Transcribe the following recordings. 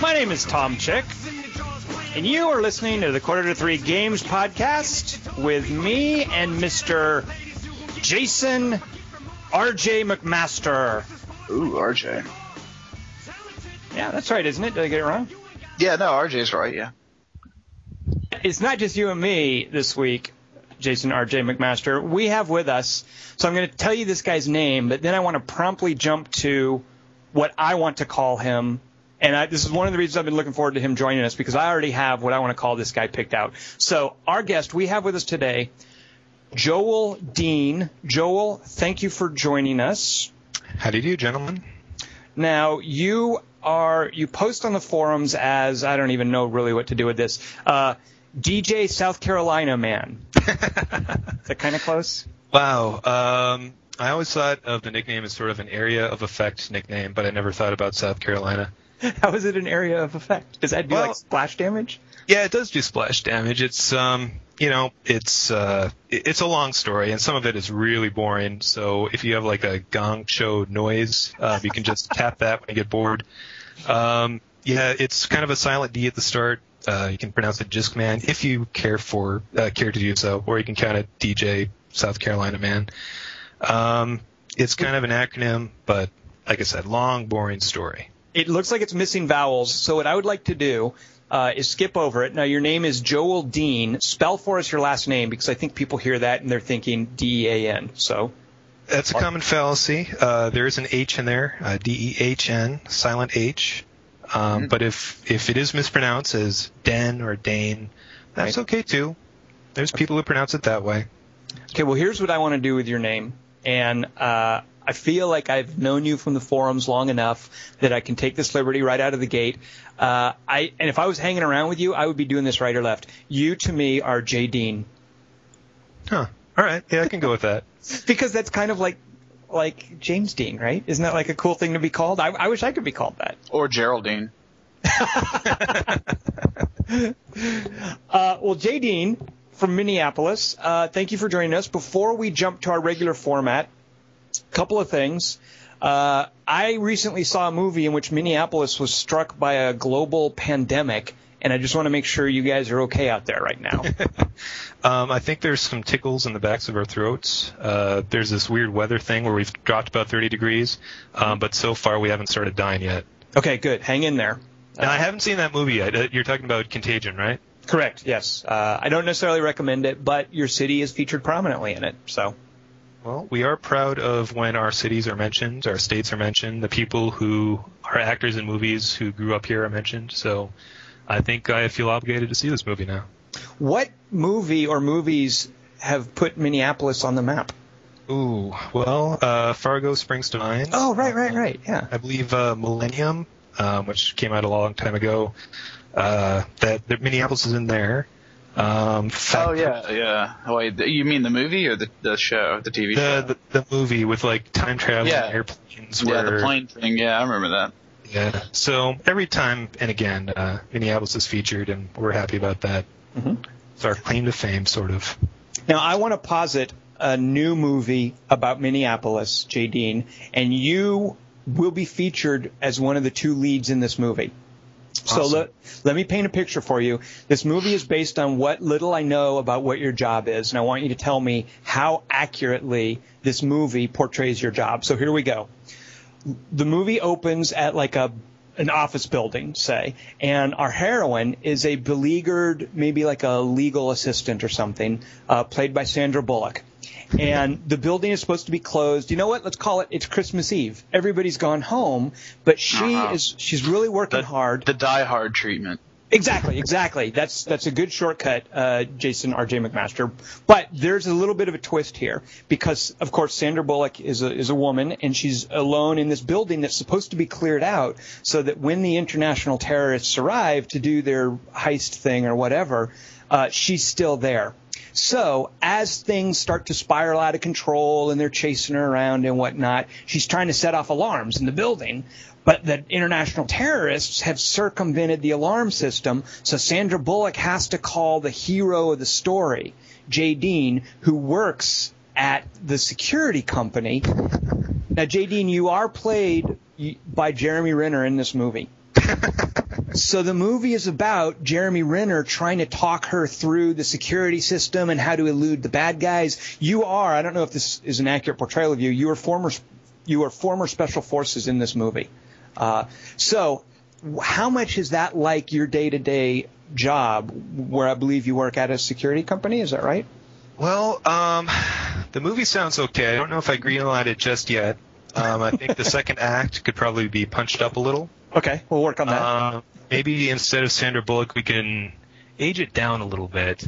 my name is Tom Chick, and you are listening to the Quarter to Three Games podcast with me and Mr. Jason R.J. McMaster. Ooh, RJ. Yeah, that's right, isn't it? Did I get it wrong? Yeah, no, RJ's right. Yeah. It's not just you and me this week, Jason R.J. McMaster. We have with us, so I'm going to tell you this guy's name, but then I want to promptly jump to what I want to call him. And I, this is one of the reasons I've been looking forward to him joining us because I already have what I want to call this guy picked out. So our guest we have with us today, Joel Dehn. Joel, thank you for joining us. How do you do, gentlemen? Now you are you post on the forums as I don't even know really what to do with this. Uh, DJ South Carolina man. Is that kind of close? Wow. Um, I always thought of the nickname as sort of an area of effect nickname, but I never thought about South Carolina. How is it an area of effect? Does that do Well- like splash damage? Yeah, it does do splash damage. It's um, you know, it's uh, it's a long story, and some of it is really boring. So if you have like a gong show noise, uh, you can just tap that when you get bored. Um, yeah, it's kind of a silent D at the start. Uh, you can pronounce it Jisk Man if you care for uh, care to do so, or you can count it DJ South Carolina Man. Um, it's kind of an acronym, but like I said, long, boring story. It looks like it's missing vowels. So what I would like to do uh, is skip over it. Now your name is Joel Dehn. Spell for us your last name because I think people hear that and they're thinking D E A N. So That's a common fallacy. Uh, there is an H in there, uh, D-E-H-N, silent H. Um, But if if it is mispronounced as Den or Dane, that's Right. okay too. There's people who pronounce it that way. Okay, well, here's what I want to do with your name. And uh, I feel like I've known you from the forums long enough that I can take this liberty right out of the gate. Uh, I And if I was hanging around with you, I would be doing this right or left. You, to me, are J. Dean. Huh. All right. Yeah, I can go with that. Because that's kind of like like James Dean, right? Isn't that like a cool thing to be called? I, I wish I could be called that. Or Geraldine. Uh, well, Jay Dean from Minneapolis, uh, thank you for joining us. Before we jump to our regular format, a couple of things. Uh, I recently saw a movie in which Minneapolis was struck by a global pandemic, and I just want to make sure you guys are okay out there right now. Um, I think there's some tickles in the backs of our throats. Uh, there's this weird weather thing where we've dropped about 30 degrees, um, but so far we haven't started dying yet. okay, good. Hang in there. And I haven't seen that movie yet. Uh, You're talking about Contagion, right? Correct. Yes. Uh, I don't necessarily recommend it, but your city is featured prominently in it. So. Well, we are proud of when our cities are mentioned, our states are mentioned, the people who are actors in movies who grew up here are mentioned. So I think I feel obligated to see this movie now. What movie or movies have put Minneapolis on the map? Ooh, well, uh, Fargo springs to mind. Oh, right, right, right. Yeah. I believe uh, Millennium, um, which came out a long time ago. Uh, that, that Minneapolis is in there. Um, Fact- Oh yeah, yeah. Wait, you mean the movie or the the show, the TV show? The, the the movie with like time traveling Yeah. airplanes. yeah, where, the plane thing. Yeah, I remember that. Yeah. So every time and again, uh, Minneapolis is featured, and we're happy about that. Mhm. It's our claim to fame, sort of. Now, I want to posit a new movie about Minneapolis, Jay Dean, and you will be featured as one of the two leads in this movie. So let, let me paint a picture for you. This movie is based on what little I know about what your job is, and I want you to tell me how accurately this movie portrays your job. So here we go. The movie opens at like a an office building, say, and our heroine is a beleaguered, maybe like a legal assistant or something, uh, played by Sandra Bullock. And the building is supposed to be closed. You know what? Let's call it. It's Christmas Eve. Everybody's gone home, but she Uh-huh. is. She's really working The, hard. the Die Hard treatment. Exactly, exactly. That's that's a good shortcut, uh, Jason R.J. McMaster. But there's a little bit of a twist here because, of course, Sandra Bullock is a is a woman and she's alone in this building that's supposed to be cleared out so that when the international terrorists arrive to do their heist thing or whatever, uh, she's still there. So as things start to spiral out of control and they're chasing her around and whatnot, she's trying to set off alarms in the building. But the international terrorists have circumvented the alarm system, so Sandra Bullock has to call the hero of the story, Jay Dean, who works at the security company. Now, Jay Dean, you are played by Jeremy Renner in this movie. So the movie is about Jeremy Renner trying to talk her through the security system and how to elude the bad guys. You are, I don't know if this is an accurate portrayal of you, you are former, you are former special forces in this movie. Uh, so how much is that like your day-to-day job where I believe you work at a security company? Is that right? Well, um, the movie sounds okay. I don't know if I greenlight it just yet. Um, I think the second act could probably be punched up a little. Okay, we'll work on that. Uh, maybe instead of Sandra Bullock, we can age it down a little bit.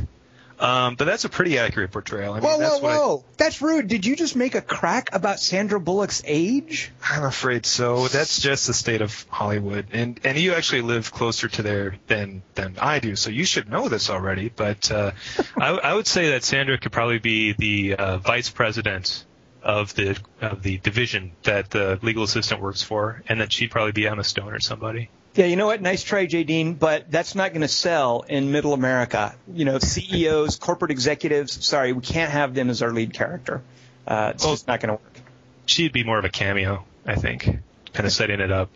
Um, but that's a pretty accurate portrayal. I mean, whoa, that's whoa, what I- whoa! That's rude. Did you just make a crack about Sandra Bullock's age? I'm afraid so. That's just the state of Hollywood, and and you actually live closer to there than than I do, so you should know this already. But uh, I, I would say that Sandra could probably be the uh, vice president of the of the division that the legal assistant works for, and that she'd probably be Emma Stone or somebody. Yeah, you know what? Nice try, Dehn, but that's not going to sell in Middle America. You know, CEOs, corporate executives. Sorry, we can't have them as our lead character. Uh, it's Oh. just not going to work. She'd be more of a cameo, I think, kind of setting it up.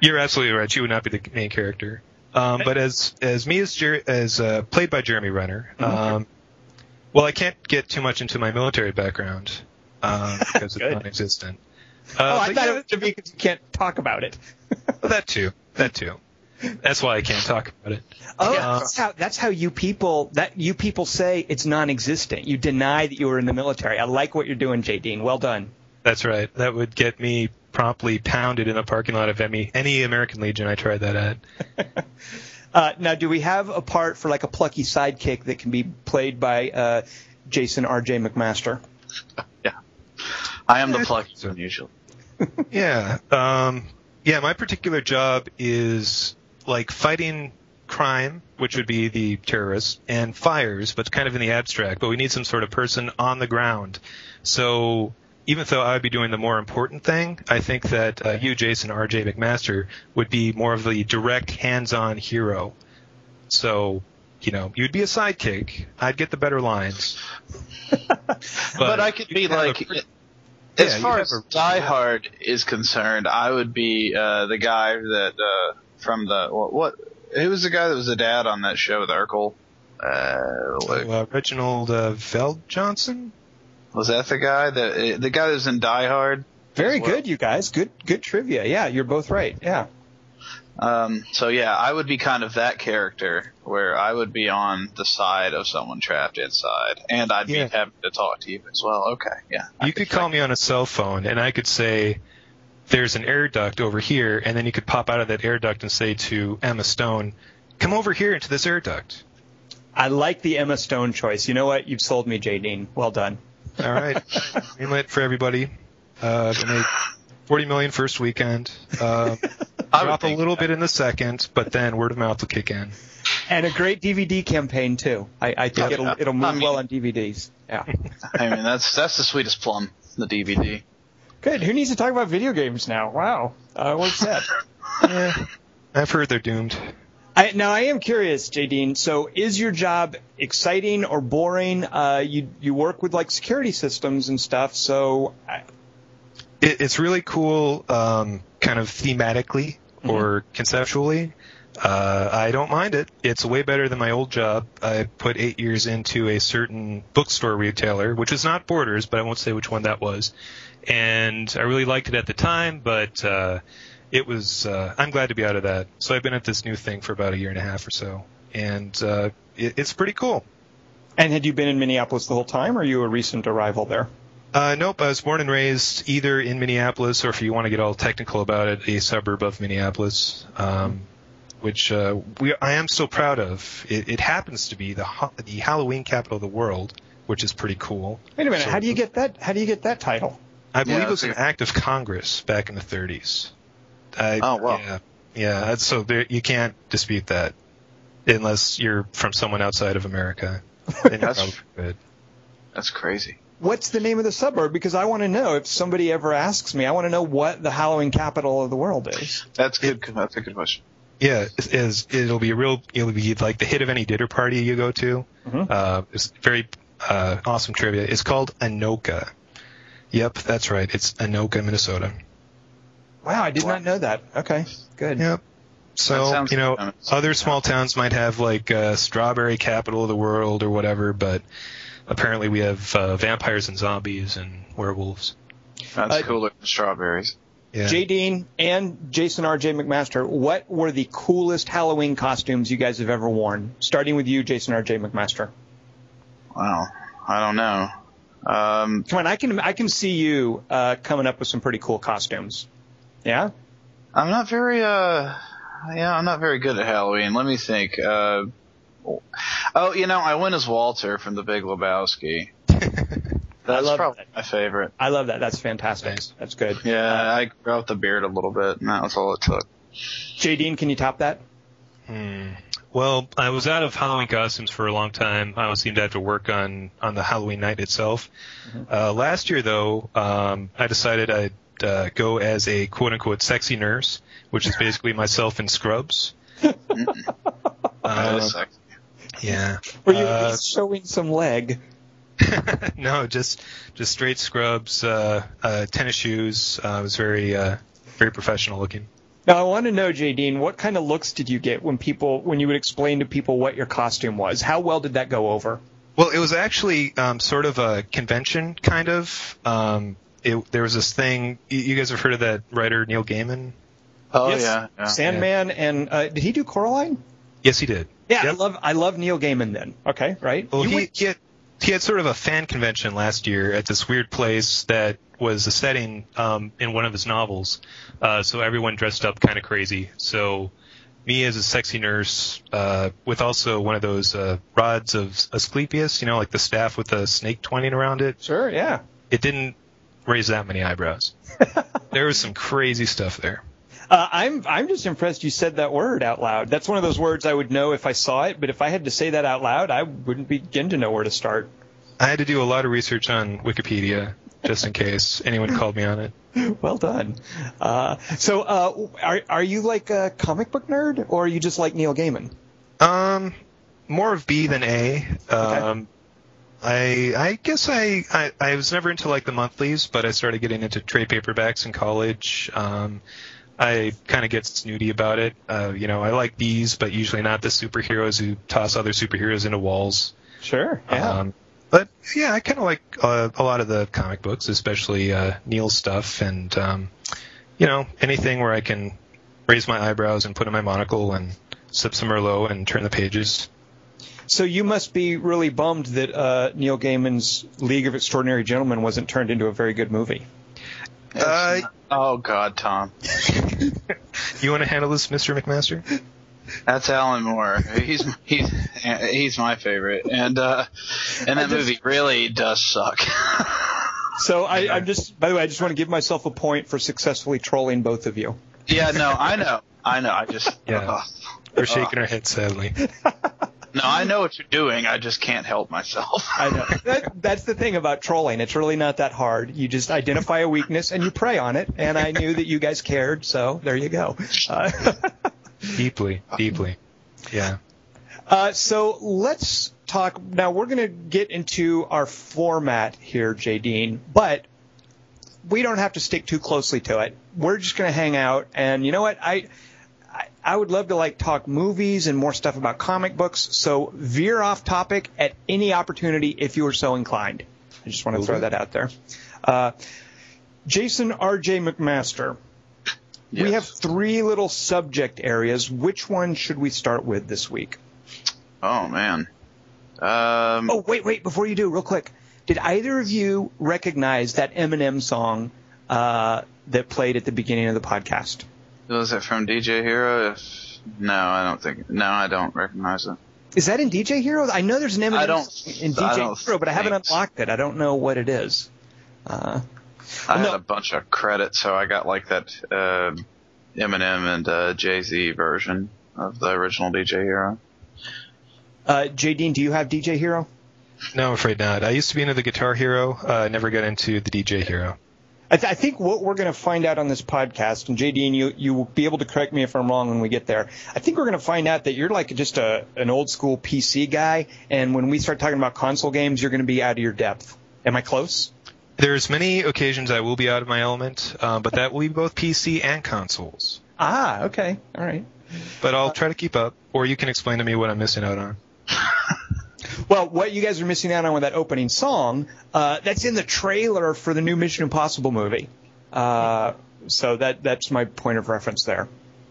You're absolutely right. She would not be the main character. Um, but as as me as Jer- as uh, played by Jeremy Renner, um, well, I can't get too much into my military background um, because it's non-existent. oh, Uh, I thought yeah, it was to be because you can't talk about it. that too. That too. That's why I can't talk about it. Oh, Uh, that's how that's how you people that you people say it's non-existent. You deny that you were in the military. I like what you're doing, Jay Dean. Well done. That's right. That would get me promptly pounded in the parking lot of any any American Legion I tried that at. Uh, now, do we have a part for like a plucky sidekick that can be played by uh, Jason R.J. McMaster? I am the plucky one usually. Yeah. Um, yeah, my particular job is like fighting crime, which would be the terrorists, and fires, but kind of in the abstract. But we need some sort of person on the ground. So even though I would be doing the more important thing, I think that uh, you, Jason R.J. McMaster, would be more of the direct, hands-on hero. So, you know, you'd be a sidekick. I'd get the better lines. But, I could be like, pretty- as yeah, far as have Die Hard is concerned, I would be uh, the guy that uh, from the what, what? Who was the guy that was the dad on that show with Urkel? Uh, what- uh, Reginald uh, VelJohnson. was that the guy that uh, the guy that was in Die Hard? Very well. good, you guys. Good, good trivia. Yeah, you're both right. Yeah. Um, so yeah, I would be kind of that character where I would be on the side of someone trapped inside, and I'd Yeah. be having to talk to you as well. Okay, yeah. I You could call me on a cell phone, and I could say, "There's an air duct over here," and then you could pop out of that air duct and say to Emma Stone, "Come over here into this air duct." I like the Emma Stone choice. You know what? You've sold me, Jay Dean. Well done. All right, greenlit for everybody. Uh, they made 40 million first weekend. Uh, I would drop a little that. bit in the second, but then word of mouth will kick in. And a great DVD campaign too. I, I think Yeah. it'll it'll move I mean- well on DVDs. Yeah. I mean, that's that's the sweetest plum, the DVD. Good. Who needs to talk about video games now? Wow. Uh, we're set. Yeah, I've heard they're doomed. I, now I am curious, Jay Dean. So, is your job exciting or boring? Uh, you you work with like security systems and stuff. So, I, it, it's really cool, um, kind of thematically or conceptually. Uh, I don't mind it. It's way better than my old job. I put eight years into a certain bookstore retailer, which is not Borders, but I won't say which one that was. And I really liked it at the time, but uh, it was. Uh, I'm glad to be out of that. So I've been at this new thing for about a year and a half or so, and uh, it, it's pretty cool. and had you been in Minneapolis the whole time, or are you a recent arrival there? Uh, nope, I was born and raised either in Minneapolis or, if you want to get all technical about it, a suburb of Minneapolis, um, which uh, we I am so proud of. It, it happens to be the ho- the Halloween capital of the world, which is pretty cool. Wait a minute. So- how do you get that? How do you get that title? I believe Yeah, it was an act of Congress back in the 30s. I, Oh, wow. Yeah, yeah. So there, you can't dispute that unless you're from someone outside of America. That's- probably. That's crazy. What's the name of the suburb? Because I want to know. If somebody ever asks me, I want to know what the Halloween capital of the world is. That's good. That's a good question. Yeah, it- is it'll be a real it'll be like the hit of any dinner party you go to. Mhm. Uh, it's very uh, awesome trivia. It's called Anoka. Yep, that's right. It's Anoka, Minnesota. Wow, I did Wow. not know that. Okay, good. Yep. So you know, other small towns might have like uh, strawberry capital of the world or whatever, but apparently we have uh, vampires and zombies and werewolves. That's Uh, cooler than strawberries. Yeah. J. Dean and Jason R.J. McMaster, what were the coolest Halloween costumes you guys have ever worn? Starting with you, Jason R.J. McMaster. Wow. I don't know. Um, Come on, I can I can see you uh, coming up with some pretty cool costumes. Yeah. I'm not very. Uh, yeah, I'm not very good at Halloween. Let me think. Uh, oh, you know, I went as Walter from The Big Lebowski. That's love probably that. my favorite. I love that. That's fantastic. Nice. That's good. Yeah, I grew out the beard a little bit, and that was all it took. J. Dean, can you top that? Hmm. Well, I was out of Halloween costumes for a long time. I always seemed to have to work on on the Halloween night itself. Uh, last year, though, um, I decided I'd uh, go as a quote unquote sexy nurse, which is basically myself in scrubs. Uh, is sexy. Yeah. Were you Uh, showing some leg? no, just just straight scrubs, uh, uh, tennis shoes. Uh, I was very uh, very professional looking. Now I want to know, J. Dean, what kind of looks did you get when people when you would explain to people what your costume was? How well did that go over? Well, it was actually um, sort of a convention, kind of. Um, it, there was this thing. You, you guys have heard of that writer Neil Gaiman? Oh Yes, yeah, yeah. Sandman and uh, did he do Coraline? Yes, he did. Yeah, I love I love Neil Gaiman. Then okay, right? Well, he, went- he had he had sort of a fan convention last year at this weird place that was a setting um, in one of his novels. Uh, so everyone dressed up kind of crazy. So me as a sexy nurse, uh, with also one of those uh, rods of Asclepius, you know, like the staff with the snake twining around it. sure, yeah. It didn't raise that many eyebrows. there was some crazy stuff there. Uh, I'm I'm just impressed you said that word out loud. That's one of those words I would know if I saw it, but if I had to say that out loud, I wouldn't begin to know where to start. I had to do a lot of research on Wikipedia just in case anyone called me on it. Well done. Uh, so, uh, are are you like a comic book nerd, or are you just like Neil Gaiman? Um, more of B than A. Um, I I guess I, I I was never into like the monthlies, but I started getting into trade paperbacks in college. Um, I kind of get snooty about it. Uh, you know, I like these, but usually not the superheroes who toss other superheroes into walls. Sure. Yeah. Um, but yeah, I kind of like uh, a lot of the comic books, especially uh, Neil's stuff, and um, you know anything where I can raise my eyebrows and put in my monocle and sip some Merlot and turn the pages. so you must be really bummed that uh, Neil Gaiman's League of Extraordinary Gentlemen wasn't turned into a very good movie. Uh, oh God, Tom. you want to handle this, Mr. McMaster? That's Alan Moore. He's he's he's my favorite, and uh, and that just- movie really does suck. So I, I'm just, by the way, I just want to give myself a point for successfully trolling both of you. yeah, no, I know, I know. I just Yeah. ugh. We're shaking our heads sadly. no, I know what you're doing. I just can't help myself. I know. That, that's the thing about trolling. It's really not that hard. You just identify a weakness and you prey on it. And I knew that you guys cared, so there you go. Uh, deeply, deeply. Yeah. uh, so let's talk. Now we're going to get into our format here, J. Dean, but we don't have to stick too closely to it. We're just going to hang out. And you know what? I, I I would love to like talk movies and more stuff about comic books. So veer off topic at any opportunity if you are so inclined. I just want to throw that out there. Uh, Jason R.J. McMaster. We have three little subject areas. Which one should we start with this week? Oh man. Um, Oh, wait, wait, before you do, real quick. Did either of you recognize that Eminem song uh, that played at the beginning of the podcast? Was it from DJ Hero? If no, I don't think. No, I don't recognize it. Is that in DJ Hero? I know there's an Eminem I don't- in DJ don't Hero, but I haven't think unlocked it. I don't know what it is. Uh, I No. had a bunch of credits, so I got like that uh, Eminem and uh, Jay Z version of the original DJ Hero. uh, J. Dean, do you have DJ Hero? No, I'm afraid not. I used to be into the Guitar Hero. Uh, I never got into the DJ Hero. I, th- I think what we're going to find out on this podcast, and JD, and you you will be able to correct me if I'm wrong when we get there. I think we're going to find out that you're like just a an old school PC guy, and when we start talking about console games, you're going to be out of your depth. Am I close? There's many occasions I will be out of my element, uh, but that will be both PC and consoles. Ah, okay, all right. But I'll try to keep up, or you can explain to me what I'm missing out on. Well, what you guys are missing out on with that opening song, uh, that's in the trailer for the new Mission Impossible movie. Uh, so that that's my point of reference there.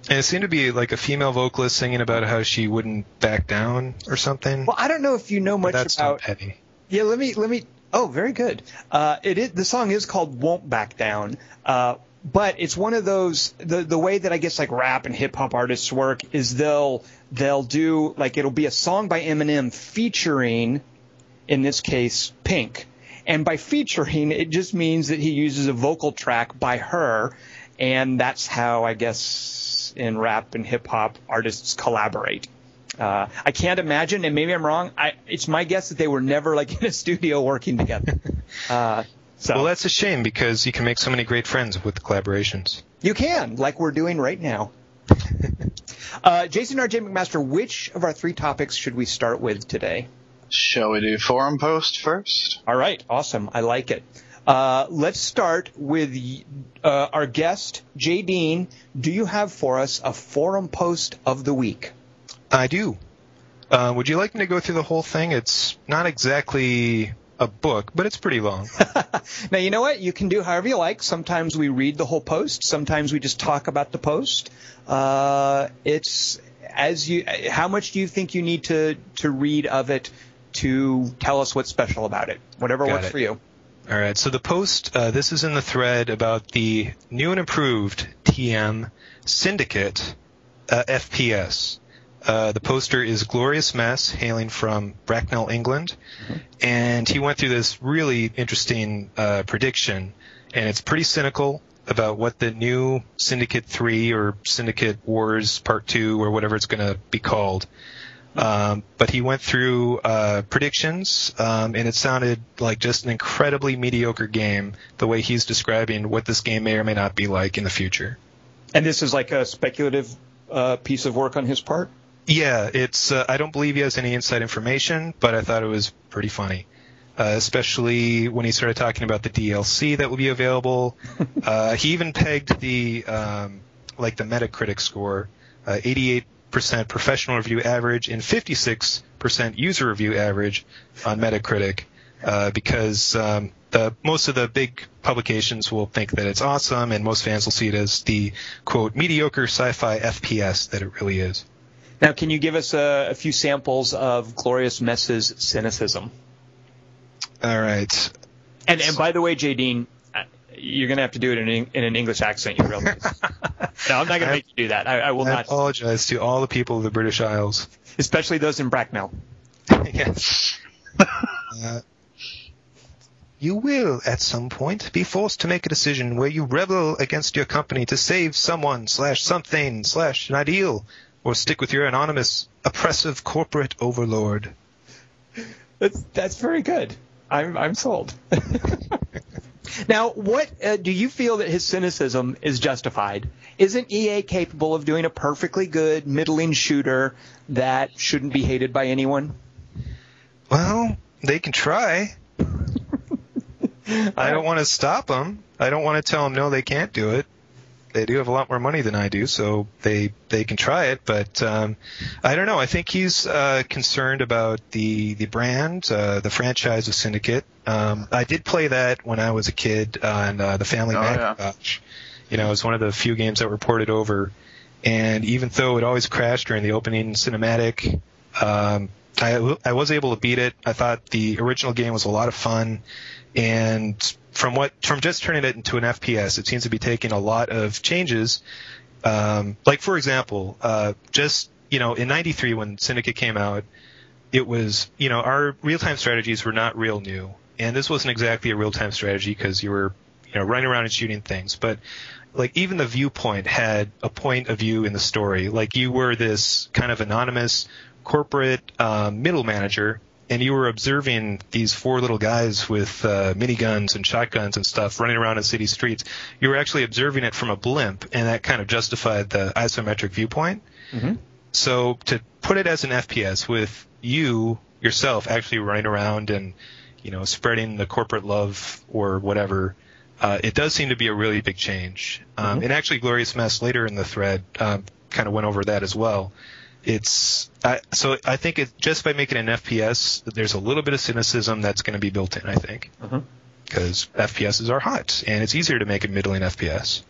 And it seemed to be like a female vocalist singing about how she wouldn't back down or something. Well, I don't know if you know much That's about. petty. Yeah, let me let me. Oh, very good. Uh, it is the song is called "Won't Back Down," uh, but it's one of those the the way that I guess like rap and hip hop artists work is they'll they'll do like it'll be a song by Eminem featuring, in this case, Pink, and by featuring it just means that he uses a vocal track by her, and that's how I guess in rap and hip hop artists collaborate. Uh, I can't imagine, and maybe I'm wrong. I, it's my guess that they were never like in a studio working together. Uh, so Well, that's a shame because you can make so many great friends with collaborations. you can, like we're doing right now. uh, Jason R.J. McMaster, which of our three topics should we start with today? Shall we do forum post first? All right, awesome. I like it. Uh, let's start with uh, our guest, Jay Dean. Do you have for us a forum post of the week? I do. Uh, would you like me to go through the whole thing? It's not exactly a book, but it's pretty long. Now, you know what? You can do however you like. Sometimes we read the whole post. Sometimes we just talk about the post. Uh, it's as you. How much do you think you need to to read of it to tell us what's special about it? Whatever Got works it. for you. All right. So the post, uh, this is in the thread about the new and improved TM Syndicate uh, FPS. Uh, the poster is Glorious Mess, hailing from Bracknell, England, and he went through this really interesting uh, prediction, and it's pretty cynical about what the new Syndicate 3 or Syndicate Wars Part 2 or whatever it's going to be called. Um, but he went through uh, predictions, um, and it sounded like just an incredibly mediocre game. The way he's describing what this game may or may not be like in the future. And this is like a speculative uh, piece of work on his part. Yeah, it's. Uh, I don't believe he has any inside information, but I thought it was pretty funny, uh, especially when he started talking about the DLC that will be available. uh, he even pegged the um, like the Metacritic score, uh, 88% professional review average and 56% user review average on Metacritic, uh, because um, the most of the big publications will think that it's awesome, and most fans will see it as the quote mediocre sci-fi FPS that it really is. Now, can you give us a, a few samples of Glorious Mess's cynicism? All right. And, and by the way, Dehn, uh, you're going to have to do it in, an- in an English accent. You realize? no, I'm not going to make you do that. I, I will I not, apologize to all the people of the British Isles. especially those in Bracknell. yes. Uh, you will, at some point, be forced to make a decision where you rebel against your company to save someone slash something slash an ideal, or stick with your anonymous, oppressive corporate overlord. That's that's very good. I'm I'm sold. now, what uh, do you feel that his cynicism is justified? Isn't EA capable of doing a perfectly good middling shooter that shouldn't be hated by anyone? Well, they can try. I don't want to stop them. I don't want to tell them no, they can't do it. They do have a lot more money than I do, so they they can try it. But um, I don't know. I think he's uh, concerned about the the brand, uh, the franchise of Syndicate. Um, I did play that when I was a kid on uh, the Family Oh, yeah. Macintosh. You know, it was one of the few games that were ported over. And even though it always crashed during the opening cinematic, um, I, I was able to beat it. I thought the original game was a lot of fun, and from what from just turning it into an FPS, it seems to be taking a lot of changes. Um, like for example, uh, just you know, in '93 when Syndicate came out, it was you know our real-time strategies were not real new, and this wasn't exactly a real-time strategy because you were you know running around and shooting things, but like even the viewpoint had a point of view in the story. Like you were this kind of anonymous corporate um, middle manager and you were observing these four little guys with uh, miniguns and shotguns and stuff running around in city streets, you were actually observing it from a blimp, and that kind of justified the isometric viewpoint. Mhm. So to put it as an FPS with you yourself actually running around and you know spreading the corporate love or whatever, uh, it does seem to be a really big change. Um, Mhm. And actually, Glorious Mess later in the thread um, kind of went over that as well. It's I, so I think it just by making an FPS, there's a little bit of cynicism that's going to be built in. I think Mhm. because FPSs are hot and it's easier to make a middling FPS.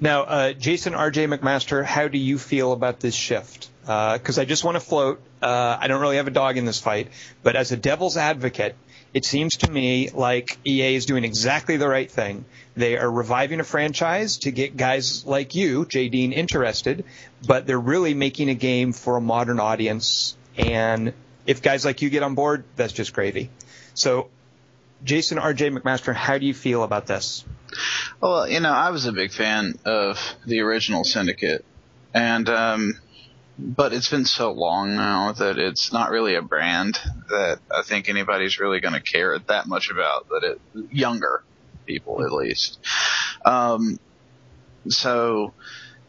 Now, uh, Jason R.J. McMaster, how do you feel about this shift? Because I just want to float. Uh, I don't really have a dog in this fight, but as a devil's advocate, it seems to me like EA is doing exactly the right thing. They are reviving a franchise to get guys like you, Jay Dean, interested, but they're really making a game for a modern audience. And if guys like you get on board, that's just gravy. So, Jason R.J. McMaster, how do you feel about this? Well, you know, I was a big fan of the original Syndicate, and um, but it's been so long now that it's not really a brand that I think anybody's really going to care that much about. That it younger people, at least. Um, so.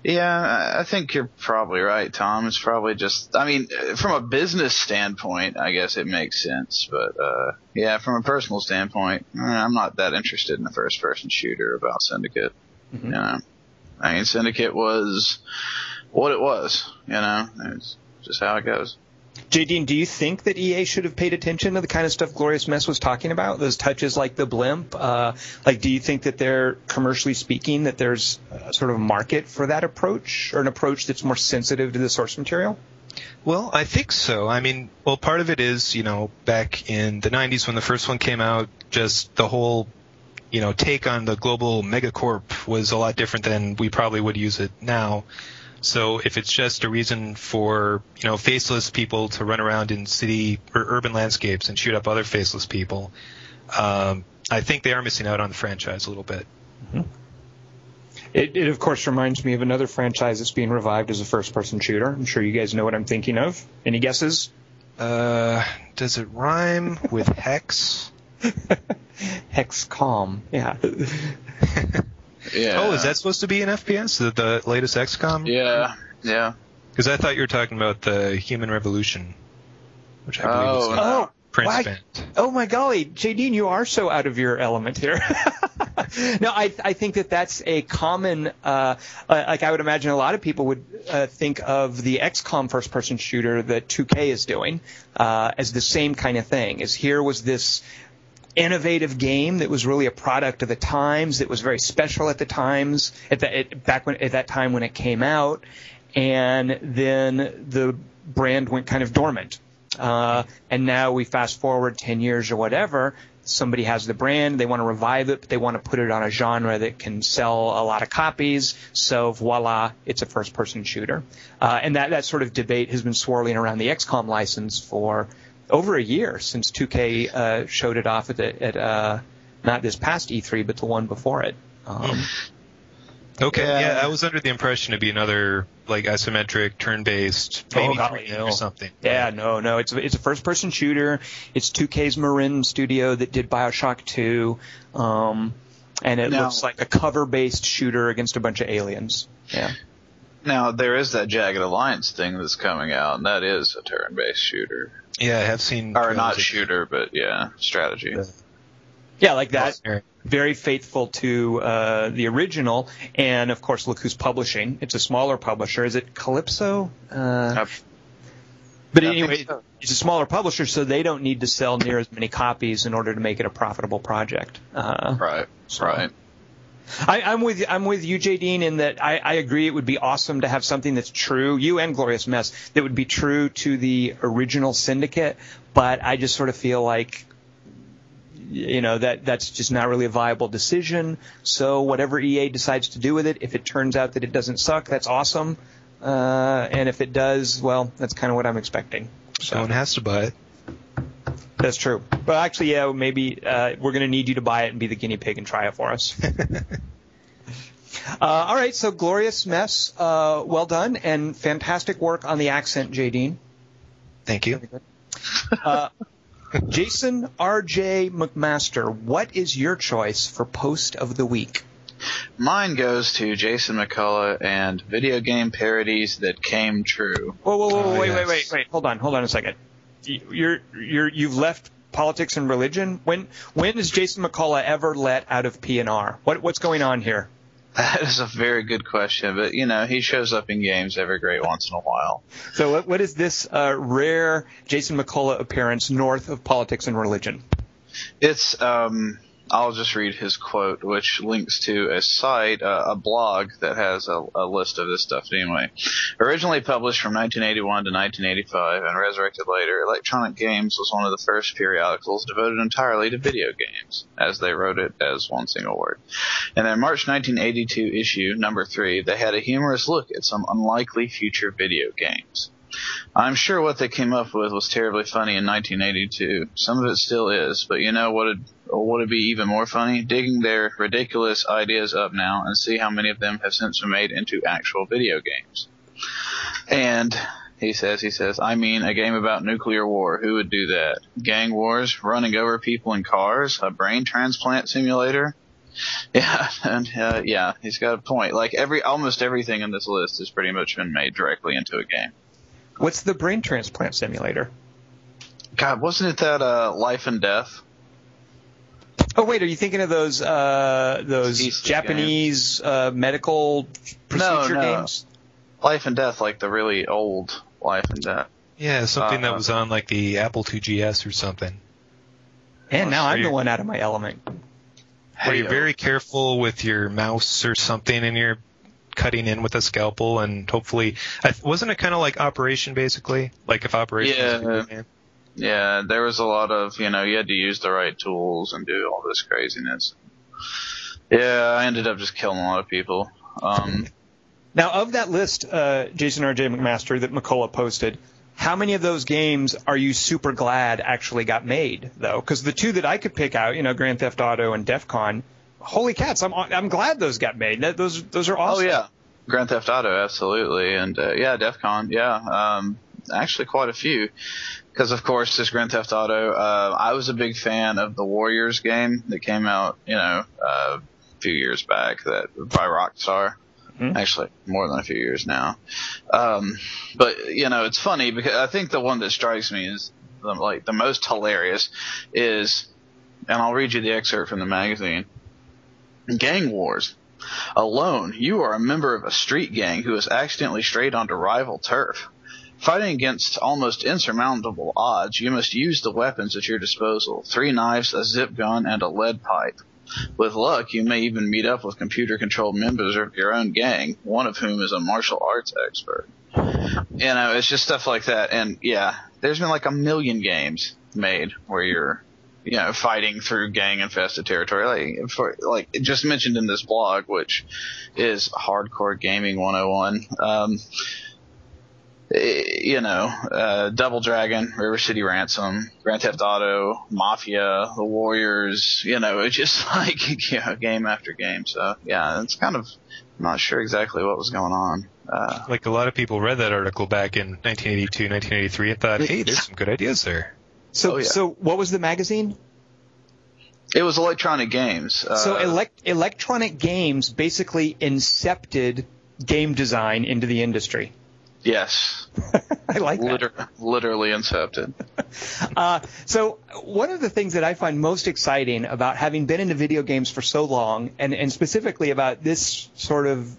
Yeah, I- I think you're probably right, Tom. It's probably just, I mean, from a business standpoint, I guess it makes sense. But, uh, yeah, from a personal standpoint, eh, I'm not that interested in a first person shooter about Syndicate. Mhm. You know, I mean, Syndicate was what it was, you know, it's just how it goes. J.D., do you think that EA should have paid attention to the kind of stuff Glorious Mess was talking about? Those touches like the blimp. Uh, like, do you think that they're commercially speaking that there's uh, sort of a market for that approach, or an approach that's more sensitive to the source material? Well, I think so. I mean, well, part of it is, you know, back in the 90s when the first one came out, just the whole, you know, take on the global megacorp was a lot different than we probably would use it now. So if it's just a reason for, you know, faceless people to run around in city or urban landscapes and shoot up other faceless people, um, I think they are missing out on the franchise a little bit. It, it, of course, reminds me of another franchise that's being revived as a first person shooter. I'm sure you guys know what I'm thinking of. Any guesses? Uh, does it rhyme with hex? Hexcom. Yeah. Yeah. Oh, is that supposed to be an FPS? The, the latest XCOM? Yeah, yeah. Because I thought you were talking about the Human Revolution, which I believe Oh, is no. Oh, Prince why- Band. Oh my golly, J. Dean, you are so out of your element here. no, I, I think that that's a common, uh, uh, like I would imagine a lot of people would uh, think of the XCOM first-person shooter that 2K is doing uh, as the same kind of thing. Is here was this innovative game that was really a product of the times, that was very special at the times, at the, at, back when at that time when it came out, and then the brand went kind of dormant. Uh, and now we fast forward 10 years or whatever, somebody has the brand, they want to revive it, but they want to put it on a genre that can sell a lot of copies. So voila, it's a first person shooter. Uh, and that, that sort of debate has been swirling around the XCOM license for over a year since 2K uh, showed it off at, the, at uh, not this past E3, but the one before it. Um, Okay, Yeah. yeah. I was under the impression it'd be another like isometric, turn-based, Oh, maybe golly, 3D no. or something. Yeah, no, no. It's a, it's a first person shooter. It's 2K's Marin studio that did BioShock 2. Um, and it Now- looks like a cover based shooter against a bunch of aliens. Yeah. Now there is that Jagged Alliance thing that's coming out, and that is a turn-based shooter, Yeah, I have seen. or not trailers of- shooter, but yeah, strategy. Yeah. Yeah, like that. Very faithful to uh, the original. And of course, look who's publishing. It's a smaller publisher. Is it Kalypso? Uh, but I anyway, so. it's a smaller publisher, so they don't need to sell near as many copies in order to make it a profitable project. Uh, Right, right. I, I'm with I'm with you, J. Dean, in that I, I agree it would be awesome to have something that's true, you and Glorious Mess, that would be true to the original Syndicate. But I just sort of feel like, you know, that that's just not really a viable decision. So whatever EA decides to do with it, if it turns out that it doesn't suck, that's awesome. Uh, and if it does, well, that's kind of what I'm expecting. Someone has to buy it. That's true. But actually, yeah, maybe uh, we're going to need you to buy it and be the guinea pig and try it for us. uh, all right, so glorious mess. Uh, well done and fantastic work on the accent, J. Dean. Thank you. Uh, Jason R.J. McMaster, what is your choice for post of the week? Mine goes to Jason McCullough and video game parodies that came true. Whoa, whoa, whoa, Oh, wait, yes. wait, wait, wait. Hold on, hold on a second. You're, you're, you've left politics and religion. When, when is Jason McCullough ever let out of PNR? What, what's going on here? That is a very good question, but you know he shows up in games every great once in a while. So, what, what is this uh, rare Jason McCullough appearance north of politics and religion? It's um I'll just read his quote, which links to a site, uh, a blog that has a, a list of this stuff anyway. Originally published from 1981 to 1985 and resurrected later, Electronic Games was one of the first periodicals devoted entirely to video games, as they wrote it as one single word. In their March 1982 issue, number three, they had a humorous look at some unlikely future video games. I'm sure what they came up with was terribly funny in 1982. Some of it still is, but you know what would what would be even more funny? Digging their ridiculous ideas up now and see how many of them have since been made into actual video games. And he says, he says, I mean, a game about nuclear war. Who would do that? Gang wars, running over people in cars, a brain transplant simulator. Yeah, and uh, yeah, he's got a point. Like every, almost everything in this list has pretty much been made directly into a game. What's the brain transplant simulator? God, wasn't it that uh, Life and Death? Oh wait, are you thinking of those uh, those Ceaseless Japanese uh, medical procedure no. games? Life and Death, like the really old Life and Death. Yeah, something that Uh, was on like the Apple 2GS or something. And now I'm the one out of my element. Where you're very careful with your mouse or something, and you're cutting in with a scalpel, and hopefully, I, wasn't it kind of like Operation, basically? Like if Operation Yeah. video? Yeah, there was a lot of, you know, you had to use the right tools and do all this craziness. Yeah, I ended up just killing a lot of people. Um, Now, of that list, uh, Jason R.J. McMaster that McCullough posted, how many of those games are you super glad actually got made, though? Because the two that I could pick out, you know, Grand Theft Auto and DEF CON, holy cats, I'm I'm glad those got made. Those those are awesome. oh yeah, Grand Theft Auto, absolutely, and uh, yeah, DEF CON, yeah, um, actually quite a few. Because of course, this Grand Theft Auto, uh, I was a big fan of the Warriors game that came out, you know, uh, a few years back that by Rockstar. Mhm. Actually, more than a few years now. Um, but you know, it's funny because I think the one that strikes me is the, like the most hilarious is, and I'll read you the excerpt from the magazine. Gang wars. Alone, you are a member of a street gang who has accidentally strayed onto rival turf. Fighting against almost insurmountable odds, you must use the weapons at your disposal three knives, a zip gun, and a lead pipe. With luck, you may even meet up with computer controlled members of your own gang, one of whom is a martial arts expert. You know, it's just stuff like that. And yeah, there's been like a million games made where you're, you know, fighting through gang infested territory. Like, for, like just mentioned in this blog, which is Hardcore Gaming 101. Um, eh, you know, uh, Double Dragon, River City Ransom, Grand Theft Auto, Mafia, The Warriors, you know, it's just like, you know, game after game. So yeah, it's kind of, I'm not sure exactly what was going on. Uh, Like a lot of people read that article back in 1982, 1983, and thought, hey, there's some good ideas there. So Oh, yeah. so what was the magazine? it was Electronic Games. Uh, so elect, electronic games basically incepted game design into the industry. yes, I like that. liter- literally incepted. Uh, so one of the things that I find most exciting about having been into video games for so long, and, and specifically about this sort of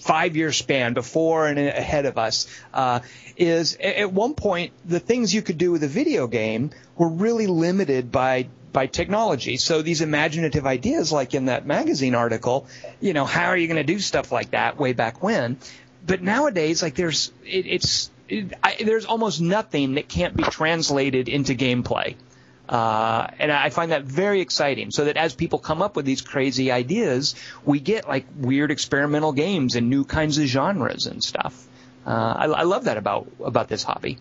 five-year span before and ahead of us, uh, is at one point the things you could do with a video game were really limited by by technology. So these imaginative ideas, like in that magazine article, you know, how are you going to do stuff like that way back when? But nowadays, like there's it, it's it, I, there's almost nothing that can't be translated into gameplay. Uh, and I find that very exciting. So that as people come up with these crazy ideas, we get like weird experimental games and new kinds of genres and stuff. Uh, I, I love that about about this hobby.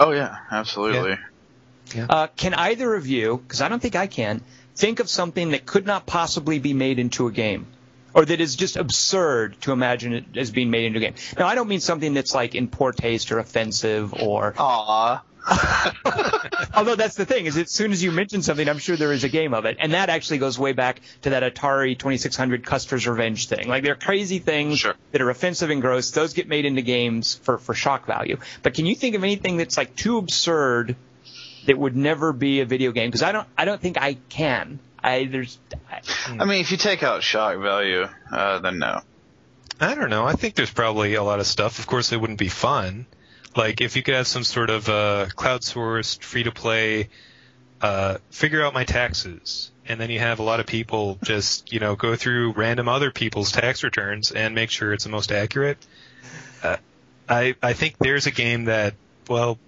Oh yeah, absolutely. Uh, can either of you, because I don't think I can, think of something that could not possibly be made into a game? Or that is just absurd to imagine it as being made into a game. Now, I don't mean something that's like in poor taste or offensive or Aw. Although that's the thing is, as soon as you mention something, I'm sure there is a game of it, and that actually goes way back to that Atari 2600 Custer's Revenge thing. Like they're crazy things Sure. that are offensive and gross. Those get made into games for for shock value. But can you think of anything that's like too absurd that would never be a video game? Because I don't I don't think I can. I there's I, I mean, if you take out shock value, uh, then no. I don't know. I think there's probably a lot of stuff. Of course, it wouldn't be fun. Like if you could have some sort of uh, cloud sourced, free to play, uh, figure out my taxes, and then you have a lot of people just you know go through random other people's tax returns and make sure it's the most accurate. Uh, I I think there's a game that well.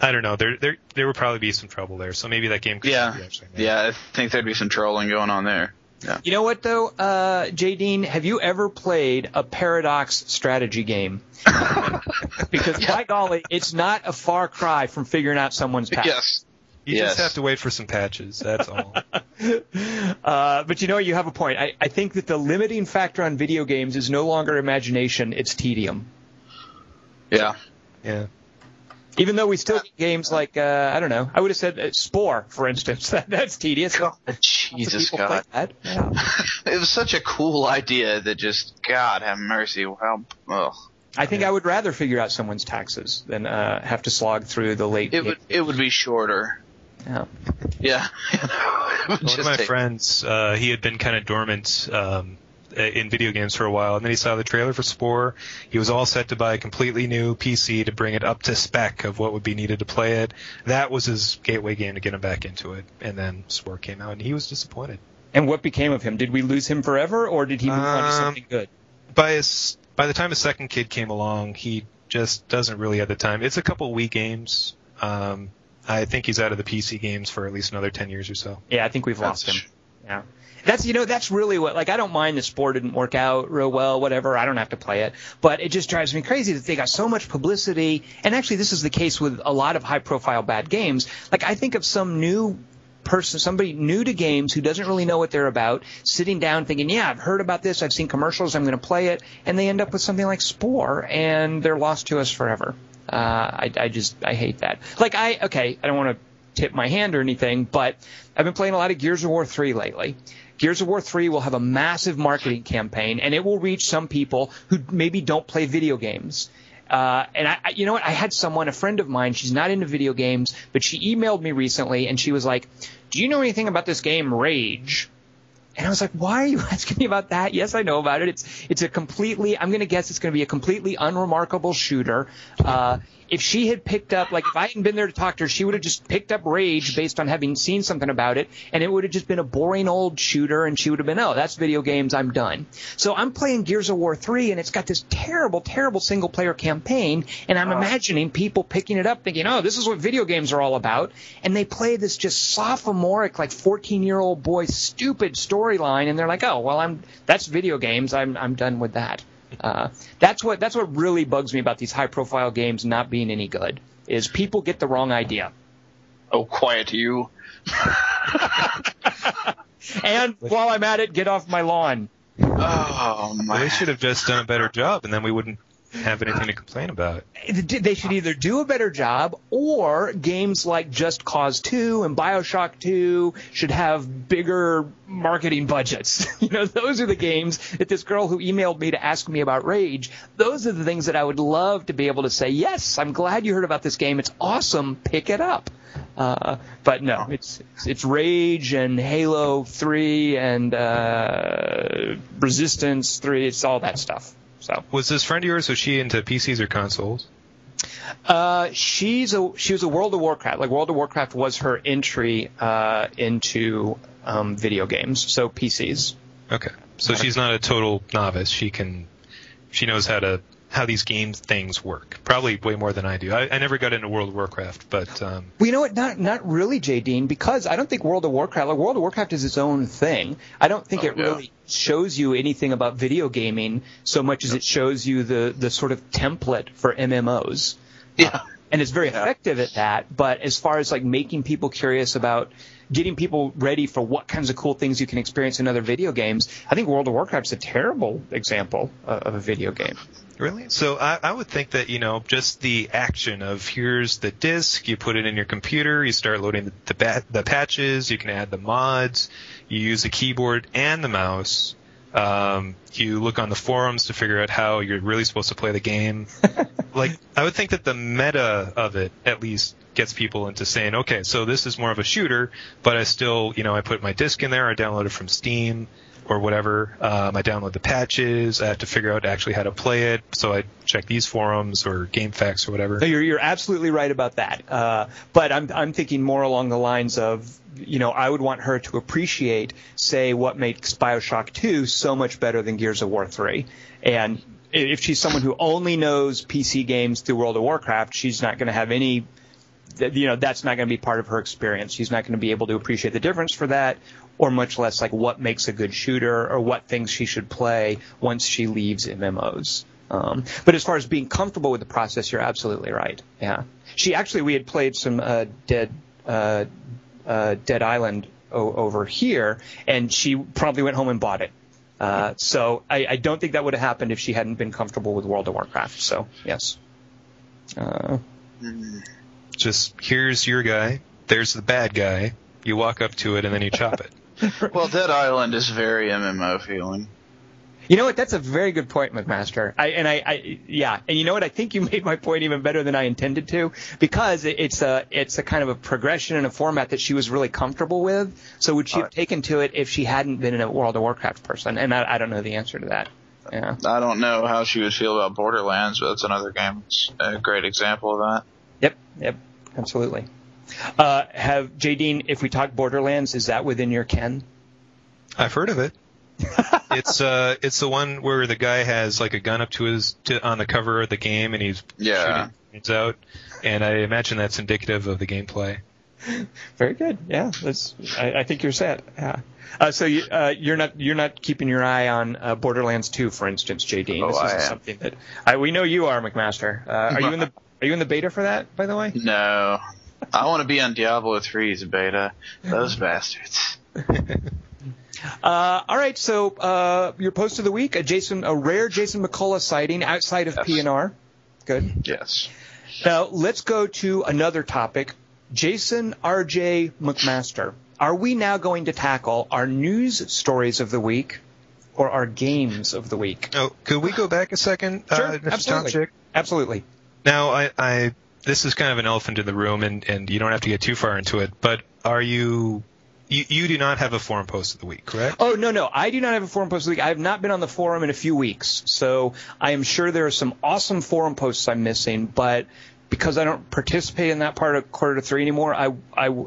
I don't know. There, there, there would probably be some trouble there. So maybe that game could Yeah. be actually made. Yeah, I think there'd be some trolling going on there. You know what though, uh, J. Dean, have you ever played a Paradox strategy game? because by golly, it's not a far cry from figuring out someone's tax. Yes. You Yes. just have to wait for some patches. That's all. Uh, but you know, you have a point. I, I think that the limiting factor on video games is no longer imagination; it's tedium. Yeah. yeah. Even though we still get games like uh, I don't know, I would have said uh, Spore, for instance. That, that's tedious. Lots of Jesus people God. Yeah. It was such a cool idea that just, God have mercy. How, ugh. I think I would rather figure out someone's taxes than uh, have to slog through the late. It would, it would be shorter. Yeah. Yeah. One of my take- friends, uh, he had been kind of dormant um, in video games for a while, and then he saw the trailer for Spore. He was all set to buy a completely new PC to bring it up to spec of what would be needed to play it. That was his gateway game to get him back into it, and then Spore came out, and he was disappointed. And what became of him? Did we lose him forever, or did he move on to Um, something good? By his, by the time his second kid came along, he just doesn't really have the time. It's a couple Wii games. Um, I think he's out of the PC games for at least another ten years or so. Yeah, I think we've lost That's- him. Yeah. That's you know that's really what like I don't mind the Spore didn't work out real well whatever I don't have to play it. But it just drives me crazy that they got so much publicity. And actually this is the case with a lot of high profile bad games. Like I think of some new person somebody new to games who doesn't really know what they're about sitting down thinking yeah I've heard about this. I've seen commercials. I'm going to play it. And they end up with something like Spore and they're lost to us forever. Uh, I, I just I hate that. Like I okay I don't want to tip my hand or anything, but I've been playing a lot of Gears of War 3 lately. Gears of War 3 will have a massive marketing campaign, and it will reach some people who maybe don't play video games. Uh, and I, I, you know what? I had someone, a friend of mine, she's not into video games, but she emailed me recently, and she was like, "Do you know anything about this game Rage?" And I was like, why are you asking me about that? Yes, I know about it. It's it's a completely I'm gonna guess it's gonna be a completely unremarkable shooter. Uh if she had picked up like if I hadn't been there to talk to her, she would have just picked up Rage based on having seen something about it, and it would have just been a boring old shooter, and she would have been, oh, that's video games, I'm done. So I'm playing Gears of War 3, and it's got this terrible, terrible single player campaign, and I'm imagining people picking it up thinking, oh, this is what video games are all about, and they play this just sophomoric, like 14 year old boy, stupid storyline, and they're like, oh, well, I'm that's video games, I'm I'm done with that. Uh, that's what that's what really bugs me about these high profile games not being any good is people get the wrong idea. Oh, quiet you. And while I'm at it, get off my lawn. Oh, my. they should have just done a better job, and then we wouldn't have anything to complain about. They should either do a better job, or games like Just Cause 2 and Bioshock 2 should have bigger marketing budgets. you know, those are the games that this girl who emailed me to ask me about Rage, those are the things that I would love to be able to say, yes, I'm glad you heard about this game. It's awesome. Pick it up. Uh, but no, it's, it's it's Rage and Halo 3 and uh, Resistance 3. It's all that stuff. So. Was this friend of yours, was she into PCs or consoles? Uh, she's a she was a World of Warcraft. Like World of Warcraft was her entry uh, into um, video games, so PCs. Okay. So she's not a total novice. She can, she knows how to, how these game things work. Probably way more than I do. I, I never got into World of Warcraft, but, um, Well, you know what? Not not really, J. Dean, because I don't think World of Warcraft. Like World of Warcraft is its own thing. I don't think Oh, it yeah. really shows you anything about video gaming so much as it shows you the the sort of template for MMOs. Yeah. and it's very Yeah. effective at that. But as far as like making people curious about getting people ready for what kinds of cool things you can experience in other video games, I think World of Warcraft's a terrible example uh, of a video game. Really? So I, I would think that you know just the action of here's the disk, you put it in your computer, you start loading the the, ba- the patches, you can add the mods, you use the keyboard and the mouse. Um, you look on the forums to figure out how you're really supposed to play the game. like I would think that the meta of it at least gets people into saying, okay, so this is more of a shooter, but I still, you know, I put my disc in there, I download it from Steam or whatever. Um, I download the patches. I have to figure out actually how to play it. So I check these forums or GameFAQs or whatever. No, you're you're absolutely right about that. Uh, but I'm I'm thinking more along the lines of you know I would want her to appreciate say what makes BioShock 2 so much better than Gears of War 3, and if she's someone who only knows PC games through World of Warcraft, she's not going to have any. You know that's not going to be part of her experience. She's not going to be able to appreciate the difference for that, or much less like what makes a good shooter or what things she should play once she leaves MMOs. Um, but as far as being comfortable with the process, you're absolutely right. Yeah, she actually we had played some uh, Dead uh, uh, Dead Island o- over here, and she probably went home and bought it. Uh, so I, I don't think that would have happened if she hadn't been comfortable with World of Warcraft. So yes. Uh, Just here's your guy. There's the bad guy. You walk up to it and then you chop it. Well, Dead Island is very MMO feeling. You know what? That's a very good point, McMaster. I, and I, I, yeah, and you know what? I think you made my point even better than I intended to, because it, it's a, it's a kind of a progression and a format that she was really comfortable with. So would she have taken to it if she hadn't been a World of Warcraft person? And I, I don't know the answer to that. Yeah. I don't know how she would feel about Borderlands, but that's another game. It's a great example of that. Yep. Yep. Absolutely. Uh, have J. Dean, if we talk Borderlands, is that within your ken? I've heard of it. it's uh, it's the one where the guy has like a gun up to his to, on the cover of the game and he's Yeah. shooting things out, and I imagine that's indicative of the gameplay. Very good. Yeah, that's. I, I think you're set. Yeah. Uh, so you, uh, you're not you're not keeping your eye on uh, Borderlands 2, for instance, JD. Oh, this I is am. something that I, we know you are, McMaster. Uh, are you in the Are you in the beta for that, by the way? No. I want to be on Diablo 3's beta. Those bastards. Uh, all right. So uh, your post of the week, a Jason, a rare Jason McCullough sighting outside of Yes. PNR. Good. Yes. Now let's go to another topic. Jason R.J. McMaster. Are we now going to tackle our news stories of the week or our games of the week? Oh, could we go back a second, Sure, uh, Mr. absolutely. Tom Chick? Absolutely. Now, I, I this is kind of an elephant in the room, and, and you don't have to get too far into it. But are you, you you do not have a forum post of the week, correct? Oh no, no, I do not have a forum post of the week. I have not been on the forum in a few weeks, so I am sure there are some awesome forum posts I'm missing. But because I don't participate in that part of quarter to three anymore, I I.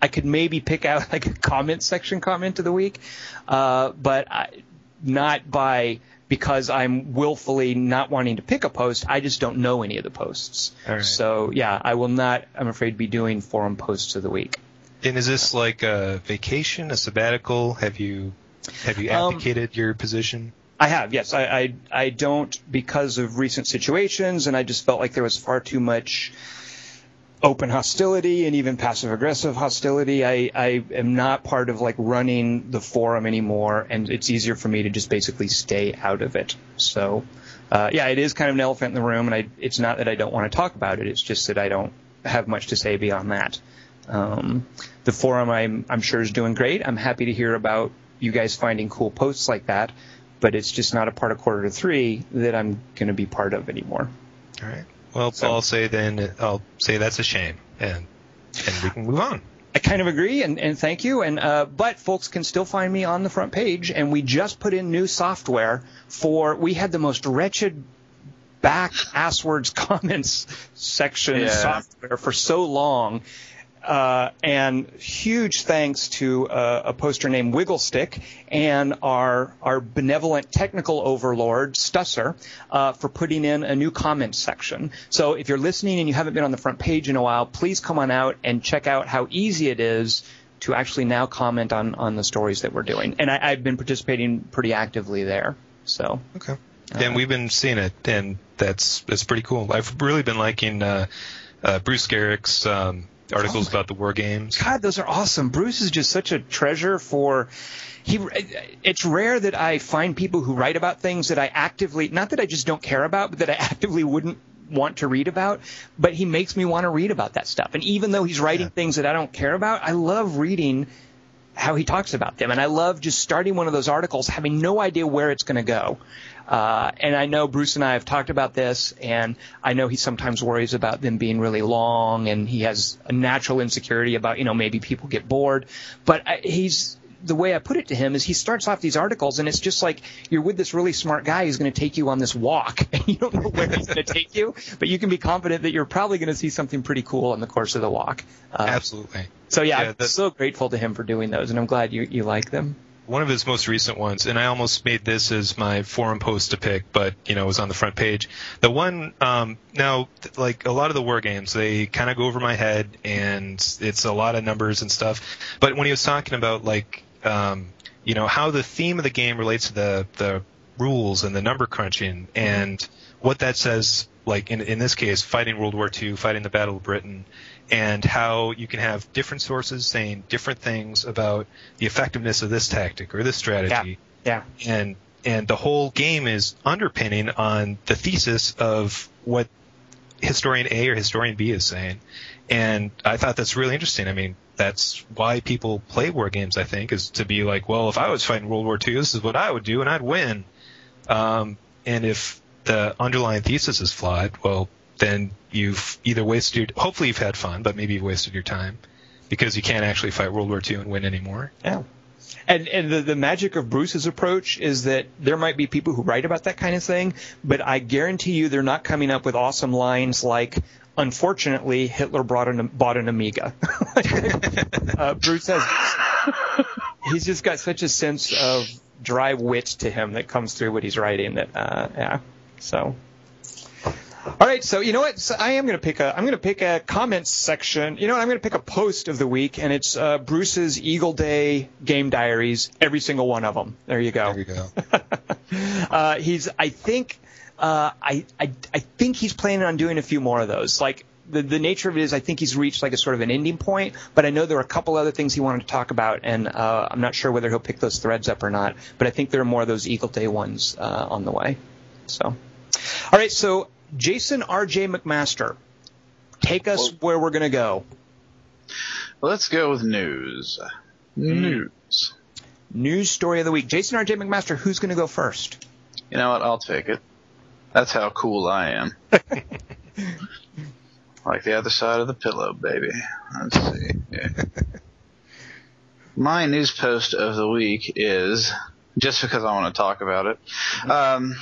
I could maybe pick out like a comment section comment of the week, uh, but I, not by because I'm willfully not wanting to pick a post. I just don't know any of the posts. Right. So yeah, I will not. I'm afraid be doing forum posts of the week. And is this like a vacation, a sabbatical? Have you have you Um, abdicated your position? I have, yes. I, I I don't because of recent situations, and I just felt like there was far too much open hostility and even passive aggressive hostility. I, I am not part of like running the forum anymore, and it's easier for me to just basically stay out of it. So, uh, yeah, it is kind of an elephant in the room, and I, it's not that I don't want to talk about it. It's just that I don't have much to say beyond that. Um, the forum, I'm I'm sure is doing great. I'm happy to hear about you guys finding cool posts like that, but it's just not a part of quarter to three that I'm going to be part of anymore. All right. Well, So- I'll say then I'll say that's a shame, and and we can move on. I kind of agree, and, and thank you. And uh, but folks can still find me on the front page, and we just put in new software for. We had the most wretched back asswords comments section Yeah. software for so long. Uh, and huge thanks to uh, a poster named Wigglestick and our our benevolent technical overlord Stusser uh, for putting in a new comments section. So if you're listening and you haven't been on the front page in a while, please come on out and check out how easy it is to actually now comment on on the stories that we're doing. And I, I've been participating pretty actively there. So Okay. and we've been seeing it, and that's that's pretty cool. I've really been liking uh, uh, Bruce Geryk's um, Oh articles Oh. about the war games. God, those are awesome. Bruce is just such a treasure for. He, it's rare that I find people who write about things that I actively, not that I just don't care about, but that I actively wouldn't want to read about. But he makes me want to read about that stuff. And even though he's writing Yeah. things that I don't care about, I love reading how he talks about them. And I love just starting one of those articles, having no idea where it's going to go. Uh, and I know Bruce and I have talked about this, and I know he sometimes worries about them being really long, and he has a natural insecurity about, you know, maybe people get bored. But I, he's, the way I put it to him is he starts off these articles, and it's just like you're with this really smart guy who's going to take you on this walk, and you don't know where he's going to take you, but you can be confident that you're probably going to see something pretty cool in the course of the walk. Uh, Absolutely. so yeah, Yeah, I'm so grateful to him for doing those, and I'm glad you, you like them. One of his most recent ones, and I almost made this as my forum post to pick, but you know, it was on the front page. The one um, now, like a lot of the war games, they kind of go over my head, and it's a lot of numbers and stuff. But when he was talking about like, um, you know, how the theme of the game relates to the the rules and the number crunching, and what that says, like in in this case, fighting World War II, fighting the Battle of Britain, and how you can have different sources saying different things about the effectiveness of this tactic or this strategy. Yeah. And and the whole game is underpinning on the thesis of what historian A or historian B is saying. And I thought that's really interesting. I mean, that's why people play war games, I think, is to be like, well, if I was fighting World War II, this is what I would do and I'd win. Um, and if the underlying thesis is flawed, well, then you've either wasted hopefully you've had fun, but maybe you've wasted your time because you can't actually fight World War II and win anymore. Yeah. And and the, the magic of Bruce's approach is that there might be people who write about that kind of thing, but I guarantee you they're not coming up with awesome lines like unfortunately Hitler brought an bought an Amiga. uh, Bruce has he's just got such a sense of dry wit to him that comes through what he's writing that uh, yeah. So all right, so you know what? So I am going to pick a. I'm going to pick a comments section. You know what? I'm going to pick a post of the week, and it's uh, Bruce's Eagle Day game diaries. Every single one of them. There you go. There you go. uh, he's. I think. Uh, I, I. I think he's planning on doing a few more of those. Like the the nature of it is, I think he's reached like a sort of an ending point. But I know there are a couple other things he wanted to talk about, and uh, I'm not sure whether he'll pick those threads up or not. But I think there are more of those Eagle Day ones uh, on the way. So. All right, so Jason R.J. McMaster, take us where we're going to go. Let's go with news. News. News story of the week. Jason R.J. McMaster, who's going to go first? You know what? I'll take it. That's how cool I am. like the other side of the pillow, baby. Let's see. Yeah. My news post of the week is just because I want to talk about it. Um,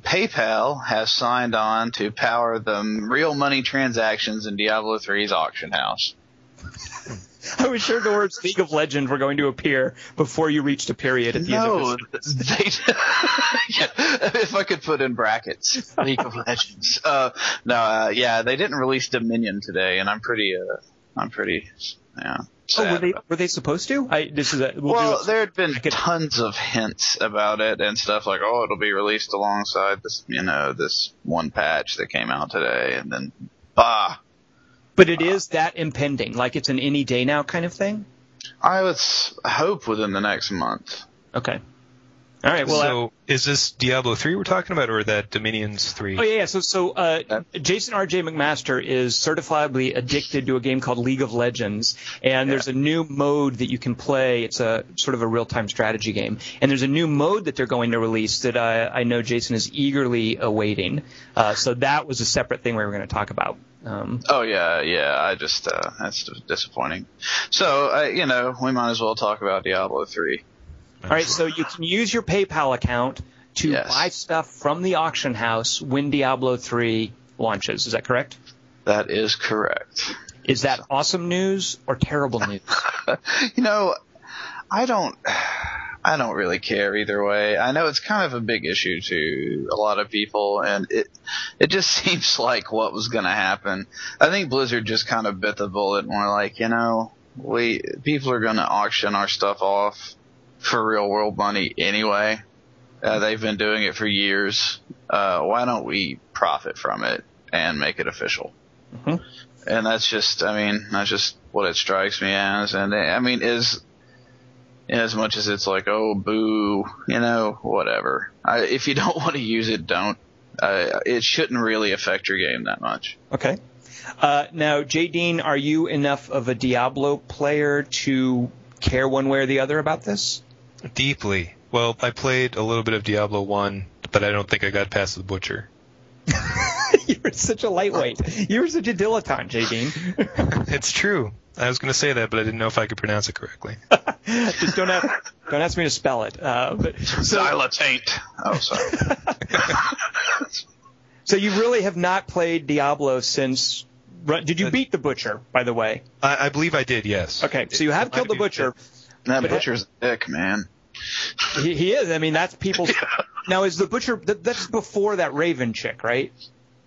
PayPal has signed on to power the real money transactions in Diablo 3's auction house. I was sure the words League of Legends were going to appear before you reached a period at the No, end of this. they, yeah, if I could put in brackets, League of Legends. Uh, no, uh, yeah, they didn't release Dominion today, and I'm pretty, uh, I'm pretty, yeah. Oh, were they were they supposed to? I this is a we'll well, do a, there had been could- tons of hints about it and stuff like, oh, it'll be released alongside this, you know, this one patch that came out today, and then, bah. but it is that impending, like it's an any day now kind of thing. I would hope within the next month. Okay. All right. Well, so is this Diablo 3 we're talking about or that Dominions 3? Oh yeah, yeah. So so uh, Jason R.J. McMaster is certifiably addicted to a game called League of Legends, and there's a new mode that you can play. It's a sort of a real-time strategy game, and there's a new mode that they're going to release that I, I know Jason is eagerly awaiting. Uh, so that was a separate thing we were going to talk about. Um, Oh yeah, yeah. I just uh, that's disappointing. So uh, you know, we might as well talk about Diablo three. All right, so you can use your PayPal account to Yes. buy stuff from the auction house when Diablo 3 launches. Is that correct? That is correct. Is that awesome news or terrible news? You know, I don't. I don't really care either way. I know it's kind of a big issue to a lot of people, and it it just seems like what was going to happen. I think Blizzard just kind of bit the bullet and were like, you know, we people are going to auction our stuff off for real world money anyway. Uh, they've been doing it for years. Uh, why don't we profit from it and make it official? Mhm. and that's just, I mean, that's just what it strikes me as. And I mean, is as much as it's like, oh, boo, you know, whatever. I, if you don't want to use it, don't. Uh, it shouldn't really affect your game that much. Okay. Uh, now, J. Dean, are you enough of a Diablo player to care one way or the other about this? Deeply. Well, I played a little bit of Diablo 1, but I don't think I got past the Butcher. You're such a lightweight. You're such a dilettante, J. Dean. it's true. I was going to say that, but I didn't know if I could pronounce it correctly. Just don't have, don't ask me to spell it. Uh, but so, Dilatate. Oh, sorry. so you really have not played Diablo since. Did you beat the Butcher, by the way? I, I believe I did, yes. Okay, so you have It killed the Butcher. that But- butcher's a dick, man. He, he is. I mean, that's people's. Now, is the Butcher? That, that's before that Raven chick, right?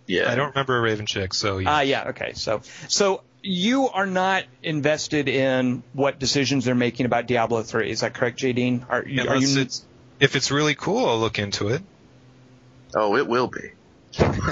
Yeah. I don't remember a Raven chick, so yeah. Ah, yeah. Okay. So, so you are not invested in what decisions they're making about Diablo three. Is that correct, J. Dean? Are you? Are you? it's, if it's really cool, I'll look into it. Oh, it will be.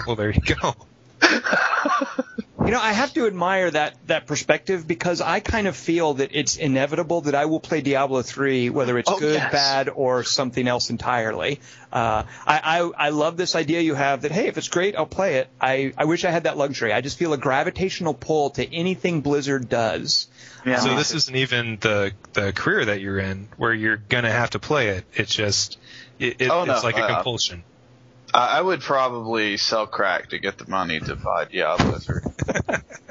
Well, there you go. You know, I have to admire that that perspective because I kind of feel that it's inevitable that I will play Diablo three, whether it's Oh, good, yes. bad, or something else entirely. Uh, I, I I love this idea you have that hey, if it's great, I'll play it. I I wish I had that luxury. I just feel a gravitational pull to anything Blizzard does. Yeah. So this isn't even the the career that you're in, where you're gonna have to play it. It's just it, it, Oh, no, it's like a uh, compulsion. I I would probably sell crack to get the money to buy Diablo 3.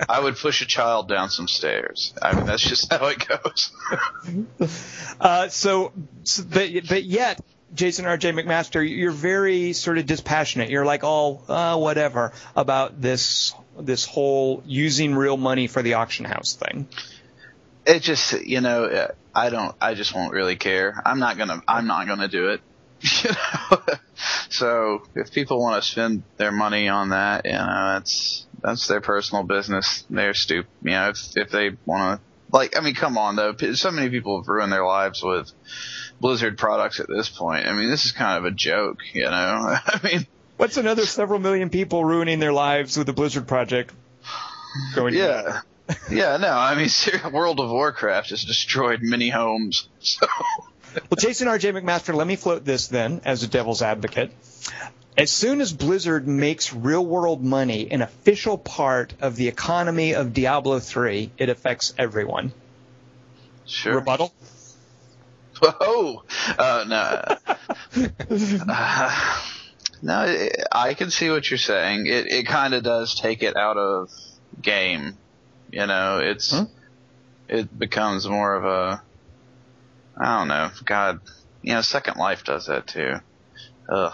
I would push a child down some stairs. I mean, that's just how it goes. Uh, so, so but, but yet, Jason R.J. McMaster, you're very sort of dispassionate. You're like, oh, uh, whatever about this this whole using real money for the auction house thing. It just, you know, I don't, I just won't really care. I'm not gonna, I'm not gonna do it. You know? so if people want to spend their money on that, you know, that's, that's their personal business. They're stupid. You know, if, if they want to, like, I mean, come on though. So many people have ruined their lives with Blizzard products at this point. I mean, this is kind of a joke, you know? I mean, What's another several million people ruining their lives with the Blizzard project? Going yeah. Yeah, no, I mean, World of Warcraft has destroyed many homes. So, Well, Jason R.J. McMaster, let me float this then as a devil's advocate. As soon as Blizzard makes real world money an official part of the economy of Diablo 3, it affects everyone. sure. Rebuttal? Oh, uh, no. Uh, no, it, I can see what you're saying. It it kind of does take it out of game. You know, it's Huh? it becomes more of a I don't know. God, you know, Second Life does that too. Ugh.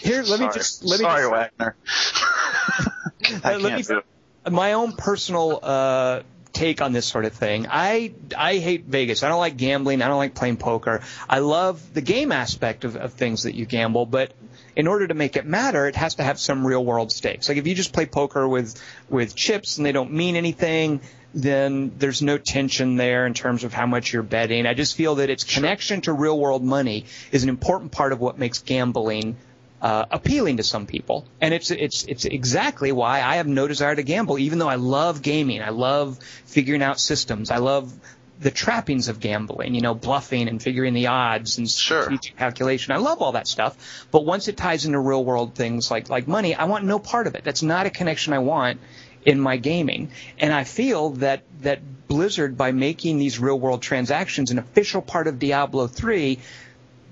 Here, let me just let me Sorry, just, Wagner. I let can't me- do my own personal uh, take on this sort of thing. I I hate Vegas. I don't like gambling. I don't like playing poker. I love the game aspect of, of things that you gamble, but in order to make it matter, it has to have some real world stakes. Like if you just play poker with with chips and they don't mean anything, then there's no tension there in terms of how much you're betting. I just feel that its connection to real world money is an important part of what makes gambling uh, appealing to some people, and it's it's it's exactly why I have no desire to gamble, even though I love gaming. I love figuring out systems. I love the trappings of gambling, you know, bluffing and figuring the odds and Sure. strategic calculation. I love all that stuff, but once it ties into real world things like like money, I want no part of it. That's not a connection I want in my gaming. And I feel that that Blizzard by making these real world transactions an official part of Diablo 3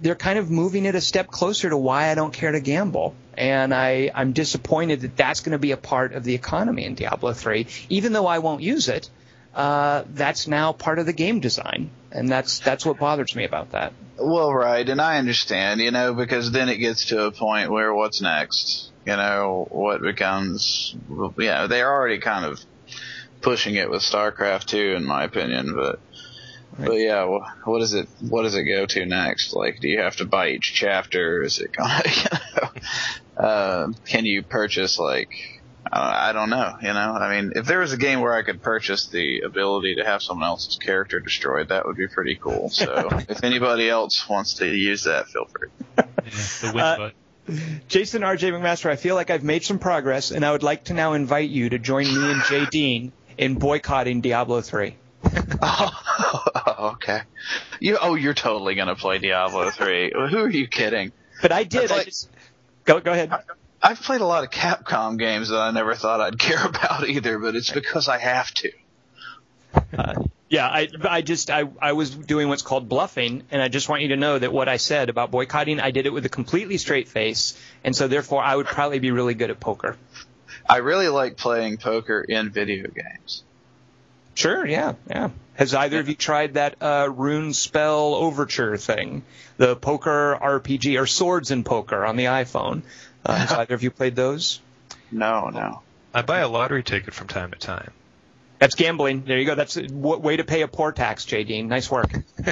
they're kind of moving it a step closer to why I don't care to gamble. And I, I'm disappointed that that's going to be a part of the economy in Diablo 3. Even though I won't use it, uh, that's now part of the game design. And that's, that's what bothers me about that. Well, right, and I understand, you know, because then it gets to a point where what's next? You know, what becomes, yeah, they're already kind of pushing it with StarCraft 2, in my opinion, but, but yeah, wh- what does it, what does it go to next? Like, do you have to buy each chapter? Is it kind of, you know, uh, can you purchase like, uh, I don't know, you know, I mean, if there was a game where I could purchase the ability to have someone else's character destroyed, that would be pretty cool. So, if anybody else wants to use that, feel free. Yeah, the win Uh. Jason R.J. McMaster, I feel like I've made some progress, and I would like to now invite you to join me and Jay Dean in boycotting Diablo 3. Oh, okay. You oh, you're totally gonna play Diablo three. Who are you kidding? But I did. That's I like- just go go ahead. I've played a lot of Capcom games that I never thought I'd care about either, but it's because I have to. Yeah, I, I just I, I was doing what's called bluffing, and I just want you to know that what I said about boycotting, I did it with a completely straight face, and so therefore I would probably be really good at poker. I really like playing poker in video games. Sure, yeah, yeah. Has either of you tried that uh, Runespell Overture thing, the poker RPG or swords and poker on the iPhone? Uh, has either of you played those? No, no. I buy a lottery ticket from time to time. That's gambling. There you go. That's a w- way to pay a poor tax, J. Dean. Nice work.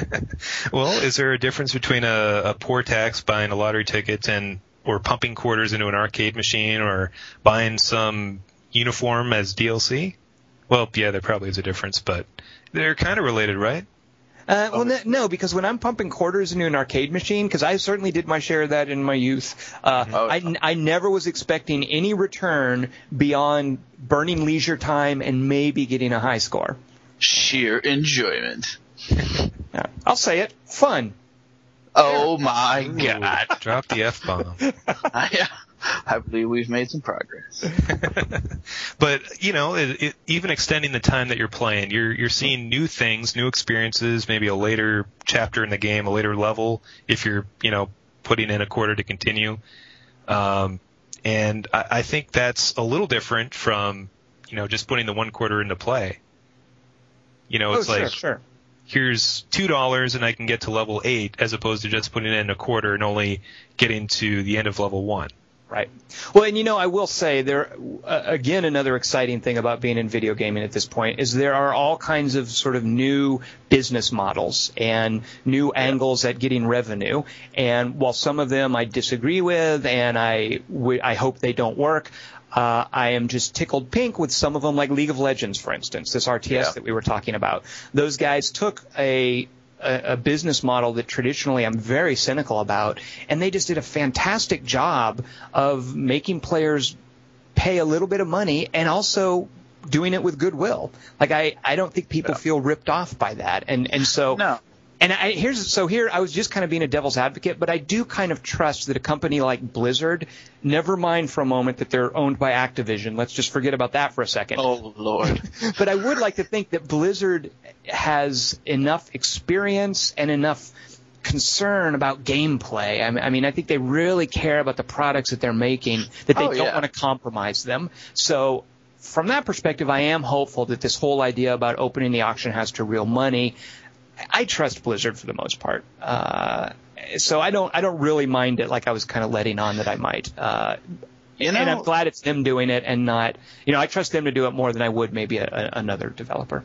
Well, is there a difference between a, a poor tax buying a lottery ticket and or pumping quarters into an arcade machine or buying some uniform as DLC? Well, yeah, there probably is a difference, but they're kind of related, right? Uh, well, no, no, because when I'm pumping quarters into an arcade machine, because I certainly did my share of that in my youth, uh, Oh, I, I never was expecting any return beyond burning leisure time and maybe getting a high score. Sheer enjoyment. Yeah, I'll say it, fun. Oh my Ooh, god. Drop the F bomb. I, I believe we've made some progress. but you know, it, it, even extending the time that you're playing, you're you're seeing new things, new experiences, maybe a later chapter in the game, a later level. If you're you know putting in a quarter to continue, um, and I, I think that's a little different from you know just putting the one quarter into play. You know, it's oh, sure, like sure. here's two dollars and I can get to level eight, as opposed to just putting in a quarter and only getting to the end of level one. Right. Well, and you know, I will say there uh, again another exciting thing about being in video gaming at this point is there are all kinds of sort of new business models and new angles at getting revenue. And while some of them I disagree with and I w- I hope they don't work. Uh, I am just tickled pink with some of them, like League of Legends, for instance, this RTS Yeah. that we were talking about. Those guys took a a, a business model that traditionally I'm very cynical about, and they just did a fantastic job of making players pay a little bit of money and also doing it with goodwill. Like I, I don't think people feel ripped off by that, and and so No. And I, here's so here I was just kind of being a devil's advocate, but I do kind of trust that a company like Blizzard, never mind for a moment that they're owned by Activision. Let's just forget about that for a second Oh lord. but I would like to think that Blizzard has enough experience and enough concern about gameplay. I mean, I mean, I think they really care about the products that they're making, that they Oh, don't yeah. want to compromise them. So, from that perspective, I am hopeful that this whole idea about opening the auction house to real money, I trust Blizzard for the most part. Uh, so I don't, I don't really mind it like I was kind of letting on that I might. Uh, You and I'm glad it's them doing it and not, you know, I trust them to do it more than I would maybe a, a, another developer.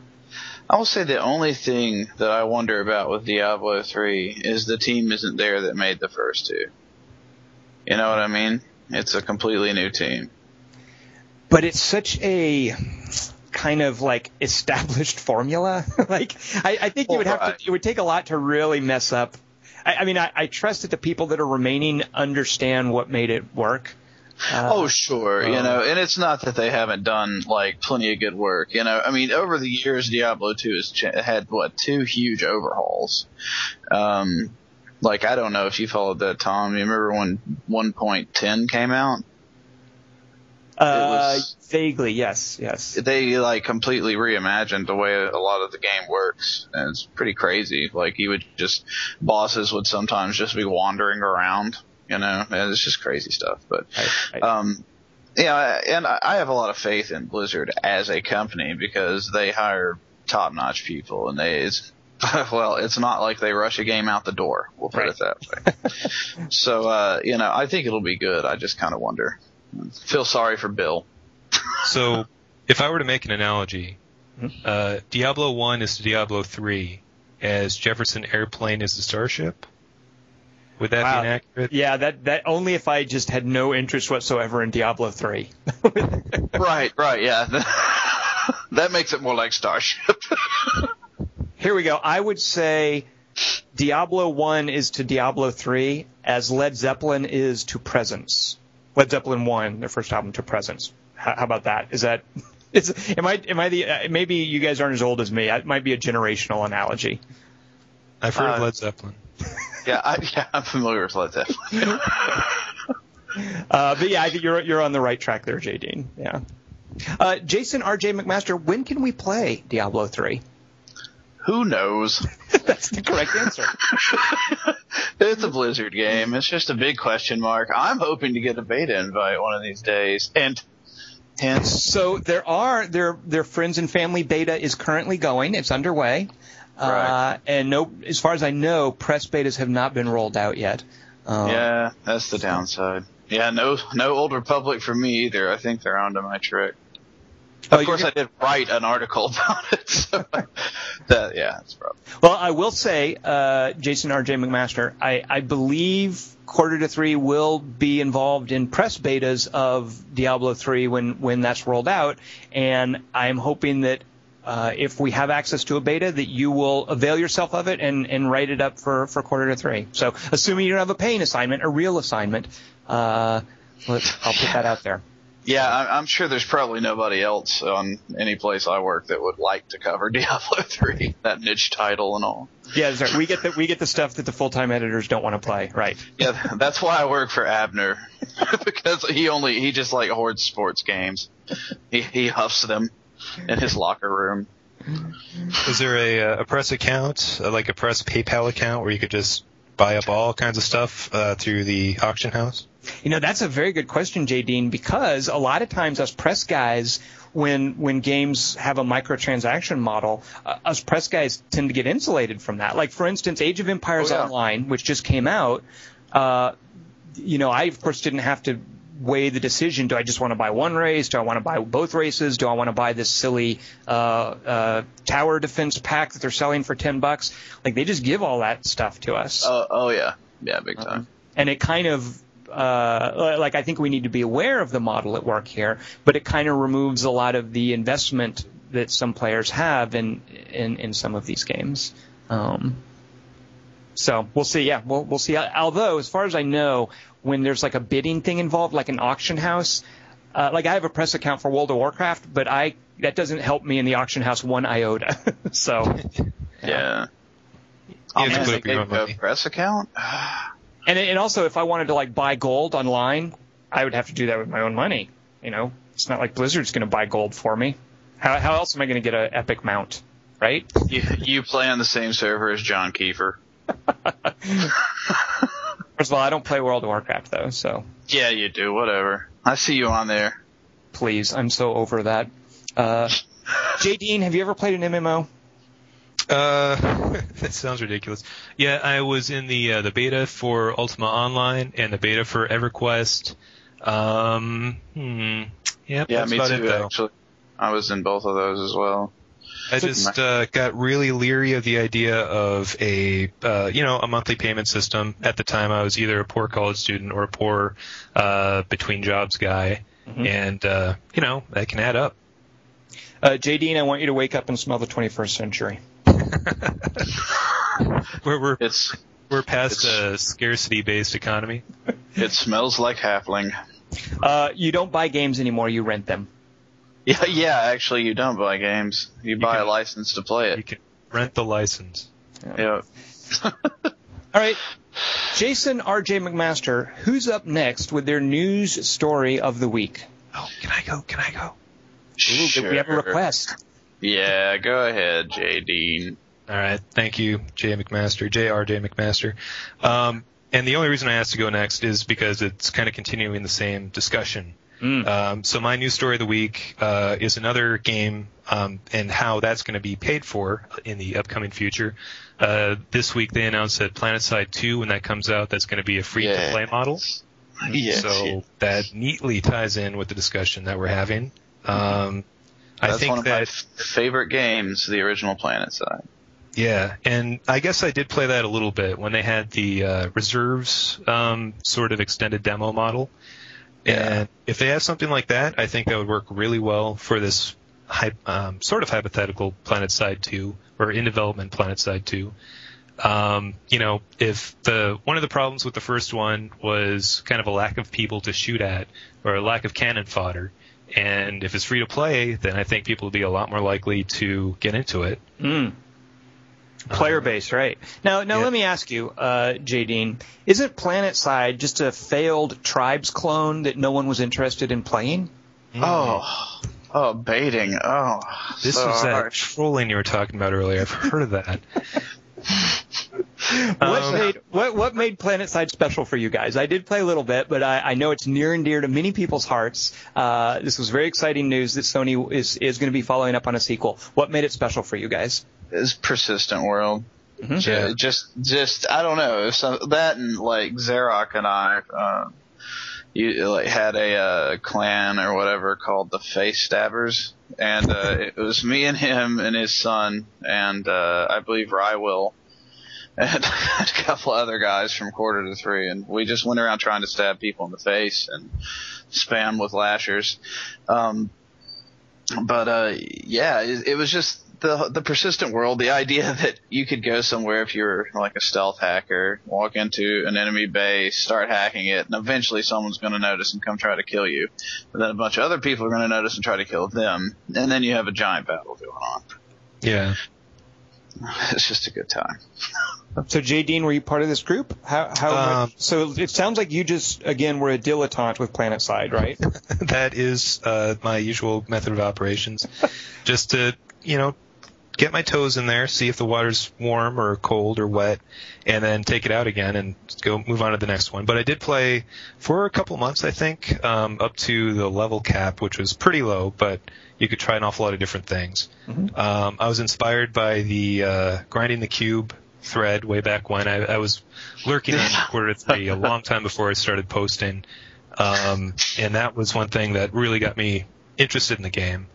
I will say the only thing that I wonder about with Diablo 3 is the team isn't there that made the first two. You know what I mean? It's a completely new team. But it's such a kind of like established formula. like I, I think you would have to. It would take a lot to really mess up. I, I mean, I, I trust that the people that are remaining understand what made it work. Uh, oh, sure, you uh, know, and it's not that they haven't done like plenty of good work. You know, I mean, over the years, Diablo 2 has ch- had what two huge overhauls. Um, like I don't know if you followed that, Tom. You remember when 1.10 came out? Uh, was- vaguely, yes, yes. they like completely reimagined the way a lot of the game works. And it's pretty crazy. Like you would just bosses would sometimes just be wandering around you know? And it's just crazy stuff. But Right, right. um yeah and I I have a lot of faith in Blizzard as a company because they hire top notch people and they it's well it's not like they rush a game out the door. We'll put it that way. So uh you know I think it'll be good. I just kind of wonder feel sorry for Bill So, if I were to make an analogy, Hmm? uh, Diablo 1 is to Diablo 3 as Jefferson Airplane is to Starship. Would that Wow. be inaccurate? yeah, that that only if I just had no interest whatsoever in Diablo three. Right, right, yeah. that makes it more like Starship. Here we go. I would say Diablo 1 is to Diablo 3 as Led Zeppelin is to Presence. Led Zeppelin 1, their first album, to Presence. How, how about that? Is that is am I am I the uh, maybe you guys aren't as old as me. It might be a generational analogy. I've heard Uh, of Led Zeppelin. Yeah, I, yeah, I'm familiar with Led Zeppelin. Uh, but yeah, I think you're you're on the right track there, J. Dean. Yeah. Uh, Jason R.J. McMaster, when can we play Diablo 3? Who knows? That's the correct answer. It's a Blizzard game. It's just a big question mark. I'm hoping to get a beta invite one of these days. And hence, So there are their their friends and family beta is currently going. It's underway. Uh, Right. and no, as far as I know, press betas have not been rolled out yet. Um, yeah, that's the downside. Yeah, no, no Old Republic for me either. I think they're onto my trick. Oh, Of you're course, I did write an article about it. So that, yeah, that's probably. Well, I will say, uh, Jason R.J. McMaster, I, I believe Quarter to Three will be involved in press betas of Diablo 3 when, when that's rolled out, and I'm hoping that uh, if we have access to a beta, that you will avail yourself of it and, and write it up for, for Quarter to Three. So, assuming you don't have a paying assignment, a real assignment, uh, let's, I'll put that out there. Yeah, I- I'm sure there's probably nobody else on any place I work that would like to cover Diablo 3, that niche title and all. Yeah, that's right. we get the we get the stuff that the full time editors don't want to play. Right. Yeah, that's why I work for Abner because he only he just like hoards sports games. He he huffs them in his locker room. Is there a, uh, a press account, uh, like a press PayPal account, where you could just buy up all kinds of stuff uh, through the auction house? You know, that's a very good question, J. Dean, because a lot of times us press guys, when when games have a microtransaction model, uh, us press guys tend to get insulated from that. Like for instance, Age of Empires Oh, yeah. Online, which just came out, uh, you know, I of course didn't have to weigh the decision. Do I just want to buy one race? Do I want to buy both races? Do I want to buy this silly uh, uh, tower defense pack that they're selling for ten bucks? Like they just give all that stuff to us Oh oh yeah, yeah, big time. and it kind of uh, like I think we need to be aware of the model at work here, but it kind of removes a lot of the investment that some players have in in, in some of these games. Um, so we'll see. Yeah, we'll we'll see. Although, as far as I know, when there's like a bidding thing involved, like an auction house, uh, like I have a press account for World of Warcraft, but I that doesn't help me in the auction house one iota. so Yeah. You Oh, have to man, put they up your own gave a press account. And and also, if I wanted to like buy gold online, I would have to do that with my own money. You know, it's not like Blizzard's going to buy gold for me. How how else am I going to get an epic mount, right? You you play on the same server as John Kiefer. First of all, I don't play World of Warcraft though, so Yeah, you do. Whatever. I see you on there. please, I'm so over that. Uh, J. Dean, have you ever played an MMO? Uh, that sounds ridiculous. Yeah, I was in the uh, the beta for Ultima Online and the beta for EverQuest. Um, hmm. Yep, Yeah, that's me about too. it. Actually, I was in both of those as well. I just uh, got really leery of the idea of a uh, you know a monthly payment system. At the time, I was either a poor college student or a poor uh, between jobs guy, Mhm. and uh, you know that can add up. Uh, J. Dean, I want you to wake up and smell the 21st century. We're we're It's we're past It's- a scarcity based economy. it smells like halfling. Uh, you don't buy games anymore; you rent them. Yeah, yeah. Actually, you don't buy games. You, buy can- a license to play it. You can rent the license. Yeah. All right. Jason R.J. McMaster, who's up next with their news story of the week? Oh, can I go? Can I go? Ooh, We have a request. Yeah, go ahead, J. Dean. All right, thank you, Jay McMaster, J.R.J. McMaster. Um, and the only reason I asked to go next is because it's kind of continuing the same discussion. Mm. Um, so my news story of the week uh, is another game um, and how that's going to be paid for in the upcoming future. Uh, this week they announced that PlanetSide 2, when that comes out, that's going to be a free-to-play model. Yes, so yeah. that neatly ties in with the discussion that we're having. Um, I That's think one of that my f- favorite games, the original PlanetSide. Yeah, and I guess I did play that a little bit when they had the uh, reserves um, sort of extended demo model. Yeah. And if they have something like that, I think that would work really well for this hy- um, sort of hypothetical PlanetSide 2 or in development PlanetSide 2. Um, you know, if the one of the problems with the first one was kind of a lack of people to shoot at or a lack of cannon fodder, and if it's free to play, then I think people will be a lot more likely to get into it. Mm. Player base, right? Now, now yeah. let me ask you, uh, J. Dean, isn't PlanetSide just a failed Tribes clone that no one was interested in playing? Oh, oh, baiting. Oh, This so was that harsh. trolling you were talking about earlier. I've heard of that. What Um, made what what made PlanetSide special for you guys? I did play a little bit, but I, I know it's near and dear to many people's hearts. Uh, this was very exciting news that Sony is is going to be following up on a sequel. What made it special for you guys? It's persistent world. Mhm. Ju- Yeah. Just, just, I don't know. If some, that and like Xerox and I, uh, you like had a uh, clan or whatever called the Face Stabbers, and uh, it was me and him and his son, and uh, I believe Rywell, and a couple other guys from quarter to three, and we just went around trying to stab people in the face and spam with lashers. Um, but uh, yeah, it, it was just the the persistent world. The idea that you could go somewhere if you're like a stealth hacker, walk into an enemy base, start hacking it, and eventually someone's going to notice and come try to kill you. But then a bunch of other people are going to notice and try to kill them, and then you have a giant battle going on. Yeah. It's just a good time. So, J. Dean, were you part of this group? How how? Um, so it sounds like you just again were a dilettante with PlanetSide, right? that is uh, my usual method of operations. Just to, you know, get my toes in there, see if the water's warm or cold or wet, and then take it out again and go move on to the next one. But I did play for a couple months, I think, um, up to the level cap, which was pretty low, but you could try an awful lot of different things. Um, I was inspired by the uh, grinding the cube thread way back when. I, I was lurking on quarter three a long time before I started posting. Um, and that was one thing that really got me interested in the game.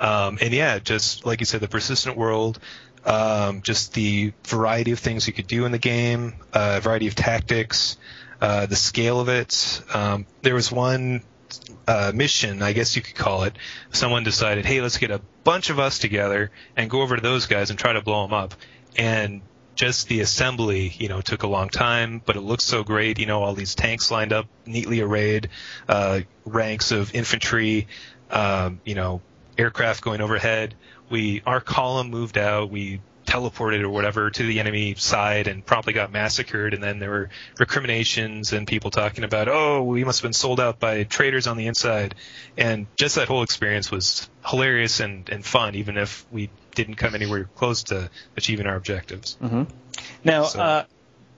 Um, and yeah, just like you said, the persistent world, um, just the variety of things you could do in the game, uh, variety of tactics, uh, the scale of it. Um, there was one uh, mission, I guess you could call it. Someone decided, hey, let's get a bunch of us together and go over to those guys and try to blow them up. And just the assembly, you know, took a long time, but it looks so great. You know, all these tanks lined up, neatly arrayed, uh, ranks of infantry, um, you know, aircraft going overhead. We, our column moved out. We teleported or whatever to the enemy side and promptly got massacred. And then there were recriminations and people talking about, oh, we must have been sold out by traitors on the inside. And just that whole experience was hilarious and, and fun, even if we didn't come anywhere close to achieving our objectives. Now, So- uh,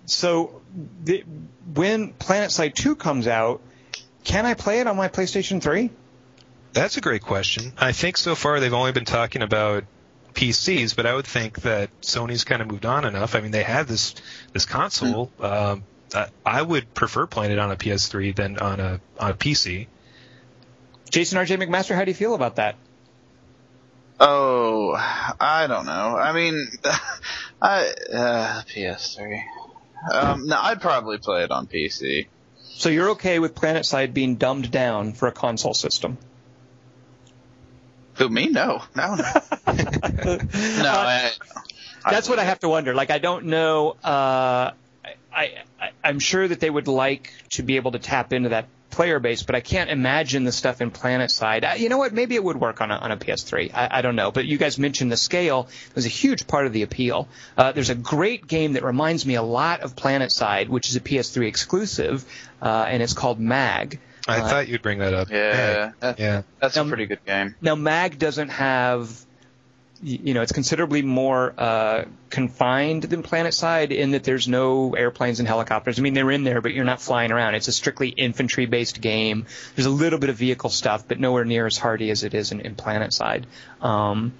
so the, when PlanetSide 2 comes out, can I play it on my PlayStation 3? That's a great question. I think so far they've only been talking about PCs, but I would think that Sony's kind of moved on enough. I mean, they have this this console. Um, I, I would prefer playing it on a PS3 than on a on a PC. Jason R.J. McMaster, how do you feel about that? Oh, I don't know. I mean, I uh, PS3. Um, no, I'd probably play it on PC. So you're okay with PlanetSide being dumbed down for a console system? Who me? No, no, no. no I, That's what I have to wonder. Like, I don't know. Uh, I, I I'm sure that they would like to be able to tap into that player base, but I can't imagine the stuff in PlanetSide. Uh, you know what? Maybe it would work on a, on a PS3. I, I don't know. But you guys mentioned the scale was a huge part of the appeal. Uh, there's a great game that reminds me a lot of PlanetSide, which is a PS3 exclusive, uh, and it's called Mag. I Uh, thought you'd bring that up. Yeah, that- yeah. that's Um, a pretty good game. Now, Mag doesn't have, you know, it's considerably more uh, confined than PlanetSide in that there's no airplanes and helicopters. I mean, they're in there, but you're not flying around. It's a strictly infantry-based game. There's a little bit of vehicle stuff, but nowhere near as hardy as it is in, in PlanetSide. Um,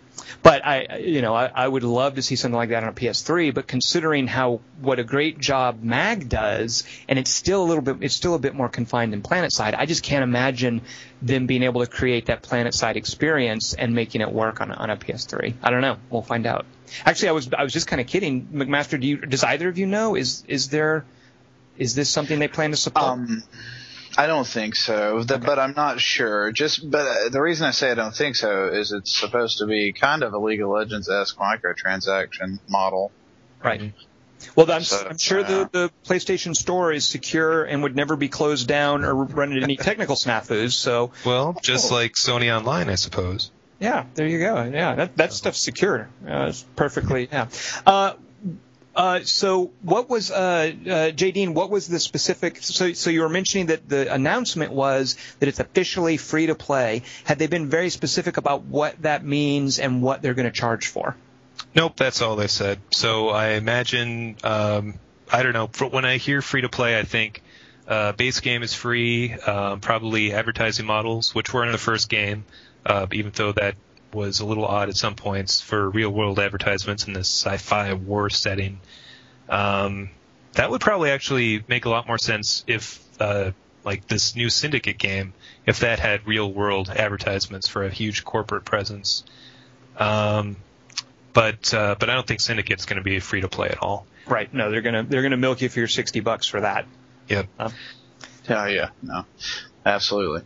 but I, you know, I, I would love to see something like that on a PS3. But considering how what a great job Mag does, and it's still a little bit, it's still a bit more confined than PlanetSide. I just can't imagine them being able to create that PlanetSide experience and making it work on on a PS3. I don't know. We'll find out. Actually, I was I was just kind of kidding, McMaster. Do you does either of you know? Is is there is this something they plan to support? Um, I don't think so, the, but I'm not sure. Just, but uh, the reason I say I don't think so is it's supposed to be kind of a League of Legends esque microtransaction model. right. Well, I'm, So, I'm sure uh, the, the PlayStation Store is secure and would never be closed down or run into any technical snafus. So, Well, just like Sony Online, I suppose. yeah, there you go. Yeah, that that stuff's secure. Uh, it's perfectly. Yeah. Uh, uh, so what was uh, uh, J. Dean? What was the specific? So, so you were mentioning that the announcement was that it's officially free to play. Had they been very specific about what that means and what they're going to charge for? Nope, that's all they said. So I imagine, um, I don't know. When I hear free to play, I think uh, base game is free. Um, probably advertising models, which were in the first game, uh, even though that was a little odd at some points for real world advertisements in this sci-fi war setting. Um, that would probably actually make a lot more sense if, uh, like this new Syndicate game, if that had real world advertisements for a huge corporate presence. Um, but uh, but I don't think Syndicate's going to be free to play at all. Right. No, they're gonna they're gonna milk you for your sixty bucks for that. Yep. Yeah, yeah, no, absolutely.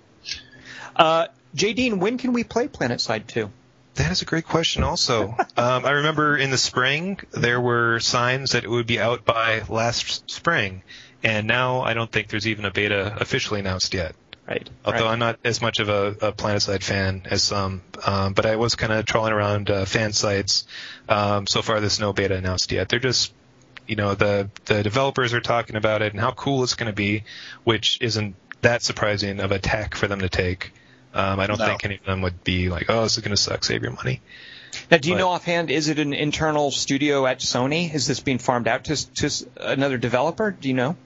Uh, J. Dean, when can we play PlanetSide 2? That is a great question. Also, um, I remember in the spring there were signs that it would be out by last spring, and now I don't think there's even a beta officially announced yet. Right. Although right. I'm not as much of a, a PlanetSide fan as some, um, but I was kind of trawling around uh, fan sites. Um, so far, there's no beta announced yet. They're just, you know, the the developers are talking about it and how cool it's going to be, which isn't that surprising of a tack for them to take. Um, I don't No. think any of them would be like, oh, this is going to suck. Save your money. Now, do you but- know offhand, is it an internal studio at Sony? Is this being farmed out to, to another developer? Do you know?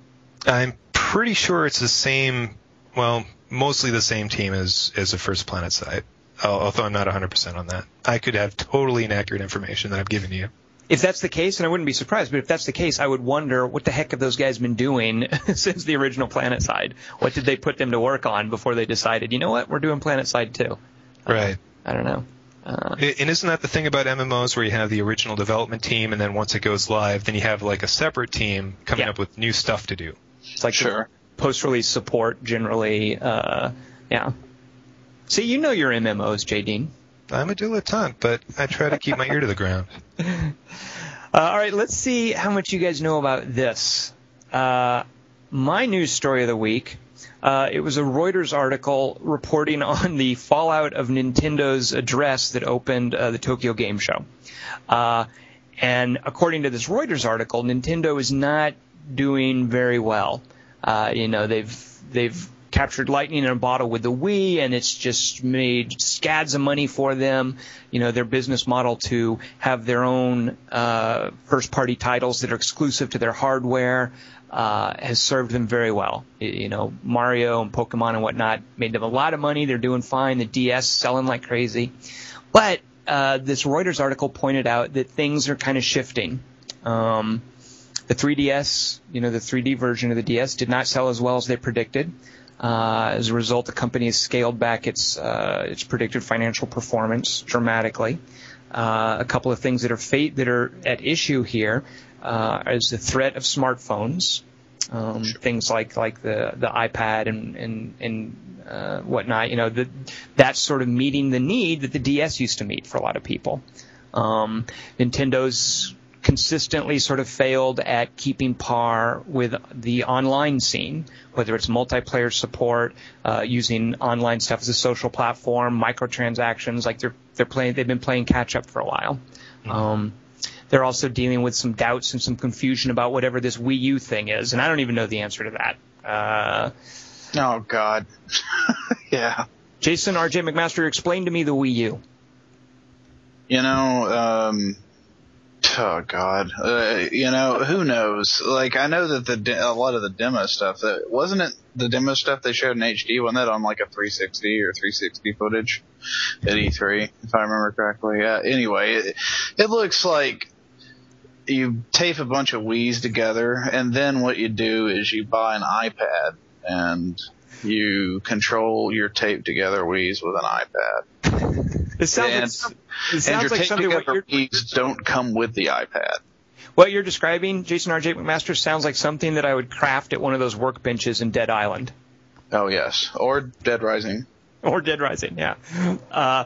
I'm pretty sure it's the same. Well, mostly the same team as as the first PlanetSide. Although I'm not 100% on that. I could have totally inaccurate information that I've given you. If that's the case, and I wouldn't be surprised, but if that's the case, I would wonder what the heck have those guys been doing since the original PlanetSide? What did they put them to work on before they decided, you know what, we're doing PlanetSide too? Right. I don't know. Uh, And isn't that the thing about MMOs where you have the original development team and then once it goes live, then you have like a separate team coming Yeah. up with new stuff to do? it's like Sure. post-release support generally. Uh, yeah. See, you know your MMOs, J. Dean. I'm a dilettante, but I try to keep my ear to the ground. Uh, all right, let's see how much you guys know about this. Uh, my news story of the week. Uh, it was a Reuters article reporting on the fallout of Nintendo's address that opened uh, the Tokyo Game Show. Uh, and according to this Reuters article, Nintendo is not doing very well. Uh, you know, they've they've captured lightning in a bottle with the Wii, and it's just made scads of money for them. You know, their business model to have their own uh, first-party titles that are exclusive to their hardware uh, has served them very well. You know, Mario and Pokemon and whatnot made them a lot of money. They're doing fine. The DS selling like crazy, but uh, this Reuters article pointed out that things are kind of shifting. Um, the 3DS, you know, the 3D version of the DS did not sell as well as they predicted. Uh, as a result, the company has scaled back its uh, its predicted financial performance dramatically. Uh, a couple of things that are fate that are at issue here uh, is the threat of smartphones, um, things like like the the iPad and and and uh, whatnot. You know, the, that's sort of meeting the need that the DS used to meet for a lot of people. Um, Nintendo's consistently sort of failed at keeping par with the online scene, whether it's multiplayer support, uh, using online stuff as a social platform, microtransactions. Like they're they're playing, they've been playing catch up for a while. Um, they're also dealing with some doubts and some confusion about whatever this Wii U thing is, and I don't even know the answer to that. Uh, Oh God. yeah. Jason R.J. McMaster, explain to me the Wii U. You know, um, oh God, uh, you know, who knows? Like, I know that the de- a lot of the demo stuff that wasn't it the demo stuff they showed in HD wasn't that on like a 360 or 360 footage at E3 if I remember correctly. Yeah. Anyway, it, it looks like you tape a bunch of Wii's together, and then what you do is you buy an iPad and you control your tape together Wii's with an iPad. It sounds And- like, it And sounds your like something what you're, don't come with the iPad. what you're describing, Jason R.J. McMaster, sounds like something that I would craft at one of those workbenches in Dead Island. Oh yes, or Dead Rising. or Dead Rising, yeah. Uh,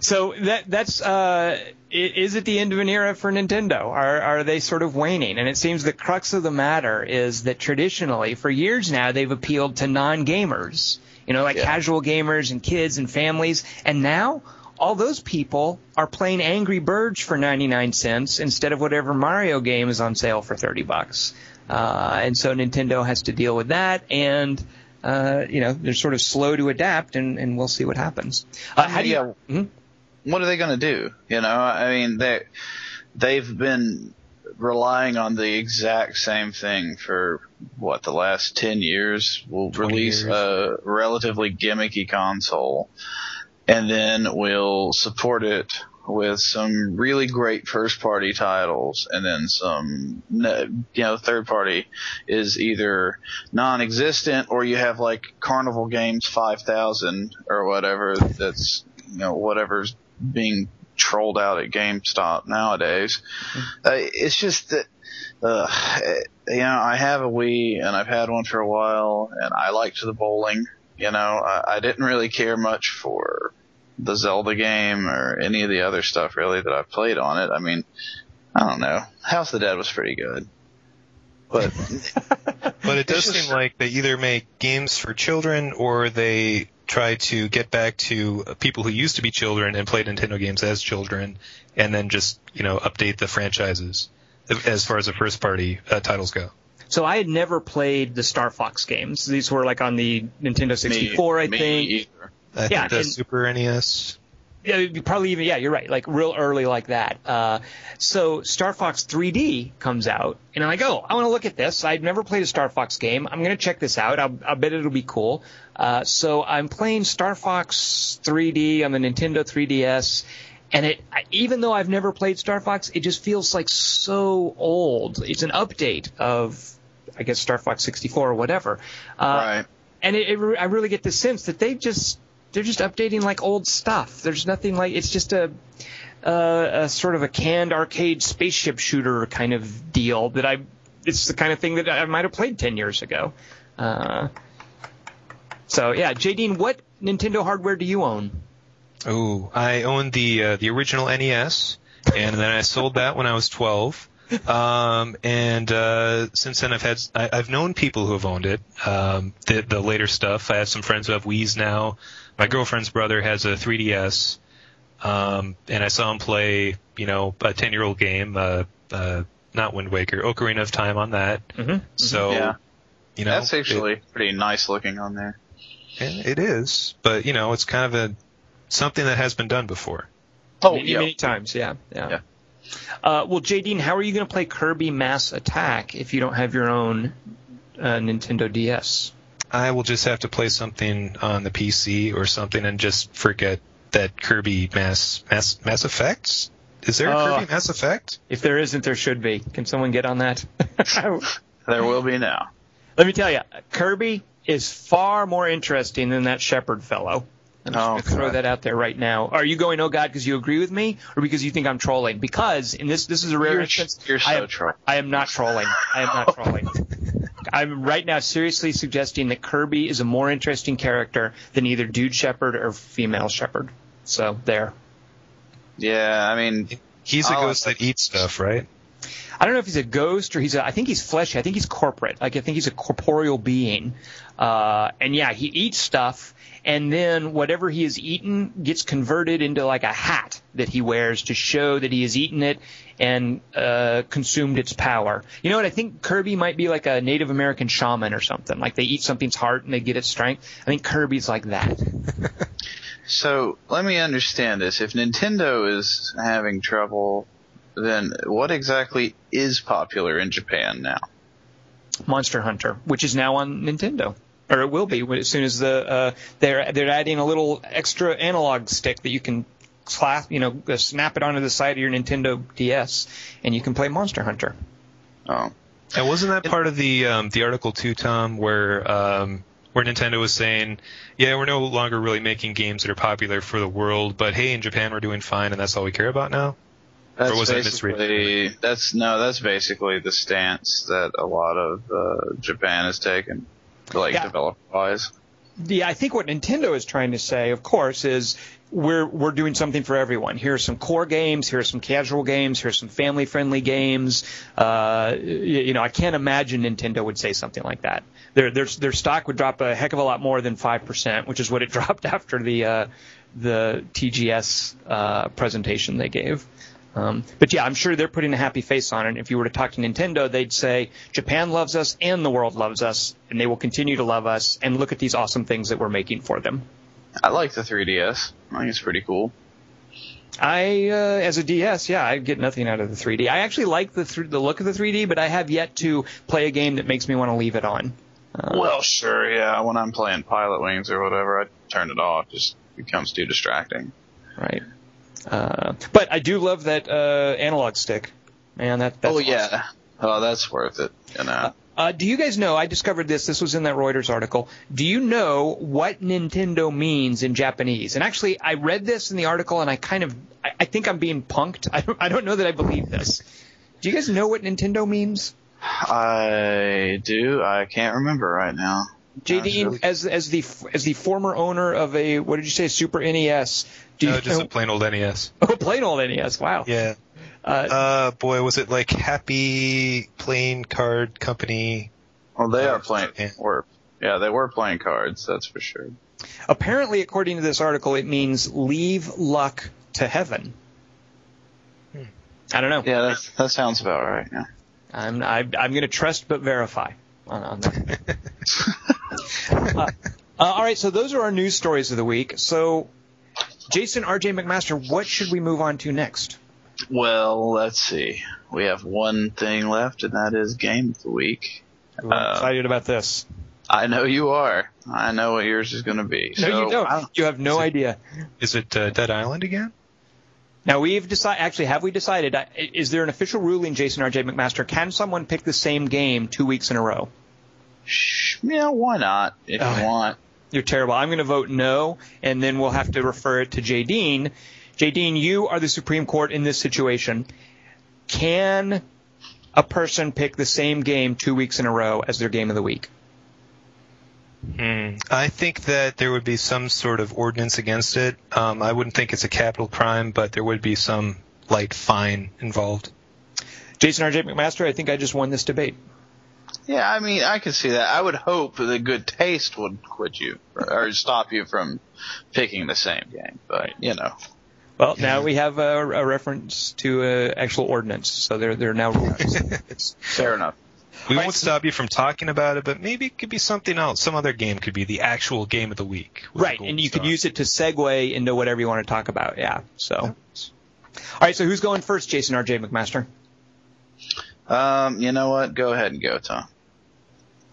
so that that's uh, is it the end of an era for Nintendo? Are are they sort of waning? And it seems the crux of the matter is that traditionally, for years now, they've appealed to non-gamers, you know, like Yeah. casual gamers and kids and families, and now. All those people are playing Angry Birds for 99 cents instead of whatever Mario game is on sale for 30 bucks. Uh, and so Nintendo has to deal with that, and uh, you know they're sort of slow to adapt, and, and we'll see what happens. Uh, how do you? Yeah. Mhm. what are they going to do? You know, I mean, they they've been relying on the exact same thing for what the last ten years. We'll release years. a relatively gimmicky console, and then we'll support it with some really great first party titles and then some you know third party is either non-existent or you have like carnival games 5000 or whatever that's you know whatever's being trolled out at GameStop nowadays. Uh, it's just that uh, you know I have a Wii and I've had one for a while and I liked the bowling you know I, I didn't really care much for the Zelda game or any of the other stuff really that I played on it. I mean, I don't know. House of the Dead was pretty good. But But it does just- seem like they either make games for children or they try to get back to people who used to be children and played Nintendo games as children, and then just you know update the franchises as far as the first party uh, titles go. So I had never played the Star Fox games. These were like on the Nintendo 64, I me think. either. I Yeah, think the and- Super NES. Yeah, probably even yeah, you're right. Like real early like that. Uh, so Star Fox 3D comes out, and I'm like, oh, I want to look at this. I've never played a Star Fox game. I'm gonna check this out. I'll, I bet it'll be cool. Uh, so I'm playing Star Fox 3D on the Nintendo 3DS, and it even though I've never played Star Fox, it just feels like so old. It's an update of I guess Star Fox 64 or whatever. Uh, right. and it, it, re- I really get the sense that they just they're just updating like old stuff. There's nothing like it's just a, a, a sort of a canned arcade spaceship shooter kind of deal that I. It's the kind of thing that I might have played ten years ago. Uh, so yeah, J. Dean, what Nintendo hardware do you own? Oh, I owned the uh, the original NES, and then I sold that when I was 12. Um, and uh, since then, I've had I, I've known people who have owned it. Um, the the later stuff. I have some friends who have Wii's now. My girlfriend's brother has a 3DS, um, and I saw him play, you know, a 10 year old game. Uh, uh, not Wind Waker, Ocarina of Time on that. Mhm. So, Yeah. you know, That's it- actually pretty nice looking on there. it, it is, but you know, it's kind of a something that has been done before. Oh, many, yeah. many times, yeah, yeah. Yeah. Uh, well, J. Dean, how are you going to play Kirby Mass Attack if you don't have your own uh, Nintendo DS? I will just have to play something on the PC or something and just forget that Kirby Mass Mass Mass Effects. Is there a Oh. Kirby Mass Effect? If there isn't, there should be. Can someone get on that? There will be now. Let me tell you, Kirby is far more interesting than that Shepard fellow. I'm just Oh, going to throw God. that out there right now. Are you going, oh God, because you agree with me, or because you think I'm trolling? Because in this, this is a rare You're, instance. you're I so am, troll. I am not trolling. I am not trolling. I'm right now seriously suggesting that Kirby is a more interesting character than either Dude Shepard or Female Shepard. So there. Yeah, I mean, He's a I like ghost that eats stuff, right? I don't know if he's a ghost or he's a. I think he's fleshy. I think he's corporate. Like I think he's a corporeal being. Uh, and yeah, he eats stuff, and then whatever he has eaten gets converted into like a hat that he wears to show that he has eaten it and uh, consumed its power. You know what? I think Kirby might be like a Native American shaman or something. Like they eat something's heart and they get its strength. I think Kirby's like that. so let me understand this. If Nintendo is having trouble, then what exactly is popular in Japan now? Monster Hunter, which is now on Nintendo, or it will be as soon as the uh, they're they're adding a little extra analog stick that you can slap, you know, uh, snap it onto the side of your Nintendo DS, and you can play Monster Hunter. Oh, And wasn't that part of the um, the article too, Tom, where um, where Nintendo was saying, yeah, we're no longer really making games that are popular for the world, but hey, in Japan we're doing fine, and that's all we care about now. that's was I misreading? basically that's no, that's basically the stance that a lot of uh, Japan has taken, like Yeah. developer wise. yeah, I think what Nintendo is trying to say, of course, is we're we're doing something for everyone. Here are some core games. Here are some casual games. Here's some family friendly games. Uh, you, you know, I can't imagine Nintendo would say something like that. Their their their stock would drop a heck of a lot more than five percent, which is what it dropped after the uh, the TGS uh, presentation they gave. Um, but yeah, I'm sure they're putting a happy face on it. If you were to talk to Nintendo, they'd say Japan loves us and the world loves us, and they will continue to love us. And look at these awesome things that we're making for them. I like the 3DS. I think it's pretty cool. I, uh, as a DS, yeah, I get nothing out of the 3D. I actually like the th- the look of the 3D, but I have yet to play a game that makes me want to leave it on. Uh, Well, sure, yeah. When I'm playing Pilotwings or whatever, I turn it off. It Just becomes too distracting. right. Uh, but I do love that uh, analog stick. Man, that that's oh awesome. yeah. Oh, that's worth it. You know. Uh, do you guys know? I discovered this. This was in that Reuters article. Do you know what Nintendo means in Japanese? And actually, I read this in the article, and I kind of, I, I think I'm being punked. I don't, I don't know that I believe this. Do you guys know what Nintendo means? I do. I can't remember right now. JD, really- as as the as the former owner of a what did you say Super NES? Do you No, just a plain old NES. oh plain old NES? Wow. Yeah. Uh, Uh, boy, was it like Happy Playing Card Company? Well, they are playing. yeah. Were yeah, they were playing cards. That's for sure. apparently, according to this article, it means leave luck to heaven. I don't know. Yeah, that that sounds about right. Yeah. I'm I, I'm going to trust but verify on, on that. uh, all right, so those are our news stories of the week. So, Jason, R.J. McMaster, what should we move on to next? Well, let's see. We have one thing left, and that is game of the week. I'm Uh, excited about this. I know you are. I know what yours is going to be. No, so you don't. I- You have no idea. Is it uh, Dead Island again? Now we've decided. Actually, have we decided? uh, Is there an official ruling, Jason R.J. McMaster? Can someone pick the same game two weeks in a row? Sh- yeah, why not? If Oh. you want. You're terrible. I'm going to vote no, and then we'll have to refer it to J. Dean. J. Dean, you are the Supreme Court in this situation. Can a person pick the same game two weeks in a row as their game of the week? Hmm. I think that there would be some sort of ordinance against it. Um, I wouldn't think it's a capital crime, but there would be some light fine involved. Jason R.J. McMaster, I think I just won this debate. Yeah, I mean, I could see that. I would hope that good taste would quit you or, or stop you from picking the same game. But you know, Well, now we have a, a reference to uh, actual ordinance, so there there are now rules. fair enough. We won't stop you from talking about it, but maybe it could be something else. Some other game could be the actual game of the week. right, gold and you could use it to segue into whatever you want to talk about. Yeah. So, all right. So who's going first, Jason R.J. McMaster? Um, you know what? Go ahead and go, Tom.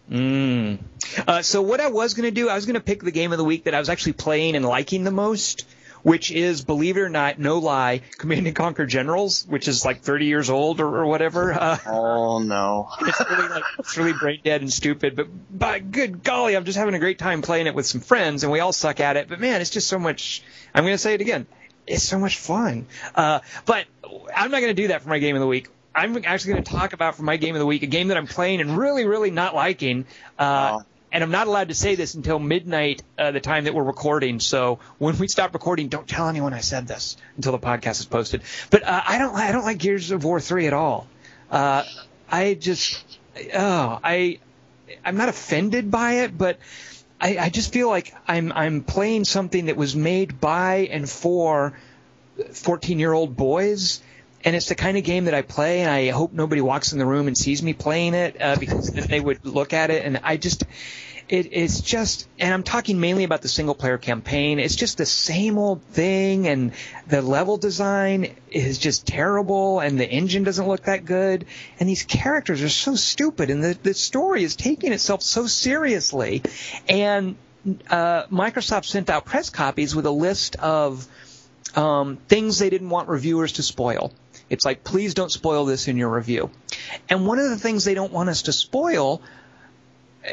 Mm. Uh, so what I was going to do, I was going to pick the game of the week that I was actually playing and liking the most, which is, believe it or not, no lie, Command and Conquer Generals, which is like 30 years old or, or whatever. Uh, Oh no. it's really like it's really brain dead and stupid, but by good golly, I'm just having a great time playing it with some friends, and we all suck at it. But man, it's just so much. I'm going to say it again. It's so much fun. Uh, but I'm not going to do that for my game of the week. I'm actually going to talk about for my game of the week a game that I'm playing and really, really not liking. Uh. And I'm not allowed to say this until midnight, uh, the time that we're recording. So when we stop recording, don't tell anyone I said this until the podcast is posted. But uh, I don't, I don't like Gears of War three at all. Uh, I just, oh, I, I'm not offended by it, but I, I just feel like I'm, I'm playing something that was made by and for 14 year old boys. And it's the kind of game that I play, and I hope nobody walks in the room and sees me playing it uh, because then they would look at it. And I just, it, it's just, and I'm talking mainly about the single player campaign. It's just the same old thing, and the level design is just terrible, and the engine doesn't look that good, and these characters are so stupid, and the, the story is taking itself so seriously. And uh, Microsoft sent out press copies with a list of um, things they didn't want reviewers to spoil. It's like, please don't spoil this in your review. And one of the things they don't want us to spoil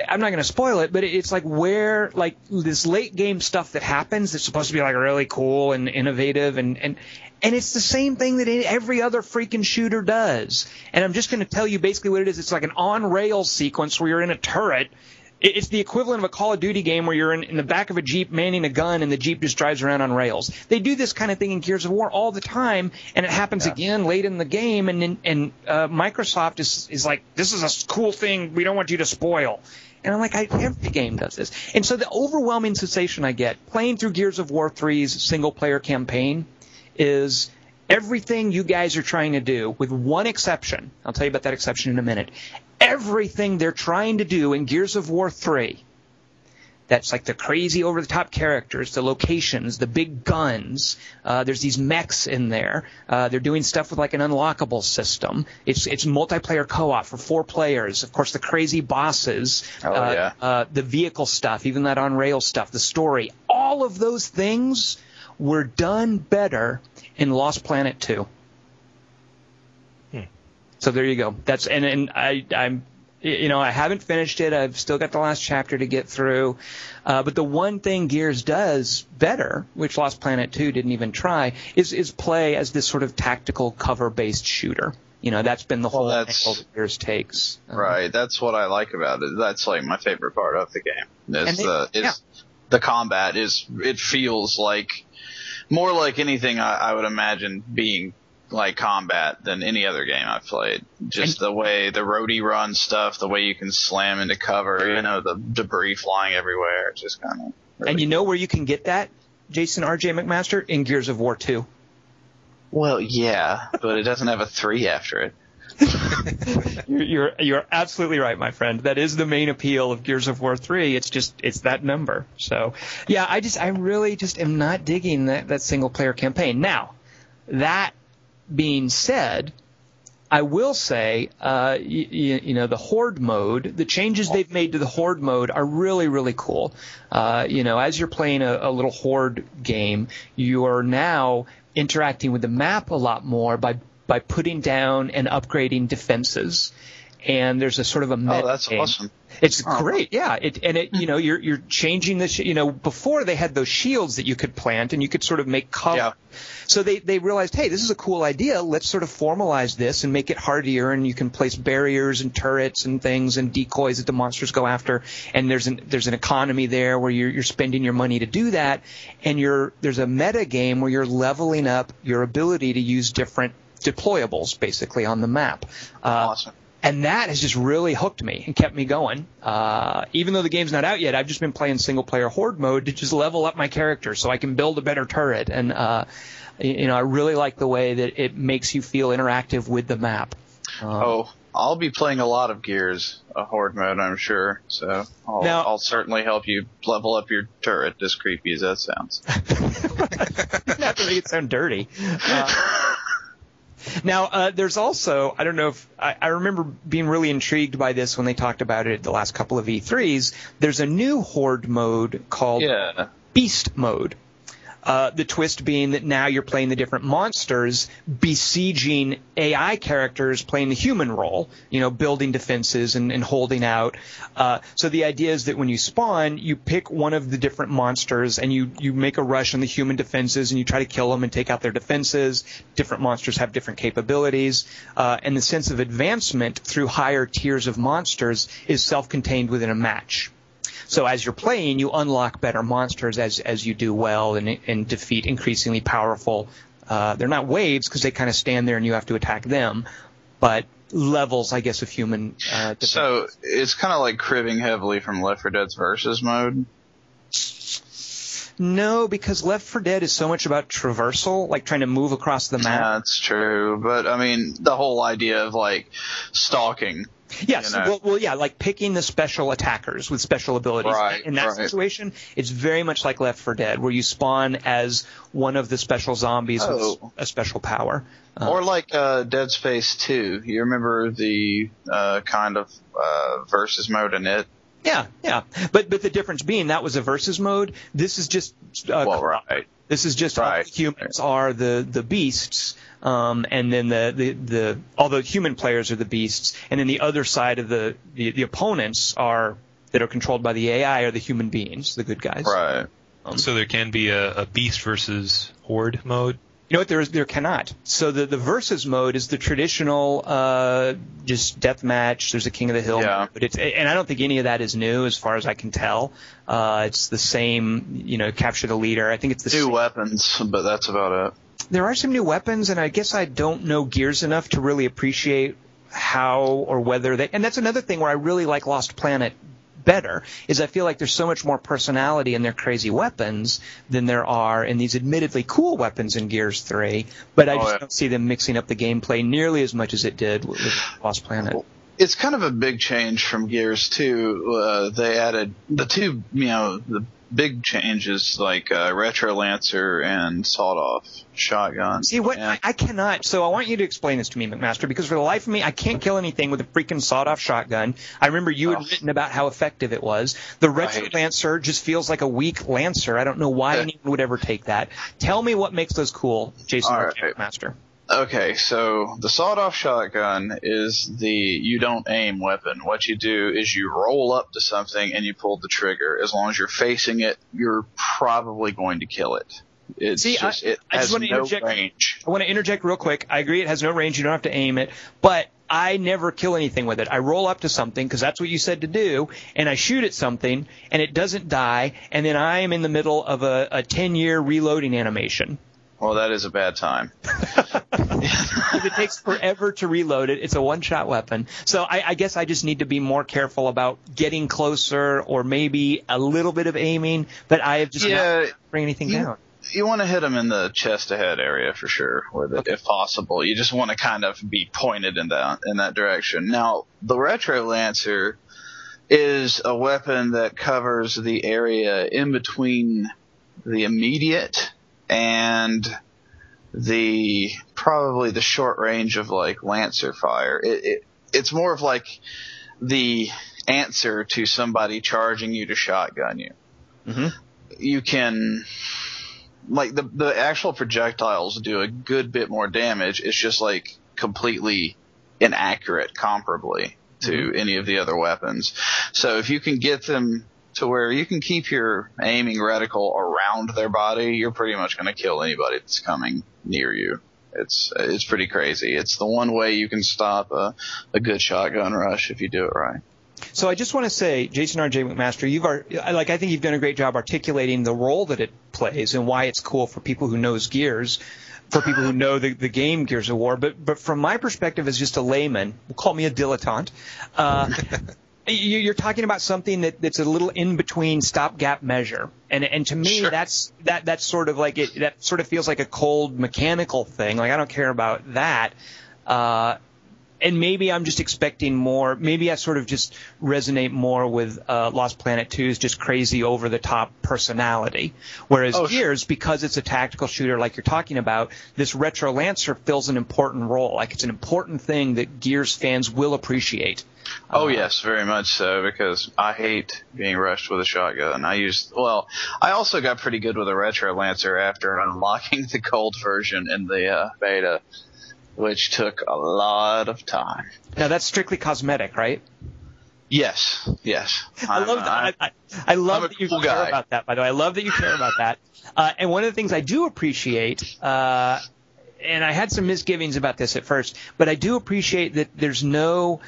I'm not going to spoil it, but it's like where like this late game stuff that happens that's supposed to be like really cool and innovative and and and it's the same thing that every other freaking shooter does. And I'm just going to tell you basically what it is. It's like an on rail sequence where you're in a turret it's the equivalent of a Call of Duty game where you're in, in the back of a Jeep manning a gun and the Jeep just drives around on rails. They do this kind of thing in Gears of War all the time, and it happens again late in the game. And and uh, Microsoft is is like, this is a cool thing we don't want you to spoil. And I'm like, I, every game does this. And so the overwhelming sensation I get playing through Gears of War 3's single player campaign is everything you guys are trying to do, with one exception. I'll tell you about that exception in a minute. Everything they're trying to do in Gears of War 3 that's like the crazy over the top characters, the locations, the big guns. Uh, there's these mechs in there. Uh, they're doing stuff with like an unlockable system. It's it's multiplayer co-op for four players. Of course, the crazy bosses. Oh, uh, yeah. uh, the vehicle stuff, even that on rail stuff, the story. All of those things were done better in Lost Planet 2. So there you go. That's and and I I'm you know I haven't finished it. I've still got the last chapter to get through. Uh, but the one thing Gears does better, which Lost Planet 2 didn't even try, is is play as this sort of tactical cover based shooter. You know that's been the Well, whole that's- angle that Gears takes. Uh, Right. That's what I like about it. That's like my favorite part of the game. Is the is yeah. the combat is it feels like more like anything I, I would imagine being like combat than any other game I've played. Just the way the roadie run stuff, the way you can slam into cover, you know, the debris flying everywhere. It's just kind of. And you know where you can get that, Jason R.J. McMaster? In Gears of War 2. well, yeah, but it doesn't have a three after it. You're, you're you're absolutely right, my friend. That is the main appeal of Gears of War 3. It's just it's that number. So yeah, I just I really just am not digging that that single player campaign. Now, that being said, I will say, uh, you, you know, the horde mode, the changes they've made to the horde mode are really, really cool. Uh, you know, as you're playing a, a little horde game, you are now interacting with the map a lot more by by putting down and upgrading defenses. And there's a sort of a meta Oh, that's game. awesome. It's Oh. great, yeah. It and it, you know, you're you're changing the, sh- you know, before they had those shields that you could plant and you could sort of make cover. Yeah. So they they realized, hey, this is a cool idea. Let's sort of formalize this and make it hardier, and you can place barriers and turrets and things and decoys that the monsters go after. And there's an there's an economy there where you're you're spending your money to do that, and you're there's a meta game where you're leveling up your ability to use different deployables basically on the map. Uh, awesome. And that has just really hooked me and kept me going. Uh, even though the game's not out yet, I've just been playing single player horde mode to just level up my character so I can build a better turret. And uh, you know, I really like the way that it makes you feel interactive with the map. Um, Oh, I'll be playing a lot of Gears, a horde mode, I'm sure. So I'll, Now- I'll certainly help you level up your turret, as creepy as that sounds. not to make it sound dirty. Uh, now, uh, there's also, I don't know if, I, I remember being really intrigued by this when they talked about it at the last couple of E3s. There's a new Horde mode called yeah. Beast mode. Uh, the twist being that now you're playing the different monsters besieging AI characters playing the human role, you know, building defenses and, and holding out. Uh, so the idea is that when you spawn, you pick one of the different monsters and you, you make a rush on the human defenses and you try to kill them and take out their defenses. Different monsters have different capabilities. Uh, and the sense of advancement through higher tiers of monsters is self-contained within a match. So as you're playing, you unlock better monsters as as you do well and, and defeat increasingly powerful. Uh, they're not waves because they kind of stand there and you have to attack them, but levels, I guess, of human. Uh. So it's kind of like cribbing heavily from Left 4 Dead's versus mode. no, because Left 4 Dead is so much about traversal, like trying to move across the map. That's true, but I mean the whole idea of like stalking. Yes, you know. well, well, yeah, like picking the special attackers with special abilities. Right, In that right. situation, it's very much like Left 4 Dead, where you spawn as one of the special zombies Oh. with a special power. Uh, Or like uh, Dead Space 2. You remember the uh, kind of uh, versus mode in it? Yeah, yeah. But but the difference being that was a versus mode. This is just uh, Well, right. This is just all Right. the humans are the the beasts, um, and then the, the the all the human players are the beasts, and then the other side of the the, the opponents are that are controlled by the AI are the human beings, the good guys. Right. So there can be a, a beast versus horde mode. You know what? There is there cannot. So the the versus mode is the traditional uh, just death match. There's a King of the Hill, Yeah. but it's and I don't think any of that is new as far as I can tell. Uh, it's the same. You know, capture the leader. I think it's the New same. weapons, but that's about it. There are some new weapons, and I guess I don't know Gears enough to really appreciate how or whether they. And that's another thing where I really like Lost Planet better is I feel like there's so much more personality in their crazy weapons than there are in these admittedly cool weapons in Gears 3. But I Oh, just yeah. don't see them mixing up the gameplay nearly as much as it did with, with Lost Planet. It's kind of a big change from Gears 2. Uh, they added the two, you know, the big changes like uh, Retro Lancer and Sawed Off Shotgun. See what I, And- I cannot. So I want you to explain this to me, McMaster, because for the life of me, I can't kill anything with a freaking sawed-off shotgun. I remember you had Oh. written about how effective it was. The retro Right. lancer just feels like a weak lancer. I don't know why anyone would ever take that. Tell me what makes those cool, Jason right. McMaster. Okay, so the sawed-off shotgun is the you don't aim weapon. What you do is you roll up to something and you pull the trigger. As long as you're facing it, you're probably going to kill it. It's See, I- just it I just wanna no interject- range. I want to interject real quick. I agree it has no range. You don't have to aim it, but I never kill anything with it. I roll up to something because that's what you said to do, and I shoot at something, and it doesn't die, and then I am in the middle of a, a 10-year reloading animation. Well, that is a bad time. It takes forever to reload it. It's a one-shot weapon. So I, I guess I just need to be more careful about getting closer or maybe a little bit of aiming, but I have just Yeah, not bring anything you- down. you want to hit them in the chest ahead area for sure, with it, if possible. You just want to kind of be pointed in that in that direction. Now, the retro lancer is a weapon that covers the area in between the immediate and the probably the short range of like lancer fire. It, it it's more of like the answer to somebody charging you to shotgun you. Mhm. You can like the the actual projectiles do a good bit more damage. It's just like completely inaccurate comparably to any of the other weapons. So if you can get them to where you can keep your aiming reticle around their body, you're pretty much going to kill anybody that's coming near you. It's it's pretty crazy. It's the one way you can stop a, a good shotgun rush if you do it right. So I just want to say, Jason R.J. McMaster, you've ar- I- like I think you've done a great job articulating the role that it plays and why it's cool for people who knows Gears, for people who know the, the game Gears of War. But but from my perspective as just a layman, call me a dilettante. Uh, You're talking about something that, that's a little in between stopgap measure, and and to me Sure. that's that that's sort of like it that sort of feels like a cold mechanical thing. Like I don't care about that. Uh, and maybe I'm just expecting more. Maybe I sort of just resonate more with uh, Lost Planet 2's just crazy over the top personality. Whereas Oh, sure. Gears, because it's a tactical shooter like you're talking about, this Retro Lancer fills an important role. Like it's an important thing that Gears fans will appreciate. Oh yes, very much so because I hate being rushed with a shotgun. I used well, I also got pretty good with a retro lancer after unlocking the gold version in the uh, beta, which took a lot of time. Now that's strictly cosmetic, right? Yes, yes. I I'm, love uh, that. I, I, I love that you cool care guy. about that. By the way, I love that you care about that. Uh, and one of the things I do appreciate, uh, and I had some misgivings about this at first, but I do appreciate that there's no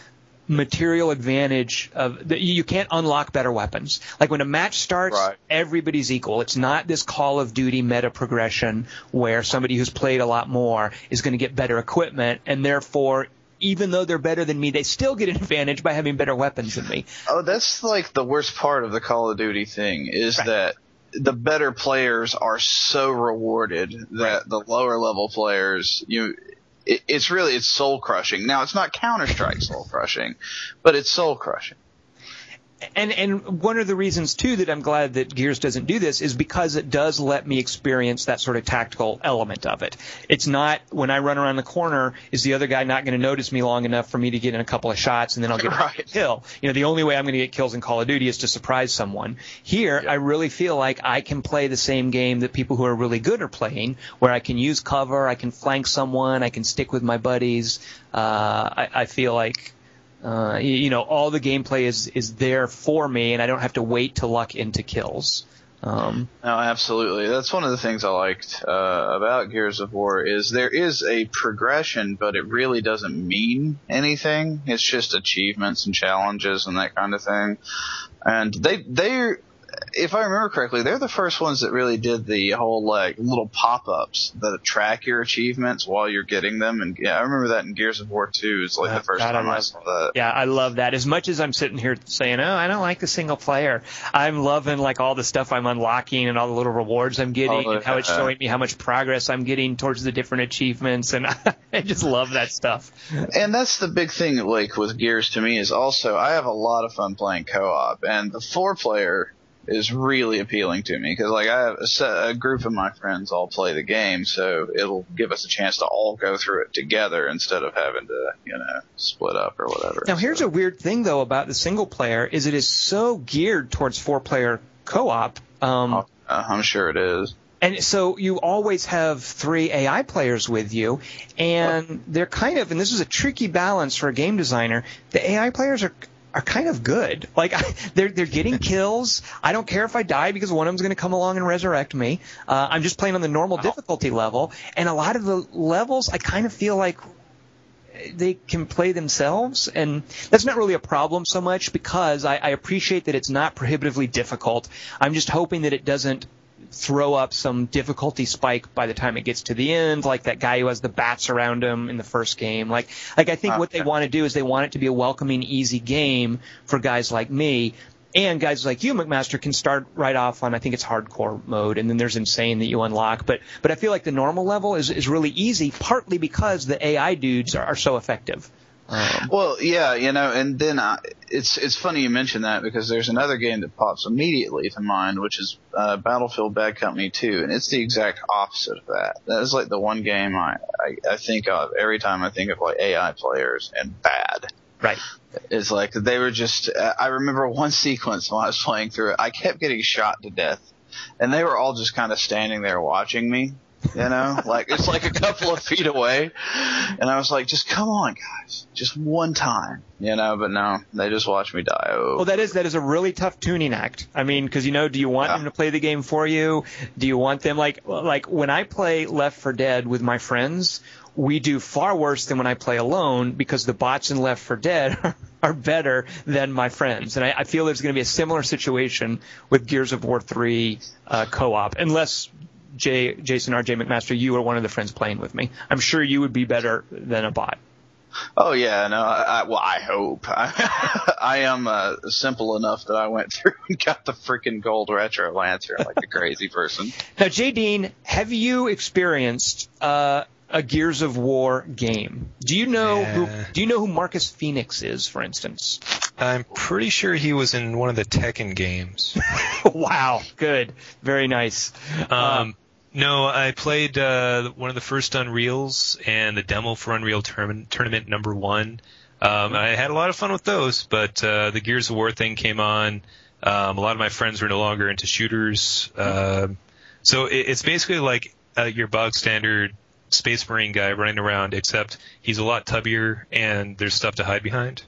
material advantage of that you can't unlock better weapons. Like when a match starts, Right. everybody's equal. It's not this Call of Duty meta progression where somebody who's played a lot more is going to get better equipment and therefore even though they're better than me, they still get an advantage by having better weapons than me. Oh, that's like the worst part of the Call of Duty thing is Right. that the better players are so rewarded that the lower level players, you, it, it's really it's soul crushing. Now it's not Counter Strike soul crushing, but it's soul crushing. And and one of the reasons too that I'm glad that Gears doesn't do this is because it does let me experience that sort of tactical element of it. It's not when I run around the corner, is the other guy not going to notice me long enough for me to get in a couple of shots and then I'll get Right. a kill. You know, the only way I'm going to get kills in Call of Duty is to surprise someone. Here, I really feel like I can play the same game that people who are really good are playing, where I can use cover, I can flank someone, I can stick with my buddies. Uh, I, I feel like uh, you, you know, all the gameplay is is there for me, and I don't have to wait to luck into kills. Um, No, absolutely. That's one of the things I liked uh, about Gears of War is there is a progression, but it really doesn't mean anything. It's just achievements and challenges and that kind of thing. And they they if I remember correctly, they're the first ones that really did the whole like little pop-ups that track your achievements while you're getting them. And yeah, I remember that in Gears of War 2 is like Oh, the first God, time I love saw that. Yeah, I love that. As much as I'm sitting here saying, "Oh, I don't like the single player," I'm loving like all the stuff I'm unlocking and all the little rewards I'm getting, Oh, and how it's showing me how much progress I'm getting towards the different achievements, and I just love that stuff. And that's the big thing, like with Gears to me, is also I have a lot of fun playing co-op, and the four player is really appealing to me because like I have a, set, a group of my friends all play the game, so it'll give us a chance to all go through it together instead of having to you know split up or whatever. Now, here's So- a weird thing though about the single player is it is so geared towards four player co-op. Um, uh, I'm sure it is. And so you always have three AI players with you, and they're kind of, and this is a tricky balance for a game designer. The AI players are are kind of good. Like they're they're getting kills. I don't care if I die because one of them's going to come along and resurrect me. Uh, I'm just playing on the normal difficulty level, and a lot of the levels I kind of feel like they can play themselves, and that's not really a problem so much because I, I appreciate that it's not prohibitively difficult. I'm just hoping that it doesn't throw up some difficulty spike by the time it gets to the end, like that guy who has the bats around him in the first game. Like, like I think ah, what they want to do is they want it to be a welcoming, easy game for guys like me. And guys like you, McMaster, can start right off on I think it's hardcore mode, and then there's insane that you unlock. But but I feel like the normal level is is really easy, partly because the AI dudes are, are so effective. Um, Well, yeah, you know, and then I, it's it's funny you mention that because there's another game that pops immediately to mind, which is uh, Battlefield Bad Company 2, and it's the exact opposite of that. That is like the one game I, I I think of every time I think of like AI players and bad. right. It's like they were just. Uh, I remember one sequence when I was playing through it. I kept getting shot to death, and they were all just kind of standing there watching me. You know, like it's like a couple of feet away, and I was like, "Just come on, guys, just one time." You know, but no, they just watched me die. Oh, Well, that is that is a really tough tuning act. I mean, because you know, do you want Yeah. them to play the game for you? Do you want them like like when I play Left 4 Dead with my friends? We do far worse than when I play alone because the bots in Left 4 Dead are better than my friends, and I, I feel there's going to be a similar situation with Gears of War 3 uh, co-op, unless. Jay, Jason R. J. McMaster, you are one of the friends playing with me. I'm sure you would be better than a bot. oh yeah, no. I, I, well, I hope. I, I am uh, simple enough that I went through and got the freaking gold retro lancer like a crazy person. Now, J. Dean, have you experienced uh, a Gears of War game? Do you know Yeah. who? Do you know who Marcus Phoenix is, for instance? I'm pretty sure he was in one of the Tekken games. wow, good, very nice. Um, no, I played uh, one of the first Unreals and the demo for Unreal Tournament, tournament number one. Um, I had a lot of fun with those, but uh, the Gears of War thing came on. Um, a lot of my friends were no longer into shooters, um so it, it's basically like uh, your bog standard Space Marine guy running around, except he's a lot tubbier and there's stuff to hide behind.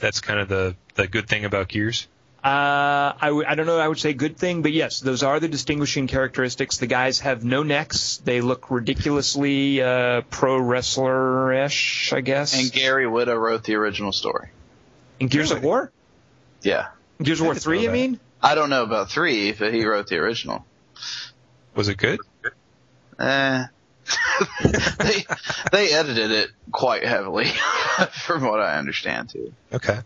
That's kind of the the good thing about Gears. Uh, I, w- I don't know. I would say good thing, but yes, those are the distinguishing characteristics. The guys have no necks. They look ridiculously uh, pro wrestler ish, I guess. And Gary Whitta wrote the original story. In Gears of War, Yeah, Gears of War three, you mean? I don't know about three, but he wrote the original. Was it good? Eh. they they edited it quite heavily, from what I understand too. Okay.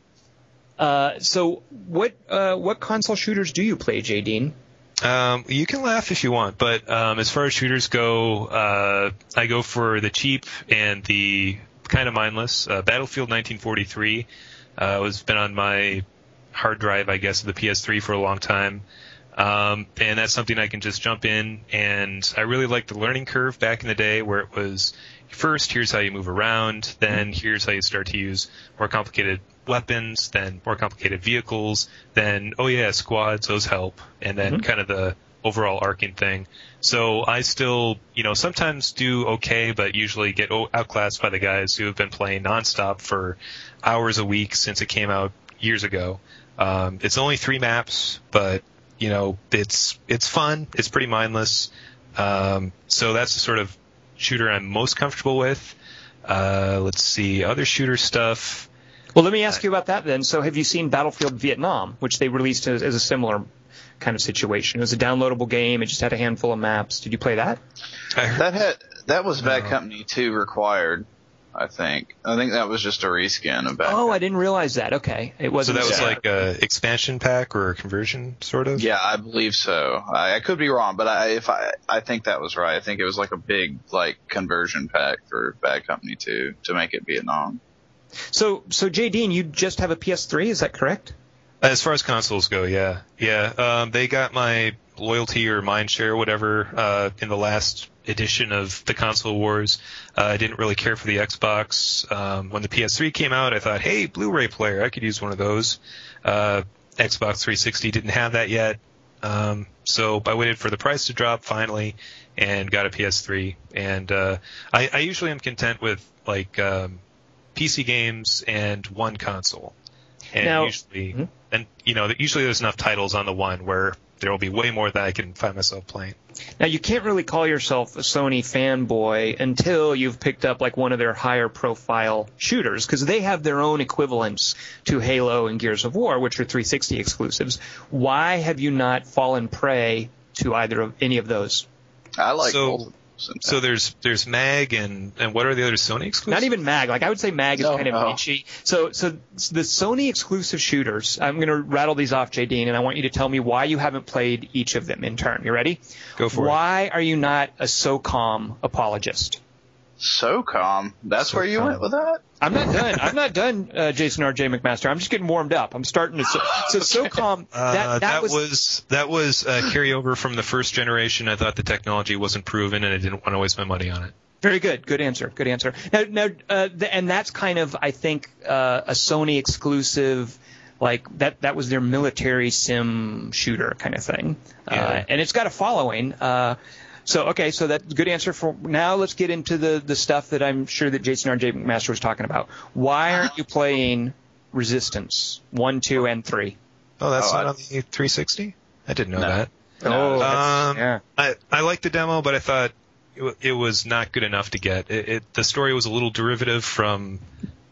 Uh, so what uh, what console shooters do you play, J. Dean? Um, you can laugh if you want, but um, as far as shooters go, uh, I go for the cheap and the kind of mindless. Uh, Battlefield 1943 uh, was been on my hard drive, I guess, of the PS3 for a long time. Um, and that's something I can just jump in. And I really like the learning curve back in the day where it was first, here's how you move around, then here's how you start to use more complicated weapons, then more complicated vehicles, then, oh yeah, squads, those help, and then kind of the overall arcing thing. So I still, you know, sometimes do okay, but usually get outclassed by the guys who have been playing nonstop for hours a week since it came out years ago. Um, it's only three maps, but you know, it's it's fun. It's pretty mindless. Um, so that's the sort of shooter I'm most comfortable with. Uh, let's see other shooter stuff. Well, let me ask you about that then. So, have you seen Battlefield Vietnam, which they released as, as a similar kind of situation? It was a downloadable game. It just had a handful of maps. Did you play that? That had that was Bad No. Company 2 required. I think. I think that was just a reskin of Bad. Oh, Company. I didn't realize that. Okay, it so was. So that was Yeah. like a expansion pack or a conversion, sort of. Yeah, I believe so. I, I could be wrong, but I, if I, I think that was right. I think it was like a big like conversion pack for Bad Company 2 to make it Vietnam. So. So, Dean, you just have a PS3. Is that correct? As far as consoles go, yeah, yeah. Um, they got my loyalty or mind share, whatever, uh, in the last edition of the console wars. Uh, I didn't really care for the Xbox. Um, when the PS3 came out, I thought, hey, Blu-ray player, I could use one of those. Uh, Xbox 360 didn't have that yet. Um, so I waited for the price to drop finally and got a PS3. And, uh, I, I usually am content with like, um, PC games and one console. And Now- usually, Mhm. and you know, usually there's enough titles on the one where there will be way more that I can find myself playing. Now, you can't really call yourself a Sony fanboy until you've picked up like one of their higher profile shooters because they have their own equivalents to Halo and Gears of War, which are 360 exclusives. Why have you not fallen prey to either of any of those? I like So- both of those. So there's there's Mag and and what are the other Sony exclusives? Not even Mag. Like I would say Mag is No, kind of no. niche. So so the Sony exclusive shooters, I'm going to rattle these off, J.D., and I want you to tell me why you haven't played each of them in turn. You ready? Go for it. why are you not a SOCOM apologist? SOCOM. That's where you went with that? I'm not done. I'm not done, uh, Jason R.J. McMaster. I'm just getting warmed up. I'm starting to. So, so SOCOM. Uh, That, that, was, was that was a carryover from the first generation. I thought the technology wasn't proven, and I didn't want to waste my money on it. very good. Good answer. Good answer. Now, now, uh, the, and that's kind of, I think, uh, a Sony exclusive. Like that, that was their military sim shooter kind of thing, uh, and it's got a following. Uh, so okay, so that's a good answer for now. Let's get into the the stuff that I'm sure that Jason R.J. McMaster was talking about. Why aren't you playing Resistance one, two, and three? Oh, that's Oh, not I- on the 360. I didn't know No. that. Oh, Um, yeah. I I liked the demo, but I thought it, it was not good enough to get. It, it the story was a little derivative from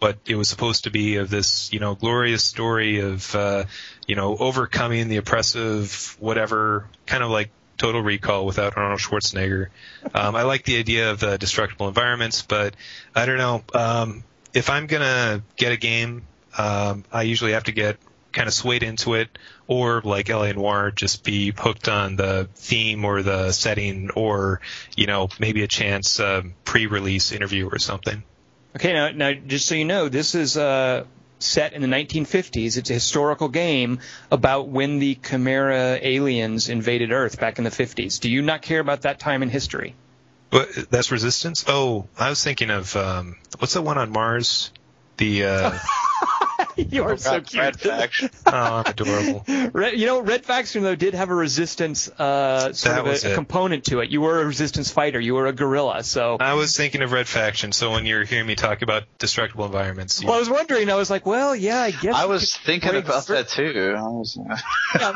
what it was supposed to be of this, you know, glorious story of uh, you know overcoming the oppressive whatever, kind of like Total Recall without Arnold Schwarzenegger. Um, I like the idea of the destructible environments, but I don't know. Um, if I'm gonna get a game, um, I usually have to get kind of swayed into it, or like LA Noir, just be hooked on the theme or the setting, or you know maybe a chance um, pre-release interview or something. Okay, now, now just so you know, this is uh, set in the 1950s. It's a historical game about when the Chimera aliens invaded Earth back in the 50s. Do you not care about that time in history? But that's Resistance. Oh, I was thinking of um, what's the one on Mars? The uh, you are so Red cute. Faction. oh, I'm adorable. Red, you know, Red Faction though did have a resistance uh, sort That of a, a component to it. You were a resistance fighter. You were a guerrilla. So. I was thinking of Red Faction. So when you're hearing me talk about destructible environments, you, well, I was wondering. I was like, well, yeah, I guess. I was thinking break about through- that too. I was, Yeah,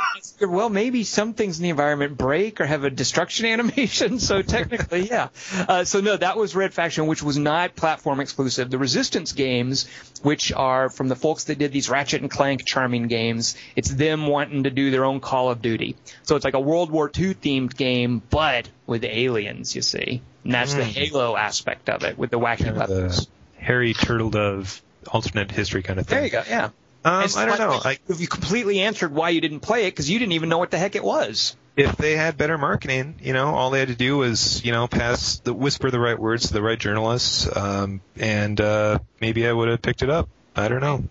well, maybe some things in the environment break or have a destruction animation. So technically, yeah. Uh, so no, that was Red Faction, which was not platform exclusive. The Resistance games, which are from the folks that did these Ratchet and Clank charming games, it's them wanting to do their own Call of Duty. So it's like a World War II themed game, but with aliens. You see, and that's the Halo aspect of it with the wacky kind of weapons. the Harry Turtledove alternate history kind of thing. There you go. Yeah. Um, I don't like- know. I, you completely answered why you didn't play it because you didn't even know what the heck it was. if they had better marketing, you know, all they had to do was, you know, pass the whisper the right words to the right journalists, um, and uh, maybe I would have picked it up. I don't know.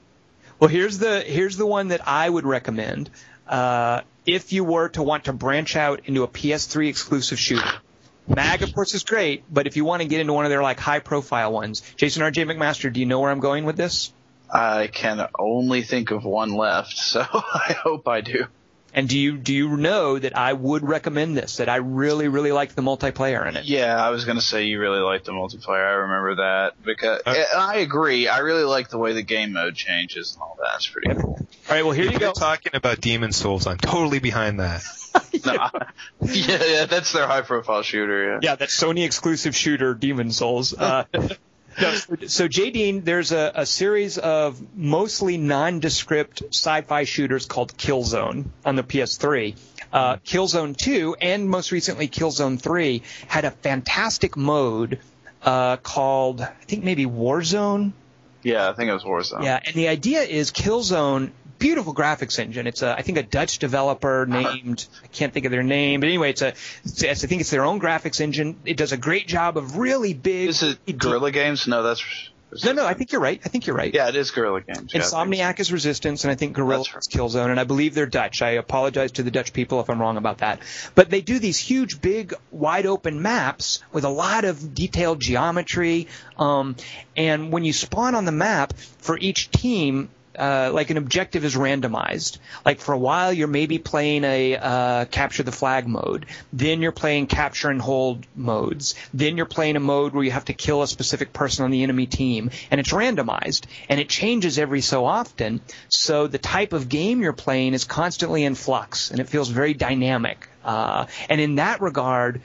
Well, here's the here's the one that I would recommend uh, if you were to want to branch out into a PS3 exclusive shooter. Mag, of course, is great, but if you want to get into one of their like high profile ones, Jason R.J. McMaster, do you know where I'm going with this? I can only think of one left, so I hope I do. And do you do you know that I would recommend this? That I really really like the multiplayer in it. Yeah, I was gonna say you really like the multiplayer. I remember that because Uh, and I agree. I really like the way the game mode changes and all that. It's pretty cool. All right, well here If you you're go. talking about Demon's Souls, I'm totally behind that. No, yeah, yeah, that's their high profile shooter. Yeah. Yeah, that Sony exclusive shooter, Demon's Souls. Uh, no, so, so J. Dean, there's a, a series of mostly nondescript sci-fi shooters called Killzone on the PS3. Uh, Killzone 2 and most recently Killzone 3 had a fantastic mode uh, called, I think maybe Warzone. Yeah, I think it was Warzone. Yeah, and the idea is Killzone, beautiful graphics engine. It's a, I think a Dutch developer named, I can't think of their name, but anyway, it's a, it's, I think it's their own graphics engine. It does a great job of really big. Is it Guerrilla Games? No, that's. No, no, I think you're right. I think you're right. Yeah, it is Guerrilla Games. yeah, I think Insomniac is Resistance, and I think Guerrilla is Killzone, and I believe they're Dutch. I apologize to the Dutch people if I'm wrong about that. But they do these huge, big, wide open maps with a lot of detailed geometry. Um, and when you spawn on the map, for each team, uh, like an objective is randomized. Like for a while, you're maybe playing a uh, capture the flag mode. Then you're playing capture and hold modes. Then you're playing a mode where you have to kill a specific person on the enemy team, and it's randomized and it changes every so often. So the type of game you're playing is constantly in flux, and it feels very dynamic. Uh, and in that regard,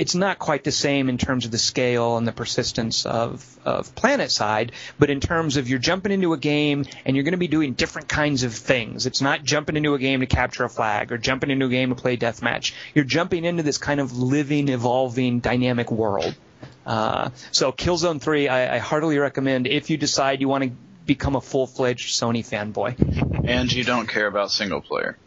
it's not quite the same in terms of the scale and the persistence of, of PlanetSide, but in terms of you're jumping into a game and you're going to be doing different kinds of things. It's not jumping into a game to capture a flag or jumping into a game to play deathmatch. You're jumping into this kind of living, evolving, dynamic world. Uh, so Killzone 3, I, I heartily recommend if you decide you want to become a full-fledged Sony fanboy. And you don't care about single player.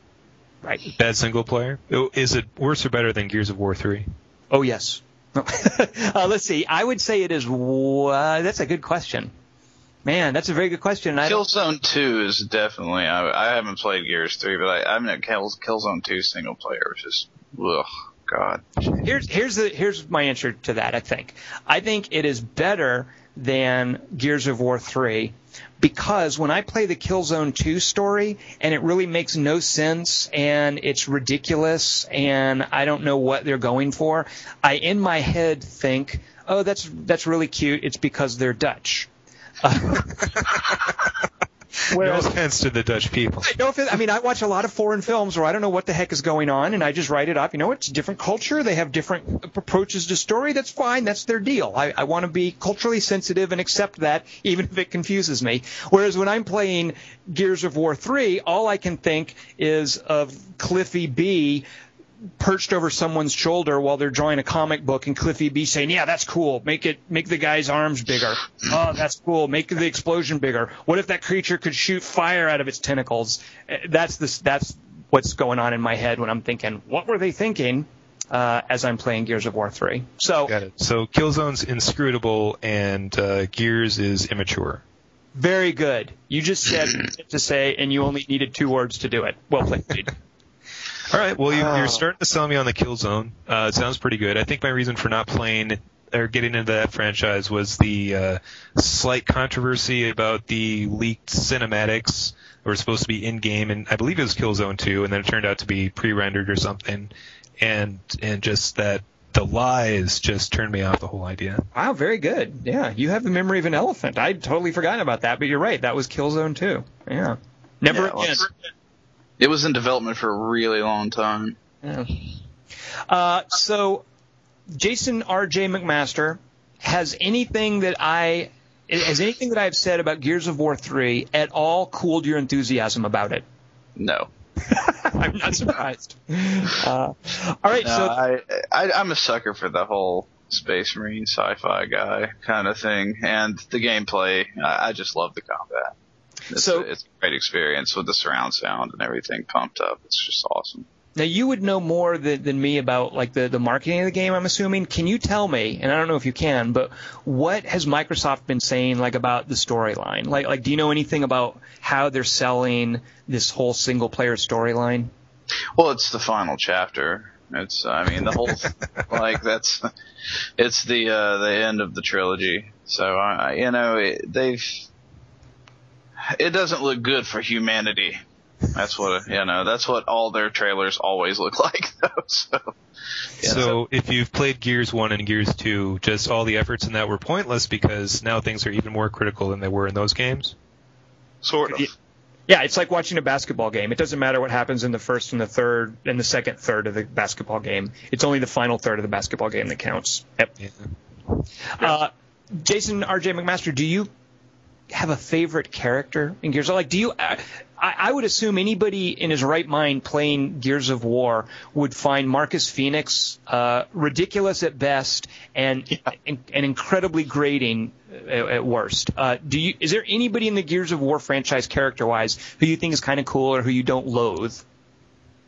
Right. Bad single player. Is it worse or better than Gears of War 3? Oh yes. uh, let's see. I would say it is. Uh, that's a good question. Man, that's a very good question. I Killzone 2 is definitely. I, I haven't played Gears 3, but I, I'm in Kill, Killzone 2 single player, which is. Ugh, God. here's here's the here's my answer to that. I think I think it is better than Gears of War three because when I play the Killzone two story and it really makes no sense and it's ridiculous and I don't know what they're going for, I in my head think, oh that's that's really cute. It's because they're Dutch. Whereas offense to the Dutch people. no offense. I mean, I watch a lot of foreign films where I don't know what the heck is going on, and I just write it up. You know, it's a different culture. They have different approaches to story. That's fine. That's their deal. I, I want to be culturally sensitive and accept that, even if it confuses me. Whereas when I'm playing Gears of War 3, all I can think is of Cliffy B perched over someone's shoulder while they're drawing a comic book and Cliffy B saying, "Yeah, that's cool. Make it make the guy's arms bigger. Oh, that's cool. Make the explosion bigger. What if that creature could shoot fire out of its tentacles?" Uh, That's this that's what's going on in my head when I'm thinking, "What were they thinking?" Uh, as I'm playing Gears of War 3. So Got it. So Killzone's inscrutable and uh, Gears is immature. very good. You just said to say, and you only needed two words to do it. Well played. Reed. All right. Well, you, Oh. you're starting to sell me on the Killzone. Uh, it sounds pretty good. I think my reason for not playing or getting into that franchise was the uh, slight controversy about the leaked cinematics that were supposed to be in game, and I believe it was Killzone 2, and then it turned out to be pre-rendered or something, and and just that the lies just turned me off the whole idea. Wow, very good. Yeah, you have the memory of an elephant. I'd totally forgotten about that, but you're right. That was Killzone 2. Yeah. Never Yeah, again. it's- It was in development for a really long time. Yeah. Uh, so, Jason R.J. McMaster, has anything that I has anything that I've said about Gears of War 3 at all cooled your enthusiasm about it? No. I'm not surprised. Uh, all right, No, so I, I I'm a sucker for the whole space marine sci-fi guy kind of thing, and the gameplay. I, I just love the combat. It's, So- it's a great experience with the surround sound and everything pumped up. It's just awesome. Now you would know more than, than me about like the, the marketing of the game. I'm assuming. Can you tell me? And I don't know if you can, but what has Microsoft been saying like about the storyline? Like like do you know anything about how they're selling this whole single player storyline? Well, it's the final chapter. It's I mean the whole like that's it's the uh, the end of the trilogy. So I I- you know it, they've it doesn't look good for humanity. That's what you know. That's what all their trailers always look like, though. So, yeah. So if you've played Gears 1 and Gears 2, just all the efforts in that were pointless because now things are even more critical than they were in those games? sort of. Yeah, it's like watching a basketball game. It doesn't matter what happens in the first and the third and the second third of the basketball game. It's only the final third of the basketball game that counts. Yep. Yeah. Uh, Jason R.J. McMaster, do you have a favorite character in Gears? Like, do you? Uh, I, I would assume anybody in his right mind playing Gears of War would find Marcus Phoenix uh, ridiculous at best and and, and incredibly grating at, at worst. Uh, do you? Is there anybody in the Gears of War franchise, character-wise, who you think is kind of cool or who you don't loathe?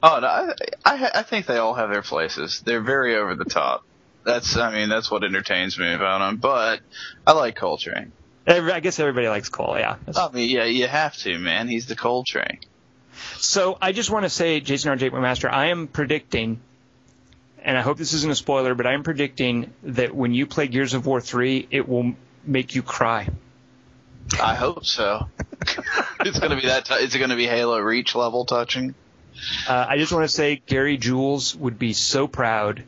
Oh, no, I, I I think they all have their places. They're very over the top. That's I mean that's what entertains me about them. But I like Cole Train. Every- I guess everybody likes Cole. Yeah. I mean, yeah, you have to, man. He's the Cole train. So I just want to say, Jason R. J. McMaster, I am predicting, and I hope this isn't a spoiler, but I am predicting that when you play Gears of War 3, it will make you cry. I hope so. it's gonna be that. T- it's gonna be Halo Reach level touching. Uh, I just want to say, Gary Jules would be so proud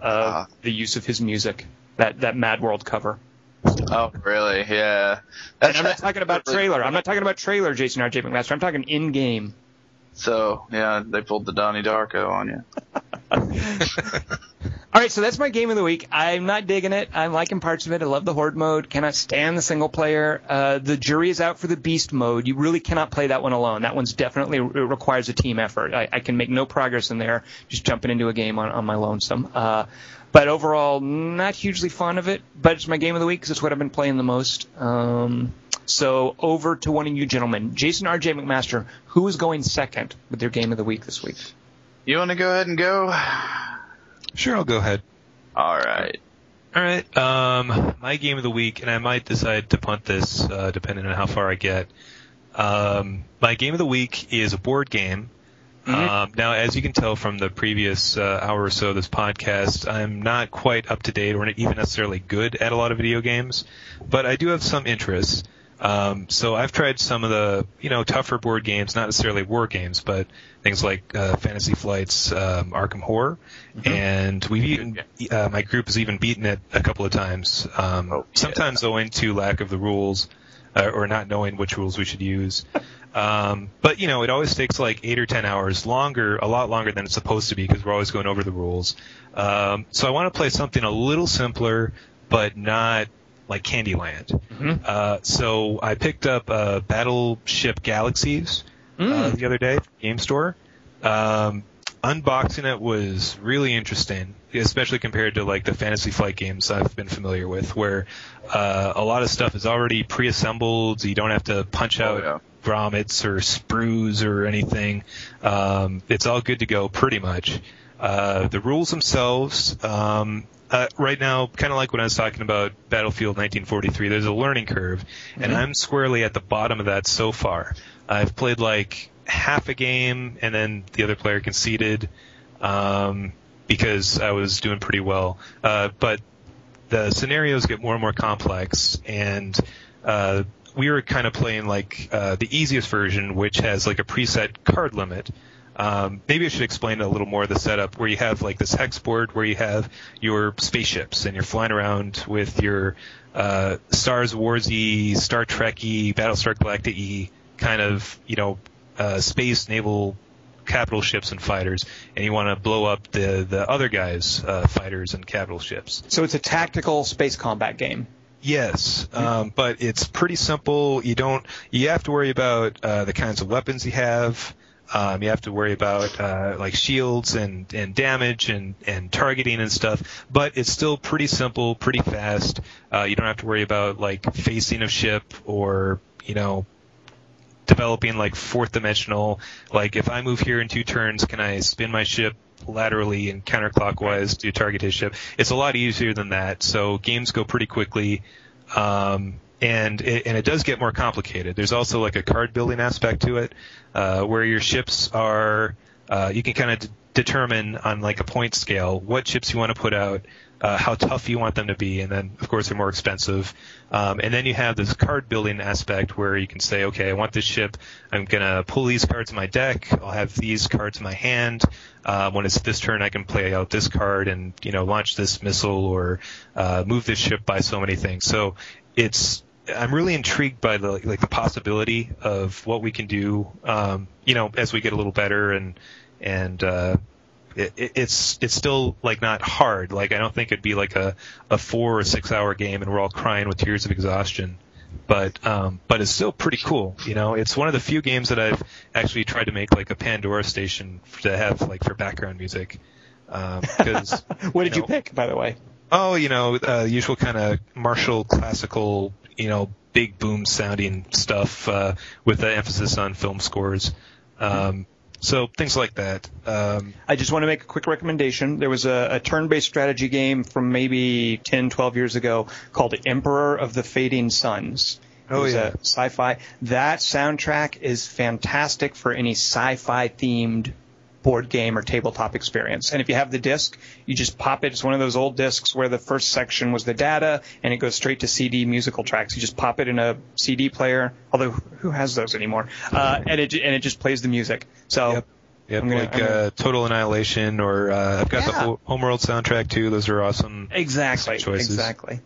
of Ah. the use of his music, that, that Mad World cover. Oh, really? Yeah. And I'm not talking about trailer. I'm not talking about trailer, Jason R. J. McMaster. I'm talking in game. So yeah, they pulled the Donnie Darko on you. All right, so that's my game of the week. I'm not digging it. I'm liking parts of it. I love the horde mode. Cannot stand the single player. Uh, the jury is out for the beast mode. You really cannot play that one alone. That one's definitely it requires a team effort. I, I can make no progress in there just jumping into a game on, on my lonesome. Uh, but overall, not hugely fond of it. But it's my game of the week because it's what I've been playing the most. Um, so over to one of you gentlemen, Jason R.J. McMaster. Who is going second with their game of the week this week? You want to go ahead and go? Sure, I'll go ahead. All right. All right. Um, my game of the week, and I might decide to punt this uh, depending on how far I get. Um, my game of the week is a board game. Um, now, as you can tell from the previous uh, hour or so of this podcast, I'm not quite up to date or even necessarily good at a lot of video games, but I do have some interests. Um, so I've tried some of the, you know, tougher board games, not necessarily war games, but things like uh, Fantasy Flight's um, Arkham Horror, and we've even uh, my group has even beaten it a couple of times. Um, Oh, yeah. Sometimes owing to lack of the rules, uh, or not knowing which rules we should use. Um, but you know, it always takes like eight or ten hours longer, a lot longer than it's supposed to be because we're always going over the rules. Um, so I want to play something a little simpler, but not like Candyland. Uh, so I picked up uh, Battleship Galaxies uh, the other day, from Game Store. Um, unboxing it was really interesting, especially compared to like the Fantasy Flight games I've been familiar with, where uh, a lot of stuff is already pre-assembled. You don't have to punch Oh, out yeah. Grommets or sprues or anything. Um, it's all good to go pretty much. Uh, the rules themselves, um, uh, right now, kind of like when I was talking about Battlefield 1943, there's a learning curve, and I'm squarely at the bottom of that so far. I've played like half a game, and then the other player conceded um, because I was doing pretty well. Uh, but the scenarios get more and more complex, and uh, we were kind of playing like uh, the easiest version, which has like a preset card limit. Um, maybe I should explain a little more of the setup where you have like this hex board where you have your spaceships and you're flying around with your uh, Stars Warsy, Star Trekky, Battlestar Galactica kind of you know uh, space naval capital ships and fighters, and you want to blow up the the other guys' uh, fighters and capital ships. So it's a tactical space combat game. Yes, um, but it's pretty simple. You don't. You have to worry about uh, the kinds of weapons you have. Um, you have to worry about uh, like shields and, and damage and, and targeting and stuff. But it's still pretty simple, pretty fast. Uh, you don't have to worry about like facing a ship or you know developing like fourth dimensional. Like if I move here in two turns, can I spin my ship laterally and counterclockwise to target his ship? It's a lot easier than that. So games go pretty quickly. Um, and it, and it does get more complicated. There's also like a card building aspect to it, uh, where your ships are, uh, you can kind of d- determine on like a point scale what ships you want to put out, uh, how tough you want them to be, and then of course they're more expensive. Um, and then you have this card building aspect where you can say, okay, I want this ship. I'm gonna pull these cards in my deck. I'll have these cards in my hand. Uh, when it's this turn, I can play out this card and you know launch this missile or uh, move this ship by so many things. So it's I'm really intrigued by the like the possibility of what we can do. Um, you know, as we get a little better and and uh, it, it- it's it's still like not hard. Like I don't think it'd be like a a four or six hour game and we're all crying with tears of exhaustion. But um, but it's still pretty cool. You know, it's one of the few games that I've actually tried to make like a Pandora station to have like for background music. Um 'cause what did you know, pick, by the way? Oh, you know, uh, usual kind of martial classical, you know, big boom sounding stuff uh, with the emphasis on film scores. Um, so things like that. Um, I just want to make a quick recommendation. There was a, a turn-based strategy game from maybe 10, 12 years ago called Emperor of the Fading Suns. It Oh, was yeah. a sci-fi. That soundtrack is fantastic for any sci-fi themed board game or tabletop experience. And if you have the disc, you just pop it. It's one of those old discs where the first section was the data and it goes straight to CD musical tracks. You just pop it in a CD player, although who has those anymore? Uh, and it and it just plays the music. So Yep. Yep, gonna- like gonna- uh, Total Annihilation, or uh, I've got the Yeah. Ho- Homeworld soundtrack too. Those are awesome. Exactly. choices. Exactly.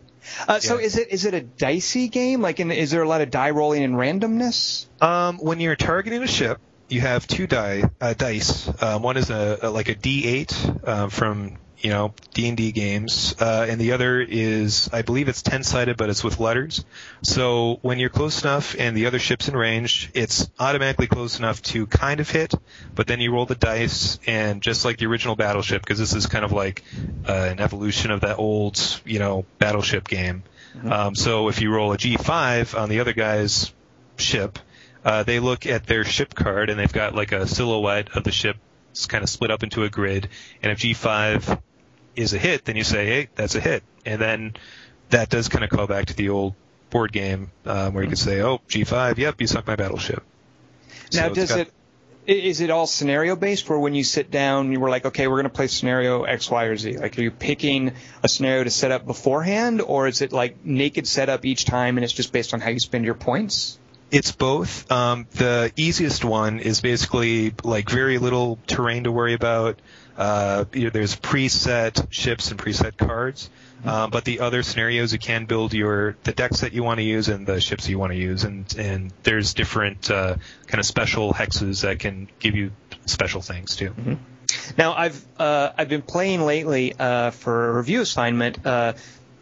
Uh, so Yeah. is it is it a dicey game? Like, in, is there a lot of die rolling and randomness? Um, when you're targeting a ship, you have two die uh, dice. Um, one is a, a like a D8 uh, from you know D and D games, uh, and the other is I believe it's ten sided, but it's with letters. So when you're close enough and the other ship's in range, it's automatically close enough to kind of hit. But then you roll the dice, and just like the original Battleship, because this is kind of like uh, an evolution of that old you know Battleship game. Um, so if you roll a G5 on the other guy's ship, uh, they look at their ship card and they've got like a silhouette of the ship it's kind of split up into a grid. And if G5 is a hit, then you say, hey, that's a hit. And then that does kind of call back to the old board game um, where you could say, oh, G5, yep, you sunk my battleship. Now, it's does got- it it all scenario based? Where when you sit down, you were like, okay, we're going to play scenario X, Y, or Z. Like, are you picking a scenario to set up beforehand, or is it like naked setup each time, and it's just based on how you spend your points? It's both. Um, the easiest one is basically like very little terrain to worry about. Uh, you know, there's preset ships and preset cards, um, but the other scenarios you can build your the decks that you want to use and the ships you want to use, and and there's different uh, kind of special hexes that can give you special things too. Now, I've uh, I've been playing lately uh, for a review assignment.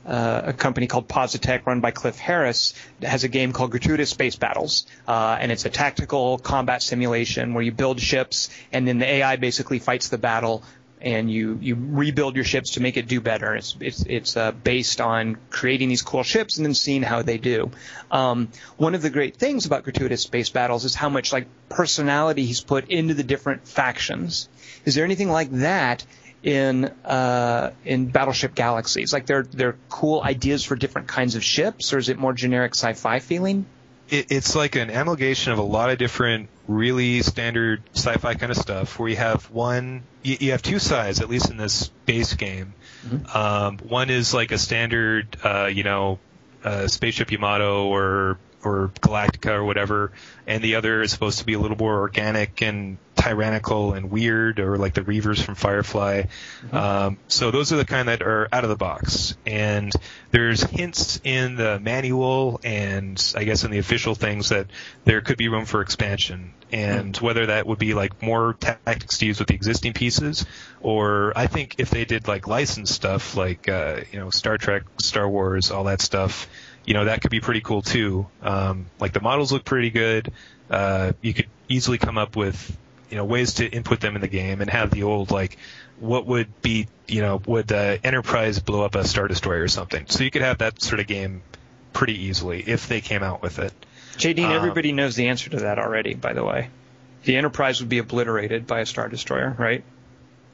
Uh, a company called Positech, run by Cliff Harris, has a game called Gratuitous Space Battles, uh, and it's a tactical combat simulation where you build ships, and then the AI basically fights the battle, and you you rebuild your ships to make it do better. It's it's it's uh, based on creating these cool ships and then seeing how they do. Um, one of the great things about Gratuitous Space Battles is how much like personality he's put into the different factions. Is there anything like that in uh, in Battleship Galaxies? Like they're they're cool ideas for different kinds of ships, or is it more generic sci-fi feeling? it, it's like an amalgamation of a lot of different really standard sci-fi kind of stuff where you have one you, you have two sides at least in this base game um, one is like a standard uh, you know uh, spaceship Yamato or or Galactica or whatever and the other is supposed to be a little more organic and tyrannical and weird or like the Reavers from Firefly. Um, so those are the kind that are out of the box. And there's hints in the manual and I guess in the official things that there could be room for expansion. And whether that would be like more tactics to use with the existing pieces, or I think if they did like licensed stuff like uh, you know Star Trek, Star Wars, all that stuff, you know that could be pretty cool too. Um, like the models look pretty good. Uh, you could easily come up with you know ways to input them in the game and have the old like what would be you know would uh, Enterprise blow up a star destroyer or something. So you could have that sort of game pretty easily if they came out with it. JD, Um, everybody knows the answer to that already. By the way, the Enterprise would be obliterated by a star destroyer, right?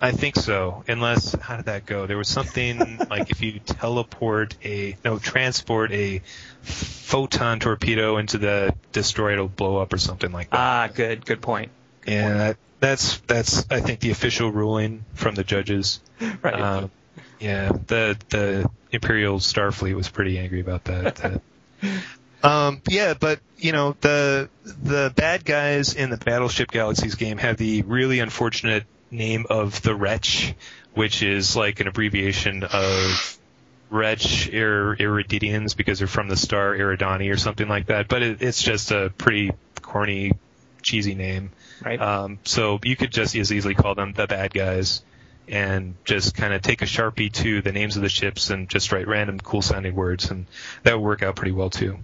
I think so. Unless how did that go? There was something like if you teleport a no transport a photon torpedo into the destroyer, it'll blow up or something like that. Ah, good, good point. and that, that's that's I think the official ruling from the judges. Right. Um, Yeah, the the Imperial Starfleet was pretty angry about that. that- um, yeah, but you know the the bad guys in the Battleship Galaxies game have the really unfortunate name of the Wretch, which is like an abbreviation of Wretch Ir- Iridians because they're from the star Iridani or something like that. But it, it's just a pretty corny, cheesy name. Right. Um, so you could just as easily call them the bad guys and just kind of take a sharpie to the names of the ships and just write random cool sounding words and that would work out pretty well too.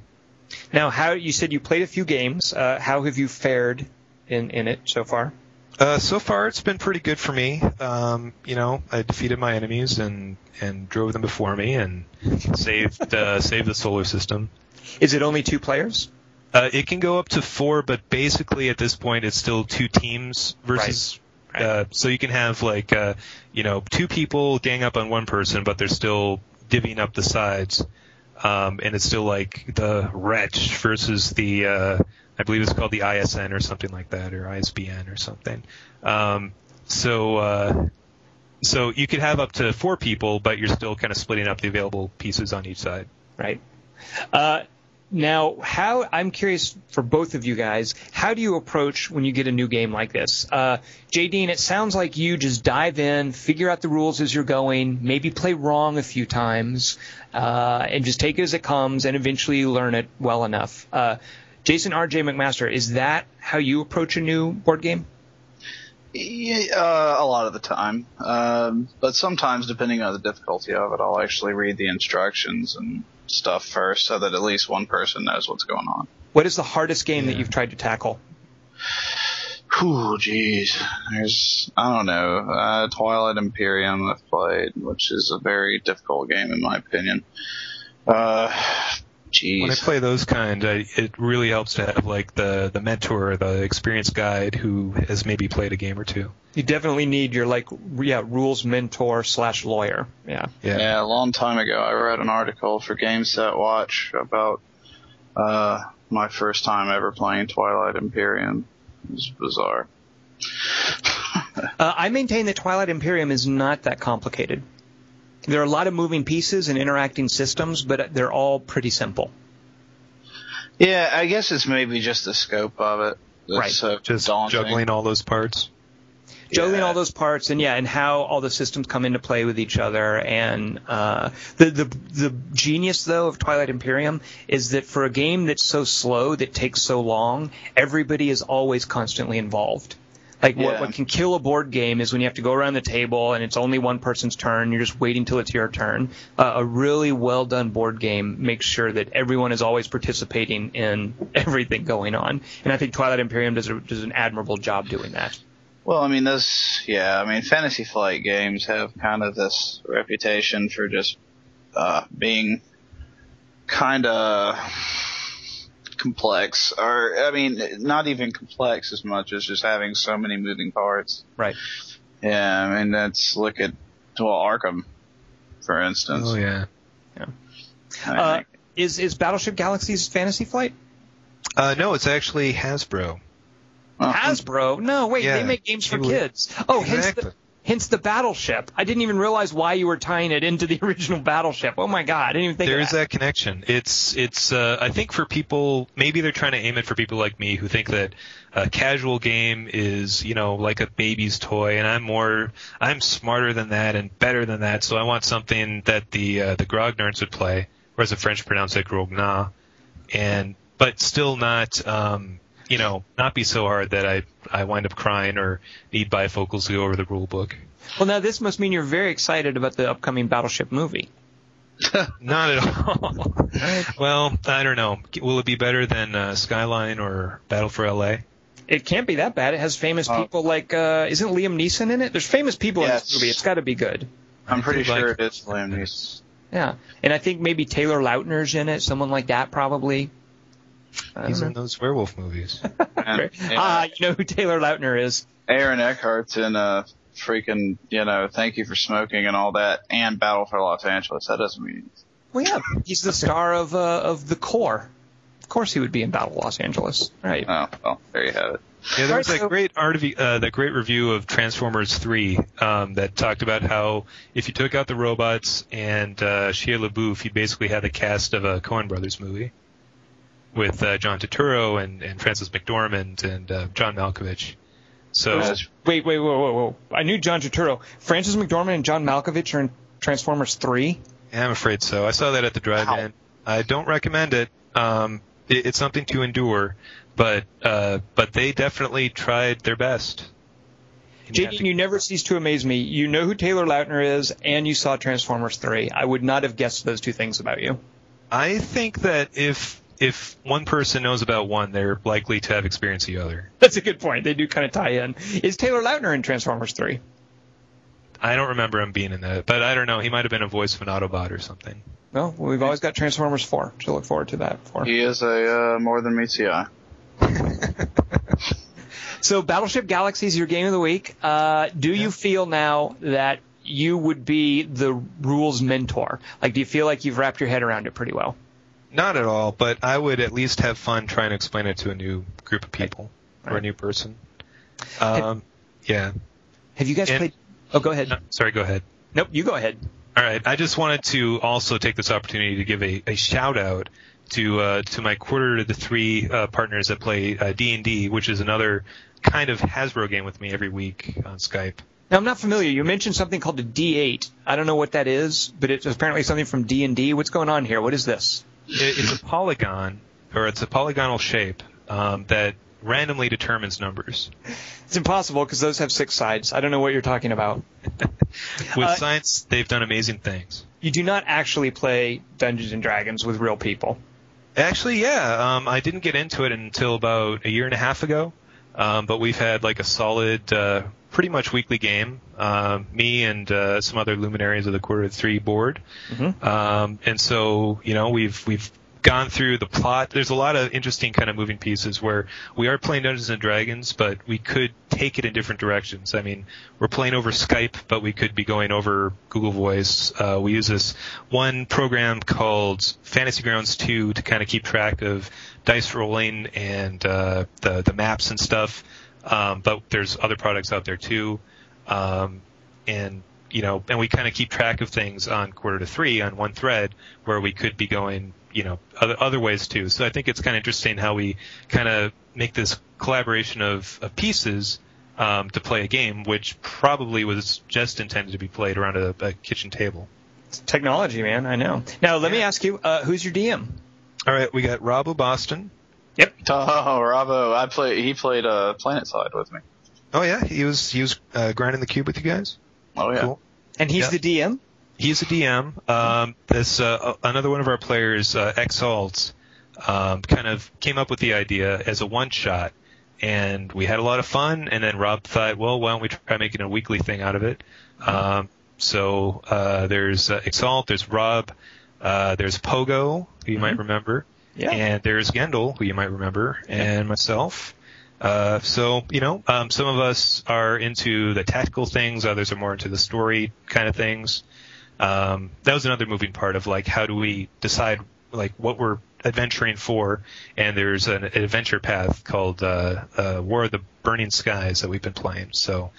Now, how you said you played a few games. Uh, how have you fared in in it so far? Uh, so far it's been pretty good for me. Um, you know, I defeated my enemies and, and drove them before me and saved, uh, saved the solar system. Is it only two players? Uh, it can go up to four, but basically at this point it's still two teams versus. Right. Uh, so you can have like uh, you know two people gang up on one person, but they're still divvying up the sides, um, and it's still like the wretch versus the uh, I believe it's called the ISN or something like that, or ISBN or something. Um, so uh, so you could have up to four people, but you're still kind of splitting up the available pieces on each side. Right. Uh, now, how I'm curious for both of you guys, how do you approach when you get a new game like this? Uh, JD, it sounds like you just dive in, figure out the rules as you're going, maybe play wrong a few times, uh, and just take it as it comes, and eventually learn it well enough. Uh, Jason R.J. McMaster, is that how you approach a new board game? Yeah, uh, a lot of the time. Um, but sometimes, depending on the difficulty of it, I'll actually read the instructions and stuff first so that at least one person knows what's going on. What is the hardest game that you've tried to tackle? Whew, jeez. There's, I don't know, uh, Twilight Imperium I've played, which is a very difficult game in my opinion. Uh, jeez. When I play those kind, I, it really helps to have like the the mentor, the experienced guide who has maybe played a game or two. You definitely need your like yeah rules mentor slash lawyer. Yeah. Yeah. Yeah. a long time ago, I read an article for GameSetWatch about uh, my first time ever playing Twilight Imperium. It was bizarre. Uh, I maintain that Twilight Imperium is not that complicated. There are a lot of moving pieces and interacting systems, but they're all pretty simple. Yeah, I guess it's maybe just the scope of it. That's Right. so Just daunting. juggling all those parts. Juggling Yeah. all those parts and yeah, and how all the systems come into play with each other. And uh, the the the genius though of Twilight Imperium is that for a game that's so slow that takes so long, everybody is always constantly involved. Like what, Yeah. what can kill a board game is when you have to go around the table and it's only one person's turn. You're just waiting till it's your turn. Uh, a really well done board game makes sure that everyone is always participating in everything going on. And I think Twilight Imperium does, a, does an admirable job doing that. Well, I mean, those, yeah, I mean, Fantasy Flight games have kind of this reputation for just uh, being kind of complex, or I mean, not even complex as much as just having so many moving parts. Right. Yeah, I mean, that's look at well Arkham, for instance. Oh yeah. I Uh, is is Battleship Galaxy's Fantasy Flight? Uh, no, it's actually Hasbro. well, Hasbro? No, wait, Yeah, they make games for kids. Oh, hence Exactly. the hence the Battleship. I didn't even realize why you were tying it into the original Battleship. Oh my god, I didn't even think There is that. that connection. It's it's uh, I think for people maybe they're trying to aim it for people like me who think that a casual game is you know like a baby's toy, and I'm more I'm smarter than that and better than that, so I want something that the uh, the grognards would play, or as the French pronounce it, grogna, and but still not um, you know not be so hard that I I wind up crying or need bifocals to go over the rule book. Well, now this must mean you're very excited about the upcoming Battleship movie. Not at all. well, I don't know. Will it be better than uh, Skyline or Battle for LA? It can't be that bad. It has famous Oh. people like uh isn't Liam Neeson in it? There's famous people in this movie. It's got to be good. I'm pretty Like- sure it is Liam Neeson. Yeah, and I think maybe Taylor Lautner's in it. Someone like that probably. I He's don't in those werewolf movies. And, Ah, you know who Taylor Lautner is? Aaron Eckhart's in a freaking, you know, thank you for smoking and all that, and Battle for Los Angeles. That doesn't mean Well, yeah, he's the star of uh, of the Core. Of course, he would be in Battle Los Angeles, right? oh well, there you have it. Yeah, there was Alright, that great art uh, that great review of Transformers 3 um, that talked about how if you took out the robots and uh, Shia LaBeouf, you basically had the cast of a Coen Brothers movie with uh, John Turturro and, and Frances McDormand and uh, John Malkovich. So Wait, wait, whoa, whoa, whoa. I knew John Turturro. Frances McDormand and John Malkovich are in Transformers 3. yeah, I'm afraid so. I saw that at the drive-in. I don't recommend it. Um, it. It's something to endure, but uh, but they definitely tried their best. JD, you never cease to amaze me. You know who Taylor Lautner is, and you saw Transformers 3. I would not have guessed those two things about you. I think that if if one person knows about one, they're likely to have experienced the other. That's a good point. They do kind of tie in. Is Taylor Lautner in Transformers 3? I don't remember him being in that, but I don't know. He might have been a voice of an Autobot or something. Well, we've always got Transformers 4 to look forward to that for. He is a uh, more than meets the eye. So, Battleship Galaxy is your game of the week. Uh, do you feel now that you would be the rules mentor? Like, do you feel like you've wrapped your head around it pretty well? Not at all, but I would at least have fun trying to explain it to a new group of people or a new person. Um, yeah. Have you guys And- played? Oh, go ahead. No, sorry, go ahead. Nope, you go ahead. All right. I just wanted to also take this opportunity to give a, a shout out to uh, to my quarter to the three uh, partners that play uh, D and D, which is another kind of Hasbro game with me every week on Skype. Now, I'm not familiar. You mentioned something called a D8. I don't know what that is, but it's apparently something from D&D. What's going on here? What is this? It, it's a polygon, or it's a polygonal shape um, that randomly determines numbers. It's impossible because those have six sides. I don't know what you're talking about. With Uh, science, they've done amazing things. You do not actually play Dungeons and Dragons with real people. Actually, yeah. Um, I didn't get into it until about a year and a half ago, um, but we've had like a solid, uh, pretty much weekly game. Um, me and uh, some other luminaries of the quarter three board, Mhm. um, and so you know we've we've gone through the plot. There's a lot of interesting kind of moving pieces where we are playing Dungeons and Dragons, but we could take it in different directions. I mean, we're playing over Skype, but we could be going over Google Voice. Uh, we use this one program called Fantasy Grounds 2 to kind of keep track of dice rolling and uh, the the maps and stuff. Um, but there's other products out there too, um, and you know, and we kind of keep track of things on quarter to three on one thread where we could be going, you know, other other ways too. So I think it's kind of interesting how we kind of make this collaboration of, of pieces um, to play a game, which probably was just intended to be played around a, a kitchen table. It's technology, man. I know. Now, let me ask you, uh, who's your DM? All right, we got Rob Boston. Oh, Rabo, I play. He played uh, PlanetSide with me. Oh yeah, he was he was uh, grinding the cube with you guys. Oh yeah. Cool. And he's Yeah. the DM? He's a DM. Um, this uh, another one of our players, uh, Exalt, um, kind of came up with the idea as a one shot, and we had a lot of fun. And then Rob thought, well, why don't we try making a weekly thing out of it? Um, so uh, there's uh, Exalt, there's Rob, uh, there's Pogo, who you might remember, Yeah. and there's Gendel, who you might remember, and myself. Uh, so you know, um, some of us are into the tactical things, others are more into the story kind of things. Um, that was another moving part of like how do we decide like what we're adventuring for, and there's an adventure path called uh, uh, War of the Burning Skies that we've been playing. So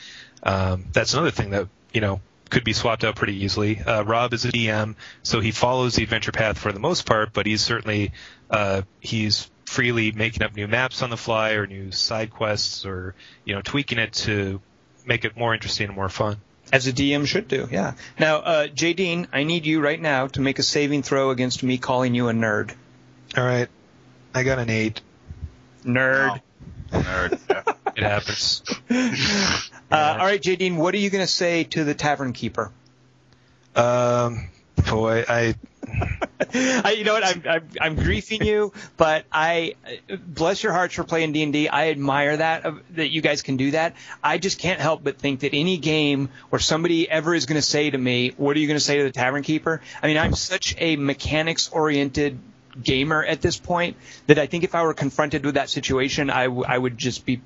um, that's another thing that you know could be swapped out pretty easily. Uh, Rob is a DM, so he follows the adventure path for the most part, but he's certainly uh, he's freely making up new maps on the fly or new side quests or you know tweaking it to make it more interesting and more fun. As a DM should do, yeah. Now, uh, J. Dean, I need you right now to make a saving throw against me calling you a nerd. All right, I got an eight. Nerd. Nerd. Yeah. It happens. Uh, all right, J. Dean, what are you going to say to the tavern keeper? Um, boy, I I, you know what? I'm, I'm I'm griefing you, but I bless your hearts for playing D and D. I admire that that you guys can do that. I just can't help but think that any game where somebody ever is going to say to me, "What are you going to say to the tavern keeper?" I mean, I'm such a mechanics oriented gamer at this point that I think if I were confronted with that situation, I, w- I would just be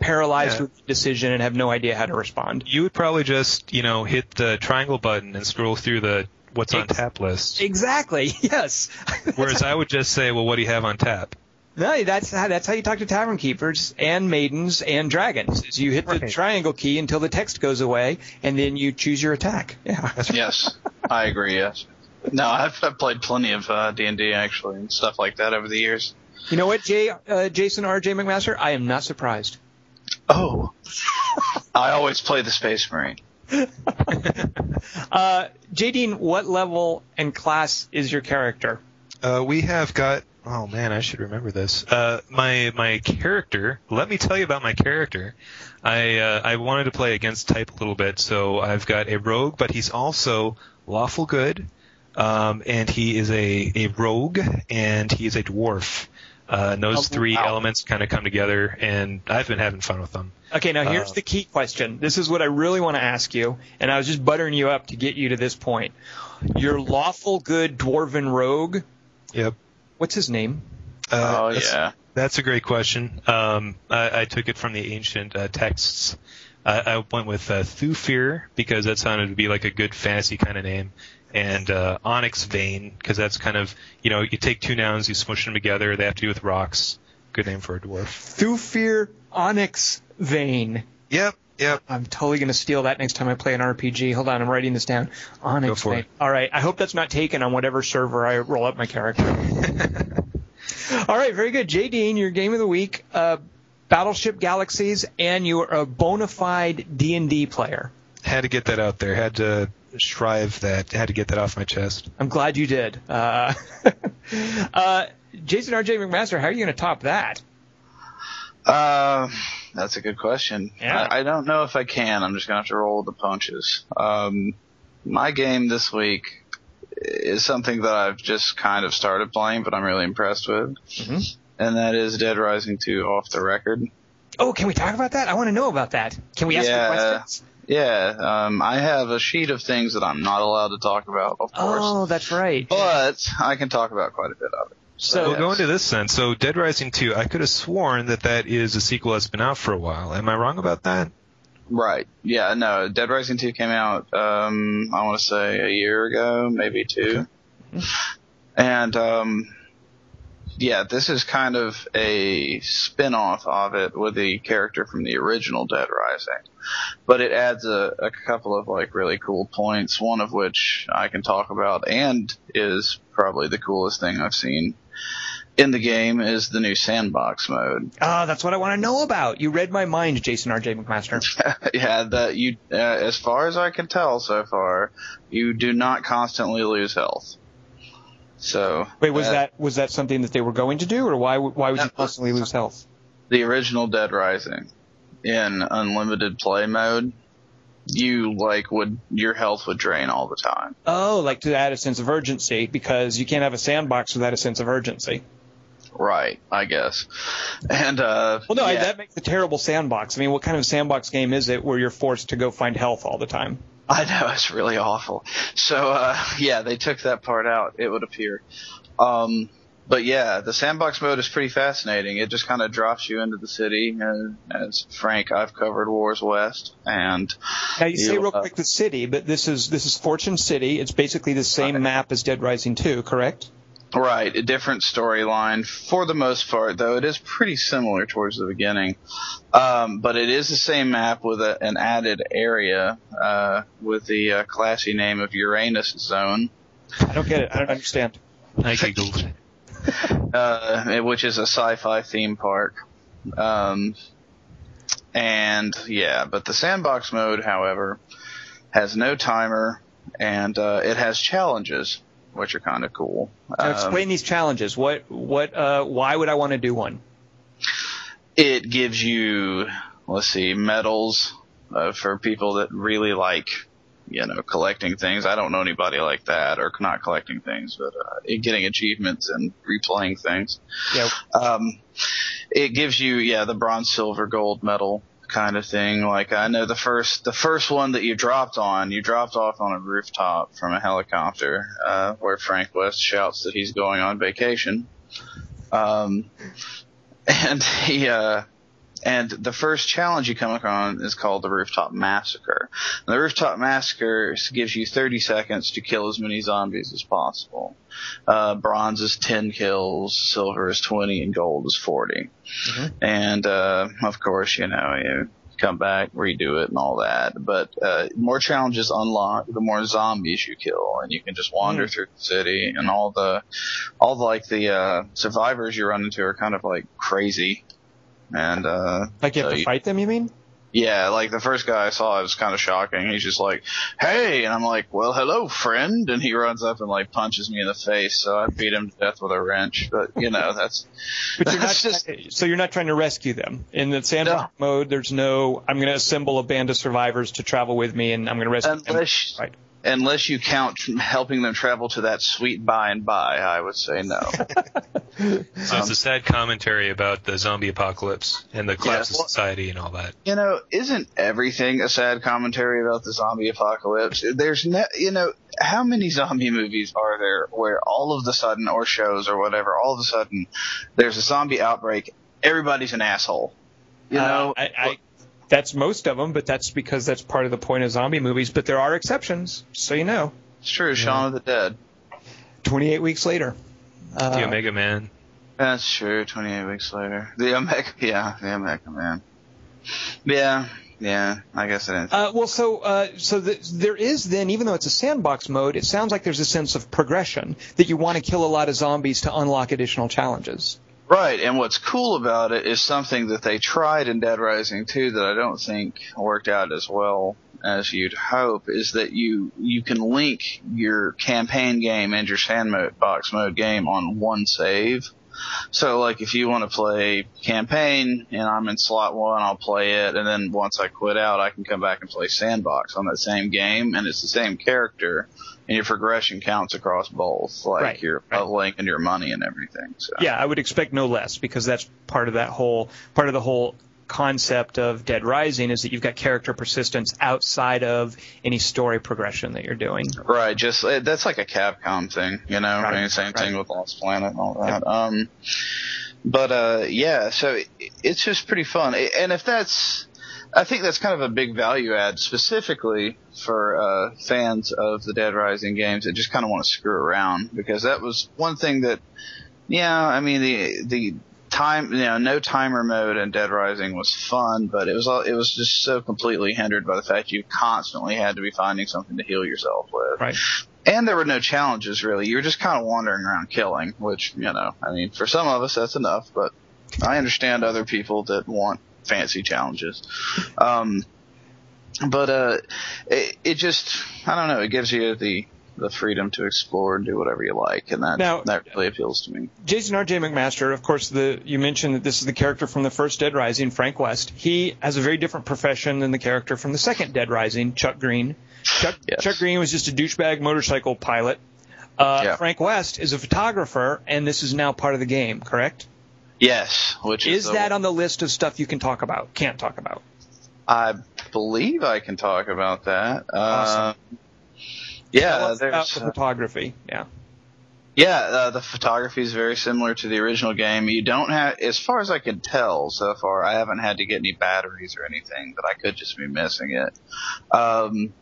paralyzed Yeah. with the decision and have no idea how to respond. you would probably just you know hit the triangle button and scroll through the what's on Ex- tap list. Exactly. Yes. Whereas I would just say, well, what do you have on tap? No, that's how that's how you talk to tavern keepers and maidens and dragons. Is you hit the Right. triangle key until the text goes away, and then you choose your attack. Yeah. Yes, I agree. Yes. No, I've, I've played plenty of uh, D&D actually and stuff like that over the years. You know what, Jay, uh, Jason R. J. McMaster? I am not surprised. Oh, I always play the Space Marine. Uh. What level and class is your character? Uh, we have got. Oh man, I should remember this. Uh, my my character. Let me tell you about my character. I uh, I wanted to play against type a little bit, so I've got a rogue, but he's also lawful good, um, and he is a a rogue, and he is a dwarf. Uh, and those Oh, three wow. elements kind of come together, and I've been having fun with them. Okay, now here's Uh, the key question. This is what I really want to ask you, and I was just buttering you up to get you to this point. Your lawful good dwarven rogue, Yep. what's his name? Uh, oh that's- yeah. That's a great question. Um, I, I took it from the ancient uh, texts. I, I went with uh, Thufir because that sounded to be like a good fantasy kind of name, and uh, Onyx Vein because that's kind of you know you take two nouns, you smush them together. They have to do with rocks. Good name for a dwarf. Thufir Onyx Vein. Yep. Yep. I'm totally going to steal that next time I play an RPG. Hold on, I'm writing this down. Onyx Go for Vein. it. All right, I hope that's not taken on whatever server I roll up my character. All right, very good. J. Dean, your game of the week, uh, Battleship Galaxies, and you're a bona fide D&D player. Had to get that out there. Had to shrive that. Had to get that off my chest. I'm glad you did. Uh, uh, Jason R.J. McMaster, how are you going to top that? Uh, that's a good question. Yeah. I, I don't know if I can. I'm just gonna have to roll the punches. Um, my game this week is something that I've just kind of started playing, but I'm really impressed with, Mhm. and that is Dead Rising 2 off the record. Oh, can we talk about that? I want to know about that. Can we ask Yeah. questions? Yeah, um, I have a sheet of things that I'm not allowed to talk about, of course, Oh, that's right. but I can talk about quite a bit of it. So, We'll go into this then. So Dead Rising 2, I could have sworn that that is a sequel that's been out for a while. Am I wrong about that? Right. Yeah, no, Dead Rising 2 came out, um, I want to say a year ago, maybe two. And, um, yeah, this is kind of a spin-off of it with the character from the original Dead Rising. But it adds a, a couple of like really cool points, one of which I can talk about and is probably the coolest thing I've seen in the game is the new sandbox mode. Ah, that's what I want to know about. You read my mind, Jason R.J. McMaster. yeah, that you, uh, as far as I can tell so far, you do not constantly lose health. So Wait, was uh, that was that something that they were going to do, or why would- why would you That constantly lose health? the original Dead Rising in unlimited play mode? You like would your health would drain all the time. Oh, like to add a sense of urgency because you can't have a sandbox without a sense of urgency. Right, I guess. And uh, Well, no, yeah, that makes a terrible sandbox. I mean, what kind of sandbox game is it where you're forced to go find health all the time? I know it's really awful. So uh, yeah, they took that part out. It would appear. Um, but yeah, the sandbox mode is pretty fascinating. It just kind of drops you into the city. And as Frank, I've covered Wars West, and Now you say real uh, quick the city, but this is this is Fortune City. It's basically the same Right. map as Dead Rising 2, correct? Right, a different storyline for the most part, though it is pretty similar towards the beginning. Um, but it is the same map with a, an added area uh, with the uh, classy name of Uranus Zone, I don't get it. I don't understand. I giggled. uh, which is a sci-fi theme park. Um, and yeah, but the sandbox mode, however, has no timer and uh, it has challenges, which are kind of cool. Now Um, explain these challenges. What what uh why would I want to do one? it gives you let's see medals uh, for people that really like you know collecting things i don't know anybody like that or not collecting things but uh, getting achievements and replaying things Yeah. um, it gives you yeah the bronze silver gold medal kind of thing. Like i know the first the first one that you dropped on you dropped off on a rooftop from a helicopter uh, where frank west shouts that he's going on vacation. Um, and he uh and the first challenge you come across is called the Rooftop Massacre. And the Rooftop Massacre gives you 30 seconds to kill as many zombies as possible. Uh, bronze is 10 kills, silver is 20, and gold is 40. And uh, of course, you know, you come back, redo it, and all that. But uh, more challenges unlock, the more zombies you kill, and you can just wander Mm. through the city. And all the, all the, like the uh, survivors you run into are kind of like crazy. And uh, Like you have so to you- fight them, you mean? yeah, like the first guy I saw, it was kind of shocking. He's just like, "Hey," and I'm like, "Well, hello, friend," and he runs up and like punches me in the face. So I beat him to death with a wrench. But you know, that's But you're not just- so you're not trying to rescue them in the sandbox mode. There's no I'm going to assemble a band of survivors to travel with me, and I'm going to rescue them. Right. Unless you count helping them travel to that sweet by and by. I would say no. So it's a sad commentary about the zombie apocalypse and the collapse well- of society and all that. you know, isn't everything a sad commentary about the zombie apocalypse? There's no, you know, how many zombie movies are there where all of the sudden, or shows or whatever, all of a sudden, there's a zombie outbreak, everybody's an asshole. You know, Uh, I, I, that's most of them, but that's because that's part of the point of zombie movies. But there are exceptions, so you know. it's true. Shaun of the Dead. 28 weeks later. Uh, the Omega Man. That's true. 28 weeks later, the Omega, yeah, the Omega Man. Yeah, yeah. I guess it is. Uh, well, so uh, so the, there is then, even though it's a sandbox mode, it sounds like there's a sense of progression that you want to kill a lot of zombies to unlock additional challenges. Right, and what's cool about it is something that they tried in Dead Rising 2 that I don't think worked out as well as you'd hope is that you you can link your campaign game and your sandbox mode game on one save. So like if you want to play campaign and I'm in slot one, I'll play it, and then once I quit out, I can come back and play sandbox on that same game, and it's the same character, and your progression counts across both, like Right, your right. leveling and your money and everything. So. Yeah, I would expect no less because that's part of that whole part of the whole concept of Dead Rising is that you've got character persistence outside of any story progression that you're doing. Right, just uh, that's like a Capcom thing, you know. Right, I mean, same thing with Lost Planet and all that. Um, but uh, yeah, so it, it's just pretty fun, and if that's, I think that's kind of a big value add specifically for uh, fans of the Dead Rising games that just kind of want to screw around because that was one thing that, yeah, I mean the the time you know no timer mode in Dead Rising was fun, but it was all it was just so completely hindered by the fact you constantly had to be finding something to heal yourself with. Right. And there were no challenges really. You were just kind of wandering around killing, which you know, I mean, for some of us that's enough, but I understand other people that want fancy challenges. Um, but uh, it, it just I don't know. It gives you the the freedom to explore and do whatever you like, and that Now- that really appeals to me. Jason R.J. McMaster, of course, the you mentioned that this is the character from the first Dead Rising, Frank West. He has a very different profession than the character from the second Dead Rising, Chuck Green. Chuck, Yes. Chuck Green was just a douchebag motorcycle pilot. Uh, Yeah. Frank West is a photographer, and this is now part of the game, correct? Yes, which is, Is that on the list of stuff you can talk about, can't talk about? I believe I can talk about that. Awesome. Uh, yeah, about there's the uh, photography. Yeah. Yeah, uh, the photography is very similar to the original game. You don't have, as far as I can tell so far, I haven't had to get any batteries or anything, but I could just be missing it. Um,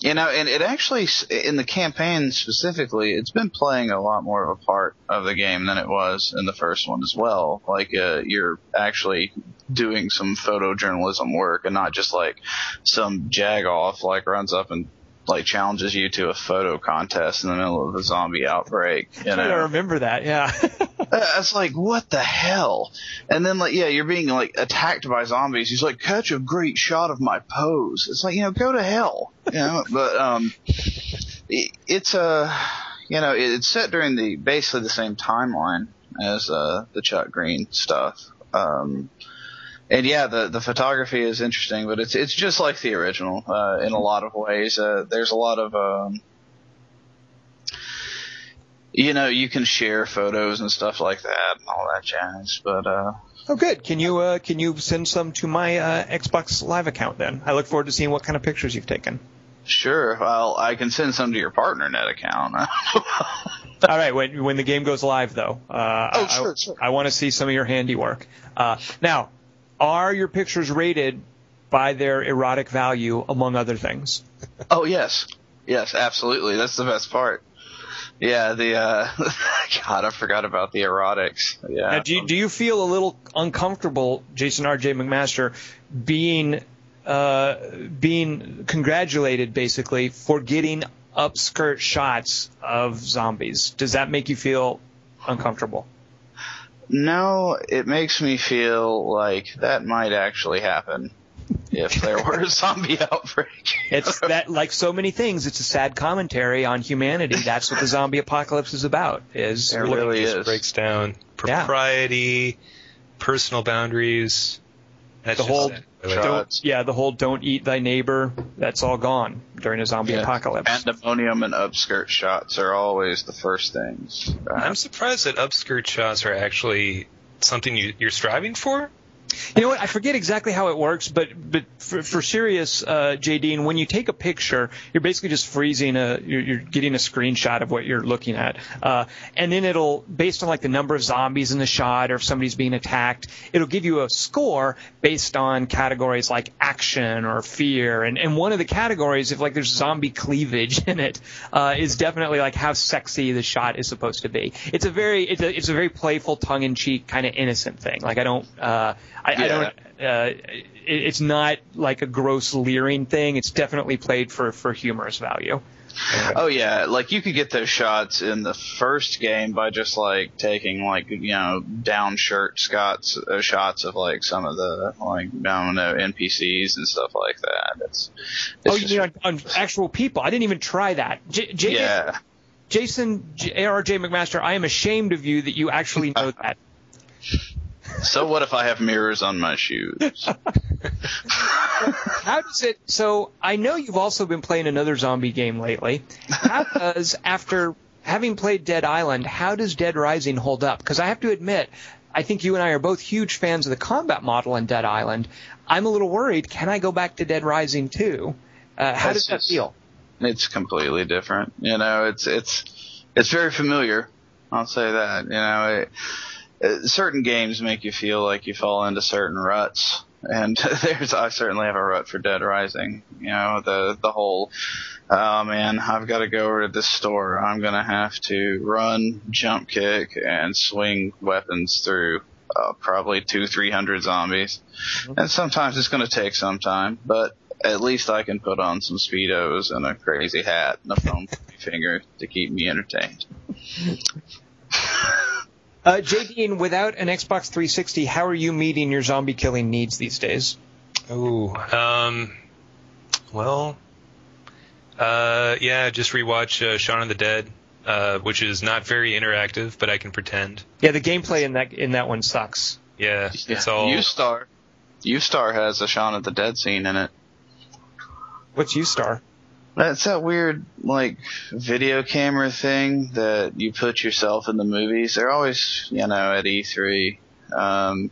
you know, and it actually, in the campaign specifically, it's been playing a lot more of a part of the game than it was in the first one as well. Like, uh, you're actually doing some photojournalism work and not just like some jagoff like runs up and like challenges you to a photo contest in the middle of a zombie outbreak. You I know, remember that. Yeah. Uh, it's like what the hell? And then like yeah, you're being like attacked by zombies. He's like, catch a great shot of my pose. It's like you know, go to hell. You know, but um, it, it's uh, you know, it, it's set during the basically the same timeline as uh the Chuck Green stuff. Um. And yeah, the the photography is interesting, but it's it's just like the original uh, in a lot of ways. Uh, there's a lot of um, you know, you can share photos and stuff like that and all that jazz. But uh, oh, good. Can you uh, can you send some to my uh, Xbox Live account then? I look forward to seeing what kind of pictures you've taken. sure, well, I can send some to your partner net account. All right, when when the game goes live though, uh, Oh, I, sure, sure. I, want to see some of your handiwork. Uh, now, are your pictures rated by their erotic value, among other things? Oh yes, yes, absolutely. That's the best part. Yeah, the uh, God, I forgot about the erotics. Yeah. Now, do, you, do you feel a little uncomfortable, Jason R.J. McMaster, being uh, being congratulated basically for getting upskirt shots of zombies? Does that make you feel uncomfortable? No, it makes me feel like that might actually happen if there were a zombie outbreak. It's that like so many things. It's a sad commentary on humanity. That's what the zombie apocalypse is about. Is It looking- really Just is. breaks down propriety, personal boundaries. That's The whole- sad. I like Try- that. don't yeah the whole don't eat thy neighbor. That's all gone during a zombie Yeah. apocalypse. Pandemonium and upskirt shots are always the first things. I'm surprised that upskirt shots are actually something you, you're striving for. You know what? I forget exactly how it works, but but for, for serious, uh, JD, when you take a picture, you're basically just freezing a, you're, you're getting a screenshot of what you're looking at, uh, and then it'll, based on like the number of zombies in the shot or if somebody's being attacked, it'll give you a score based on categories like action or fear, and and one of the categories, if like there's zombie cleavage in it, uh, is definitely like how sexy the shot is supposed to be. It's a very, it's a, it's a very playful, tongue-in-cheek kind of innocent thing. Like I don't, uh, I, I don't. Uh, it, it's not like a gross leering thing. It's definitely played for for humorous value. Oh yeah, like you could get those shots in the first game by just like taking like you know down shirt shots uh, shots of like some of the like I don't know NPCs and stuff like that. It's, it's oh, you mean on, on actual people? I didn't even try that. J- J- yeah. Jason J- ARJ McMaster, I am ashamed of you that you actually know that. So what if I have mirrors on my shoes? How does it? So I know you've also been playing another zombie game lately. How does after having played Dead Island, how does Dead Rising hold up? Because I have to admit, I think you and I are both huge fans of the combat model in Dead Island. I'm a little worried. Can I go back to Dead Rising too? Uh, how It's does that just- feel? it's completely different. You know, it's it's it's very familiar. I'll say that. You know, it, certain games make you feel like you fall into certain ruts, and there's I certainly have a rut for Dead Rising. You know, the the whole. Oh man, I've got to go over to this store. I'm gonna have to run, jump kick, and swing weapons through uh, probably two, three hundred zombies. And sometimes it's gonna take some time, but at least I can put on some speedos and a crazy hat and a foam finger to keep me entertained. Uh, JD, without an Xbox 360, how are you meeting your zombie killing needs these days? Ooh, um, well, uh, yeah, just rewatch uh, Shaun of the Dead, uh, which is not very interactive, but I can pretend. Yeah, the gameplay in that in that one sucks. Yeah, it's all. Yoostar. Yoostar has a Shaun of the Dead scene in it. What's Yoostar? That's that weird, like, video camera thing that you put yourself in the movies. They're always, you know, at E3. Um,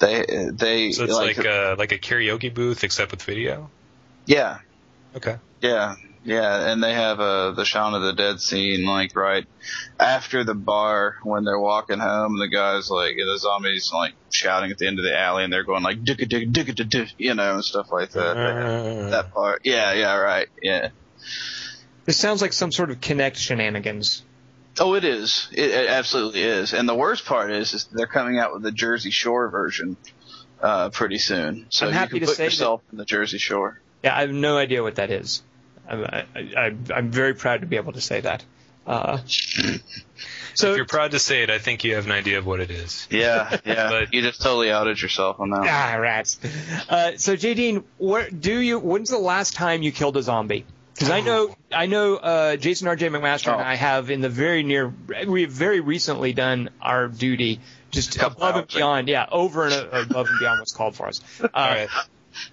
they, they, so it's like uh, like a karaoke booth except with video. yeah, Okay. Yeah, yeah, and they have uh, the Shaun of the Dead scene like right after the bar when they're walking home. And the guys like the zombies like shouting at the end of the alley, and they're going like "dicka dicka dicka dicka," dicka," you know, and stuff like that. Uh, that part, yeah, yeah, right, yeah. This sounds like some sort of Kinect shenanigans. Oh, it is. It, it absolutely is. And the worst part is, is they're coming out with the Jersey Shore version uh, pretty soon. So I'm happy you to can put say that- yourself in the Jersey Shore. Yeah, I have no idea what that is. I'm, I, I, I'm very proud to be able to say that. Uh, so if you're proud to say it, I think you have an idea of what it is. Yeah, yeah. But- you just totally outed yourself on that. one. ah rats. Uh, so JD, where do you? When's the last time you killed a zombie? Because I know, I know, uh, Jason R.J. McMaster and Oh. I have in the very near, we have very recently done our duty, just Couple above and beyond, yeah, over and above and beyond what's called for us. Uh, All right.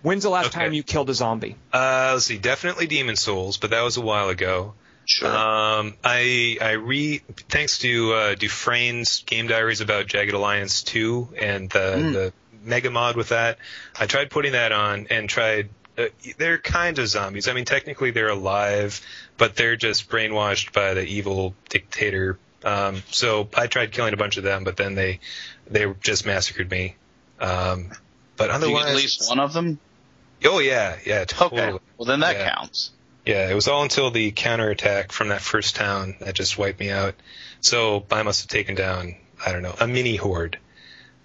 When's the last Okay. time you killed a zombie? Uh, let's see. Definitely Demon's Souls, but that was a while ago. Sure. Um, I I re thanks to uh, Dufresne's game diaries about Jagged Alliance 2 and the Mm. the mega mod with that. I tried putting that on and tried. Uh, they're kind of zombies. I mean, technically they're alive, but they're just brainwashed by the evil dictator. Um, so I tried killing a bunch of them, but then they they just massacred me. Um, But you otherwise, at least one of them? oh yeah, yeah, totally. Okay. Well, then that Yeah. counts. Yeah, it was all until the counterattack from that first town that just wiped me out. So I must have taken down, I don't know, a mini horde.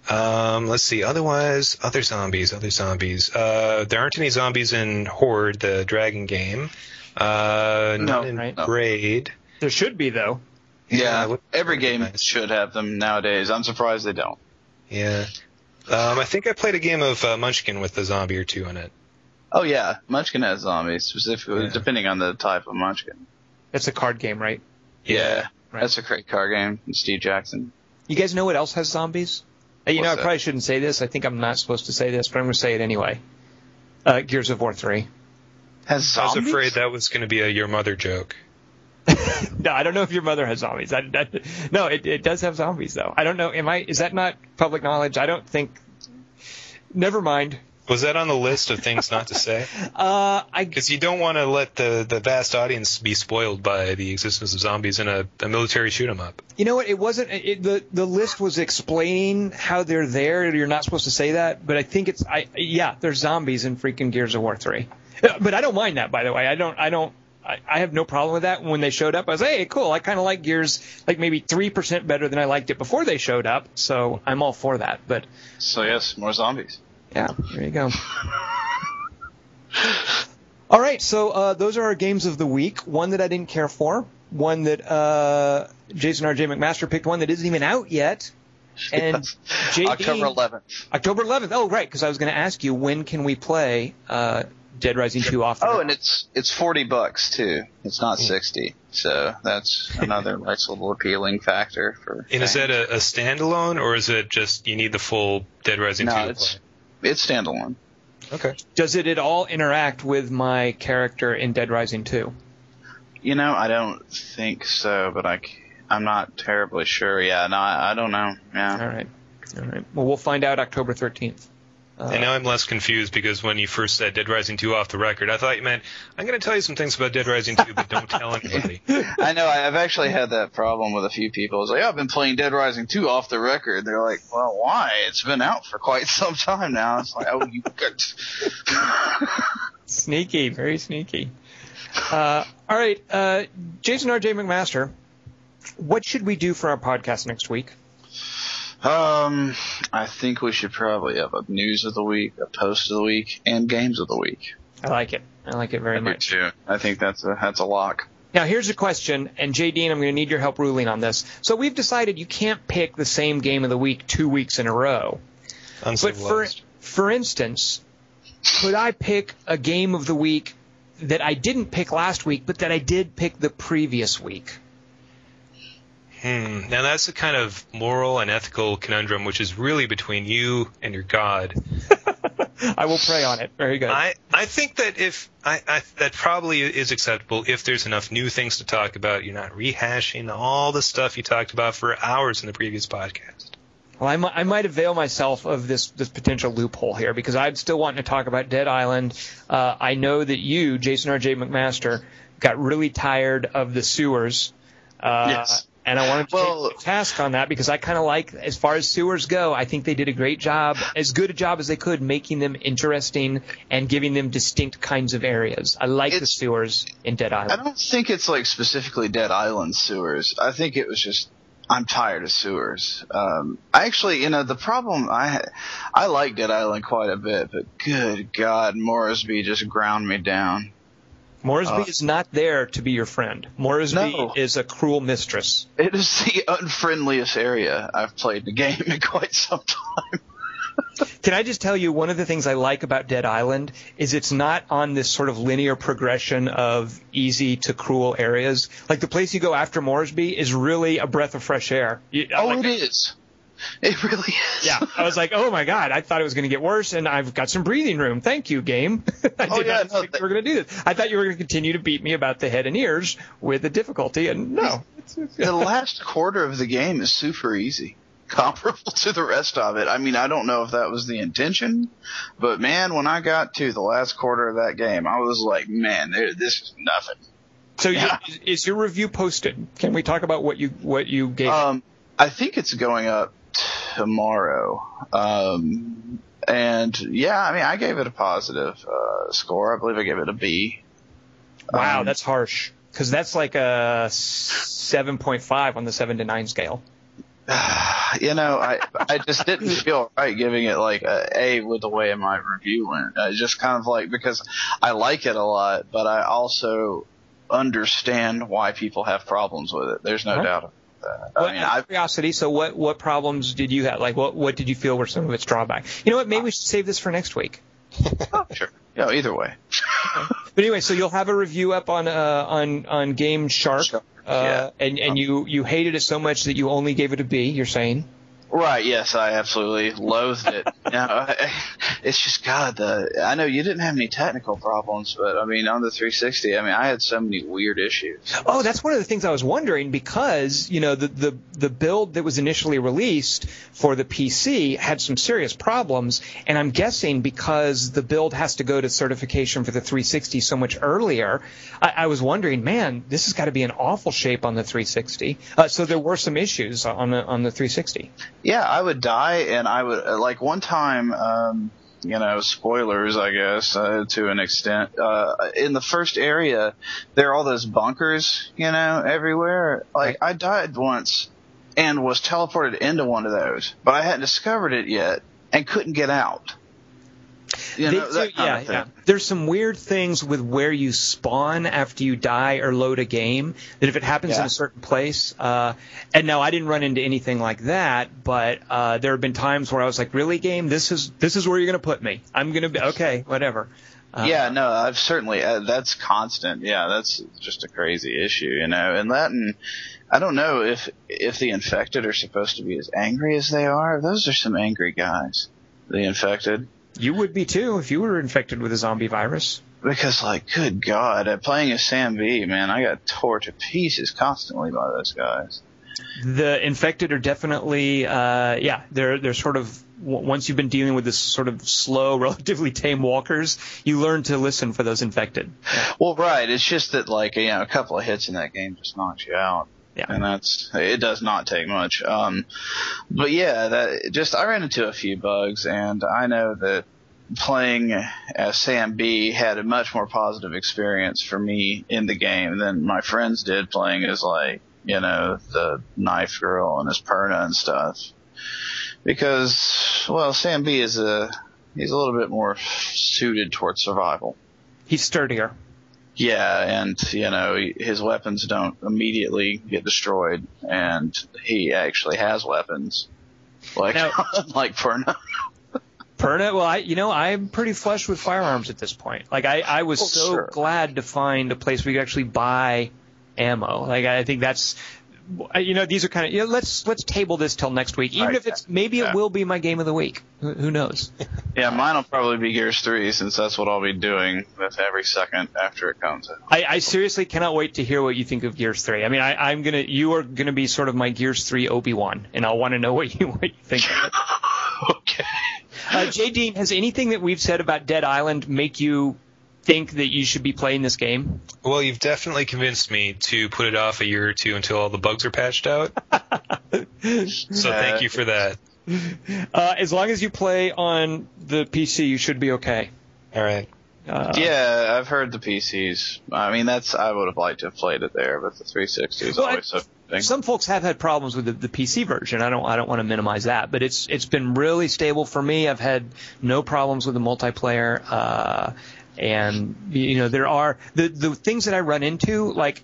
Um, let's see. Otherwise, other zombies, other zombies. Uh, there aren't any zombies in Hoard, the dragon game. Uh, No, none in right. No. Raid. There should be though. Yeah, what- every game nice. should have them nowadays. I'm surprised they don't. Yeah. Um, I think I played a game of uh, Munchkin with a zombie or two in it. Oh yeah, Munchkin has zombies specifically, Yeah. depending on the type of Munchkin. It's a card game, right? Yeah, Right. that's a great card game. Steve Jackson. You guys know what else has zombies? Uh, You know, I that? probably shouldn't say this. I think I'm not supposed to say this, but I'm going to say it anyway. Uh, Gears of War 3. Has zombies. I was afraid that was going to be a your mother joke. No, I don't know if your mother has zombies. I, that, no, it, it does have zombies though. I don't know. Am I? Is that not public knowledge? I don't think. Never mind. Was that on the list of things not to say? Uh, I Because you don't want to let the, the vast audience be spoiled by the existence of zombies in a, a military shoot 'em up. You know what? It wasn't. It, the the list was explaining how they're there. You're not supposed to say that, but I think it's. I yeah, there's zombies in freaking Gears of War three. But I don't mind that, by the way. I don't. I don't. I, I have no problem with that. When they showed up, I was hey, cool. I kind of like Gears, like maybe three percent better than I liked it before they showed up. So I'm all for that. But So yes, more zombies. yeah, there you go. All right, so uh, those are our games of the week. One that I didn't care for, one that uh, Jason R.J. McMaster picked, one that isn't even out yet, and JD October 11th. October 11th. Oh, right, because I was going to ask you when can we play uh, Dead Rising 2 off. the Oh, and it's it's 40 bucks too. It's not 60. So that's another nice little appealing factor for. And is that a, a standalone, or is it just you need the full Dead Rising 2 No, to it's play? it's standalone. Okay. Does it at all interact with my character in Dead Rising 2? You know, I don't think so, but I I'm not terribly sure. Yeah, no, I, I don't know. Yeah. All right, all right. Well, we'll find out October 13th. Uh, And now I'm less confused because when you first said Dead Rising 2 off the record, I thought you meant, I'm going to tell you some things about Dead Rising 2, but don't tell anybody. I know. I- I've actually had that problem with a few people. It's like, oh, I've been playing Dead Rising 2 off the record. They're like, well, why? It's been out for quite some time now. It's like, oh, you got. Sneaky, very sneaky. Uh, all right, uh, Jason R.J. McMaster, what should we do for our podcast next week? Um, I think we should probably have a news of the week, a post of the week, and games of the week. I like it. I like it very I do much. too. I think that's a that's a lock. Now, here's a question, and JD, I'm going to need your help ruling on this. So we've decided you can't pick the same game of the week two weeks in a row. But for for instance, could I pick a game of the week that I didn't pick last week, but that I did pick the previous week? Hmm. Now that's a kind of moral and ethical conundrum, which is really between you and your God. I will pray on it. Very good. I, I think that if I, I that probably is acceptable if there's enough new things to talk about. You're not rehashing all the stuff you talked about for hours in the previous podcast. Well, I, mi- I might avail myself of this this potential loophole here because I'm still wanting to talk about Dead Island. Uh, I know that you, Jason R.J. McMaster, got really tired of the sewers. Uh, Yes. And I wanted to Well- take task on that because I kind of like, as far as sewers go, I think they did a great job, as good a job as they could, making them interesting and giving them distinct kinds of areas. I like the sewers in Dead Island. I don't think it's like specifically Dead Island sewers. I think it was just I'm tired of sewers. Um, I actually, you know, the problem I I like Dead Island quite a bit, but good God, Moresby just ground me down. Moresby uh, is not there to be your friend. Moresby No. is a cruel mistress. It is the unfriendliest area I've played the game in quite some time. Can I just tell you one of the things I like about Dead Island is it's not on this sort of linear progression of easy to cruel areas. Like the place you go after Moresby is really a breath of fresh air. You, Oh, like- it is. It really is. Yeah, I was like, oh my god, I thought it was going to get worse, and I've got some breathing room. Thank you, game. I Oh, did yeah, not no, think that- you were going to do this. I thought you were going to continue to beat me about the head and ears with the difficulty, and no. The last quarter of the game is super easy, comparable to the rest of it. I mean, I don't know if that was the intention, but man, when I got to the last quarter of that game, I was like, man, this is nothing. so, yeah. is, is your review posted? Can we talk about what you what you gave? Um, I think it's going up tomorrow. Um, and yeah, I mean, I gave it a positive uh, score. I believe I gave it a B. Wow, Um, that's harsh. Because that's like a 7.5 on the 7 to 9 scale. you know, I I just didn't feel right giving it like a A with the way my review went. I just kind of like because I like it a lot, but I also understand why people have problems with it. There's no Huh? doubt that. Well, I mean, out I of curiosity, so what, what problems did you have? Like, what, what did you feel were some of its drawbacks? You know what? Maybe we should save this for next week. sure. Yeah, either way. But anyway, so you'll have a review up on uh, on on GameShark, Shark, uh, yeah. and and you you hated it so much that you only gave it a B. You're saying? Right. Yes, I absolutely loathed it. you know, it's just God. The I know you didn't have any technical problems, but I mean, on the 360, I mean, I had so many weird issues. Oh, that's one of the things I was wondering because you know the the the build that was initially released for the PC had some serious problems, and I'm guessing because the build has to go to certification for the 360 so much earlier, I, I was wondering, man, this has got to be in awful shape on the 360. Uh, so there were some issues on the on the 360. Yeah, I would die, and I would uh, like one time. um you know, spoilers, I guess, uh, to an extent. Uh, in the first area, there are all those bunkers, you know, everywhere. Like, I died once and was teleported into one of those, but I hadn't discovered it yet and couldn't get out. You know, do- yeah, yeah. There's some weird things with where you spawn after you die or load a game that if it happens in a certain place, uh, and now I didn't run into anything like that, but uh, there have been times where I was like, really, game, this is this is where you're gonna put me. I'm gonna be okay, whatever. Uh, yeah, no, I've certainly uh, that's constant. Yeah, that's just a crazy issue, you know. And that, and I don't know if if the infected are supposed to be as angry as they are. Those are some angry guys. The infected, You would be too if you were infected with a zombie virus. because like, good God, uh, playing as Sam B, man, I got tore to pieces constantly by those guys. The infected are definitely, uh, yeah, they're they're sort of once you've been dealing with this sort of slow, relatively tame walkers, you learn to listen for those infected. Well, right. It's just that like you know, a couple of hits in that game just knocks you out. Yeah. And that's it does not take much. Um, but yeah, that just I ran into a few bugs, and I know that playing as Sam B had a much more positive experience for me in the game than my friends did playing as like you know the knife girl and his Purna and stuff. Because well, Sam B is a he's a little bit more suited towards survival. He's sturdier. Yeah, and you know his weapons don't immediately get destroyed, and he actually has weapons, like Now- like Purna. Purna, well, I, you know, I'm pretty flush with firearms at this point. Like, I, I was Oh, so sure. glad to find a place where you could actually buy ammo. Like, I think that's, you know, these are kind of, you know, let's let's table this till next week. Even Right. if it's maybe it will be my game of the week. Who, knows? Yeah, mine will probably be Gears Three, since that's what I'll be doing with every second after it comes out. I, I seriously cannot wait to hear what you think of Gears Three. I mean, I, I'm gonna, you are gonna be sort of my Gears Three Obi Wan, and I'll want to know what you what you think. of it. okay. Uh, Jay Dean, has anything that we've said about Dead Island make you think that you should be playing this game? Well, you've definitely convinced me to put it off a year or two until all the bugs are patched out. So thank you for that. Uh, as long as you play on the PC, you should be okay. All right. Uh, Yeah, I've heard the PCs. I mean, that's I would have liked to have played it there, but the 360 is Well, always so. Thing. Some folks have had problems with the, the PC version. I don't I don't want to minimize that, but it's it's been really stable for me. I've had no problems with the multiplayer, uh, and you know there are the the things that I run into like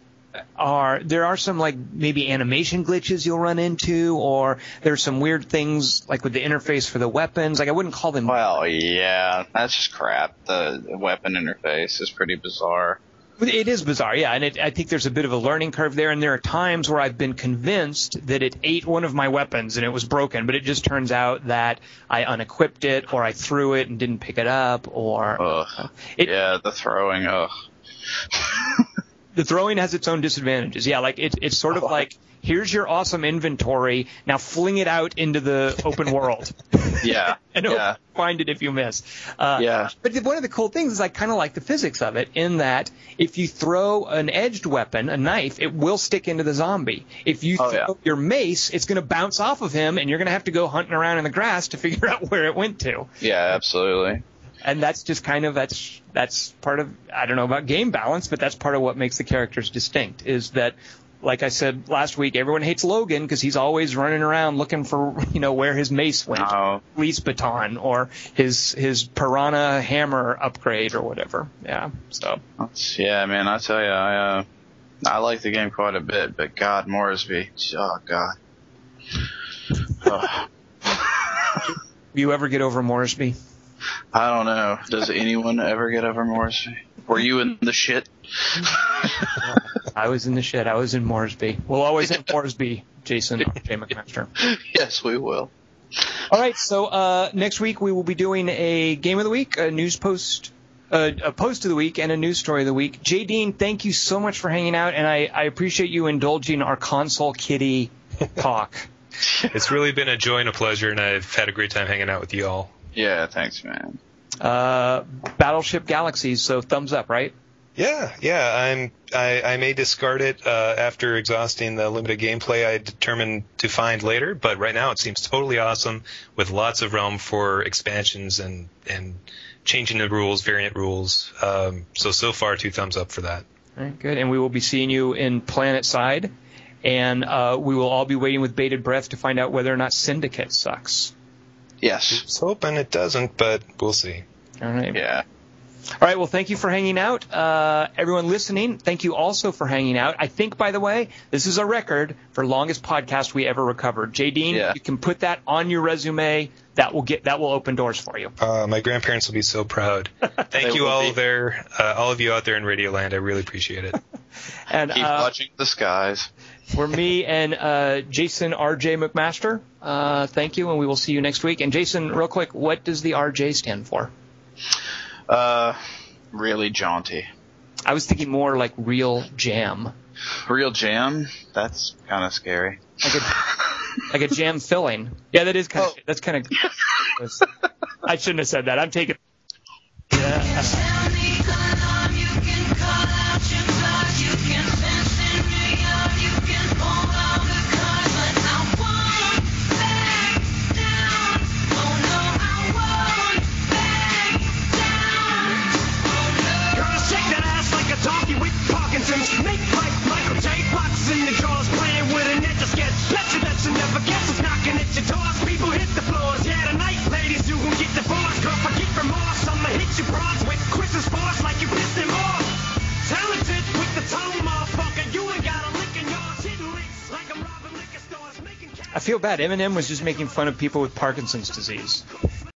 are there are some like maybe animation glitches you'll run into, or there's some weird things like with the interface for the weapons. Like I wouldn't call them Well, yeah, that's just crap. The weapon interface is pretty bizarre. It is bizarre, yeah, and it, I think there's a bit of a learning curve there. And there are times where I've been convinced that it ate one of my weapons and it was broken, but it just turns out that I unequipped it, or I threw it and didn't pick it up, or Ugh. it, yeah, the throwing. Ugh. the throwing has its own disadvantages. Yeah, like it's it's sort of like here's your awesome inventory. Now fling it out into the open world. Yeah. and yeah. find it if you miss. Uh, Yeah. But one of the cool things is I kind of like the physics of it in that if you throw an edged weapon, a knife, it will stick into the zombie. If you Oh, throw yeah. your mace, it's going to bounce off of him, and you're going to have to go hunting around in the grass to figure out where it went to. Yeah, absolutely. And that's just kind of that's that's part of I don't know about game balance, but that's part of what makes the characters distinct. Is that like I said last week, everyone hates Logan because he's always running around looking for you know where his mace went Oh, police baton or his his piranha hammer upgrade or whatever. Yeah. So yeah, man. I tell you, I uh, I like the game quite a bit, but God, Moresby, oh God. You ever get over Moresby? I don't know. Does anyone ever get over Moresby? Were you in the shit? I was in the shit. I was in Moresby. We'll always have Moresby, Jason J. McMaster. yes, we will. All right. So uh, next week we will be doing a game of the week, a news post. Uh, a post of the week and a news story of the week. J. Dean, thank you so much for hanging out, and I, I appreciate you indulging our console kitty talk. It's really been a joy and a pleasure, and I've had a great time hanging out with you all. Yeah, thanks, man. Uh, Battleship Galaxies, so thumbs up, right? Yeah, yeah. I'm. I, I may discard it uh, after exhausting the limited gameplay I determined to find later. But right now, it seems totally awesome with lots of realm for expansions and and changing the rules, variant rules. Um, so so far, two thumbs up for that. All right, good. And we will be seeing you in PlanetSide, and uh, we will all be waiting with bated breath to find out whether or not Syndicate sucks. Yes. Just hoping it doesn't, but we'll see. All right. Yeah. All right. Well, thank you for hanging out. Uh, everyone listening, thank you also for hanging out. I think, by the way, this is a record for longest podcast we ever recovered. J. Dean, Yeah. you can put that on your resume. That will get that will open doors for you. Uh, my grandparents will be so proud. Thank you all be. there, uh, all of you out there in Radioland. I really appreciate it. And Keep uh, watching the skies. for me and uh, Jason R.J. McMaster, uh, thank you, and we will see you next week. And Jason, real quick, what does the R.J. stand for? Uh, really jaunty. I was thinking more like real jam, Real jam. That's kind of scary. like a like a jam filling. Yeah, that is kind of Oh. that's kind of. I shouldn't have said that. I'm taking. Yeah. At your doors. People hit the floors. Yeah, tonight, ladies, you gon' get remorse. I'ma hit you bronze with Chris's force like you pissed him off. Talented with the motherfucker. You ain't got a lick in licks like I'm robbing liquor stores. Making. I feel bad. Eminem was just making fun of people with Parkinson's disease.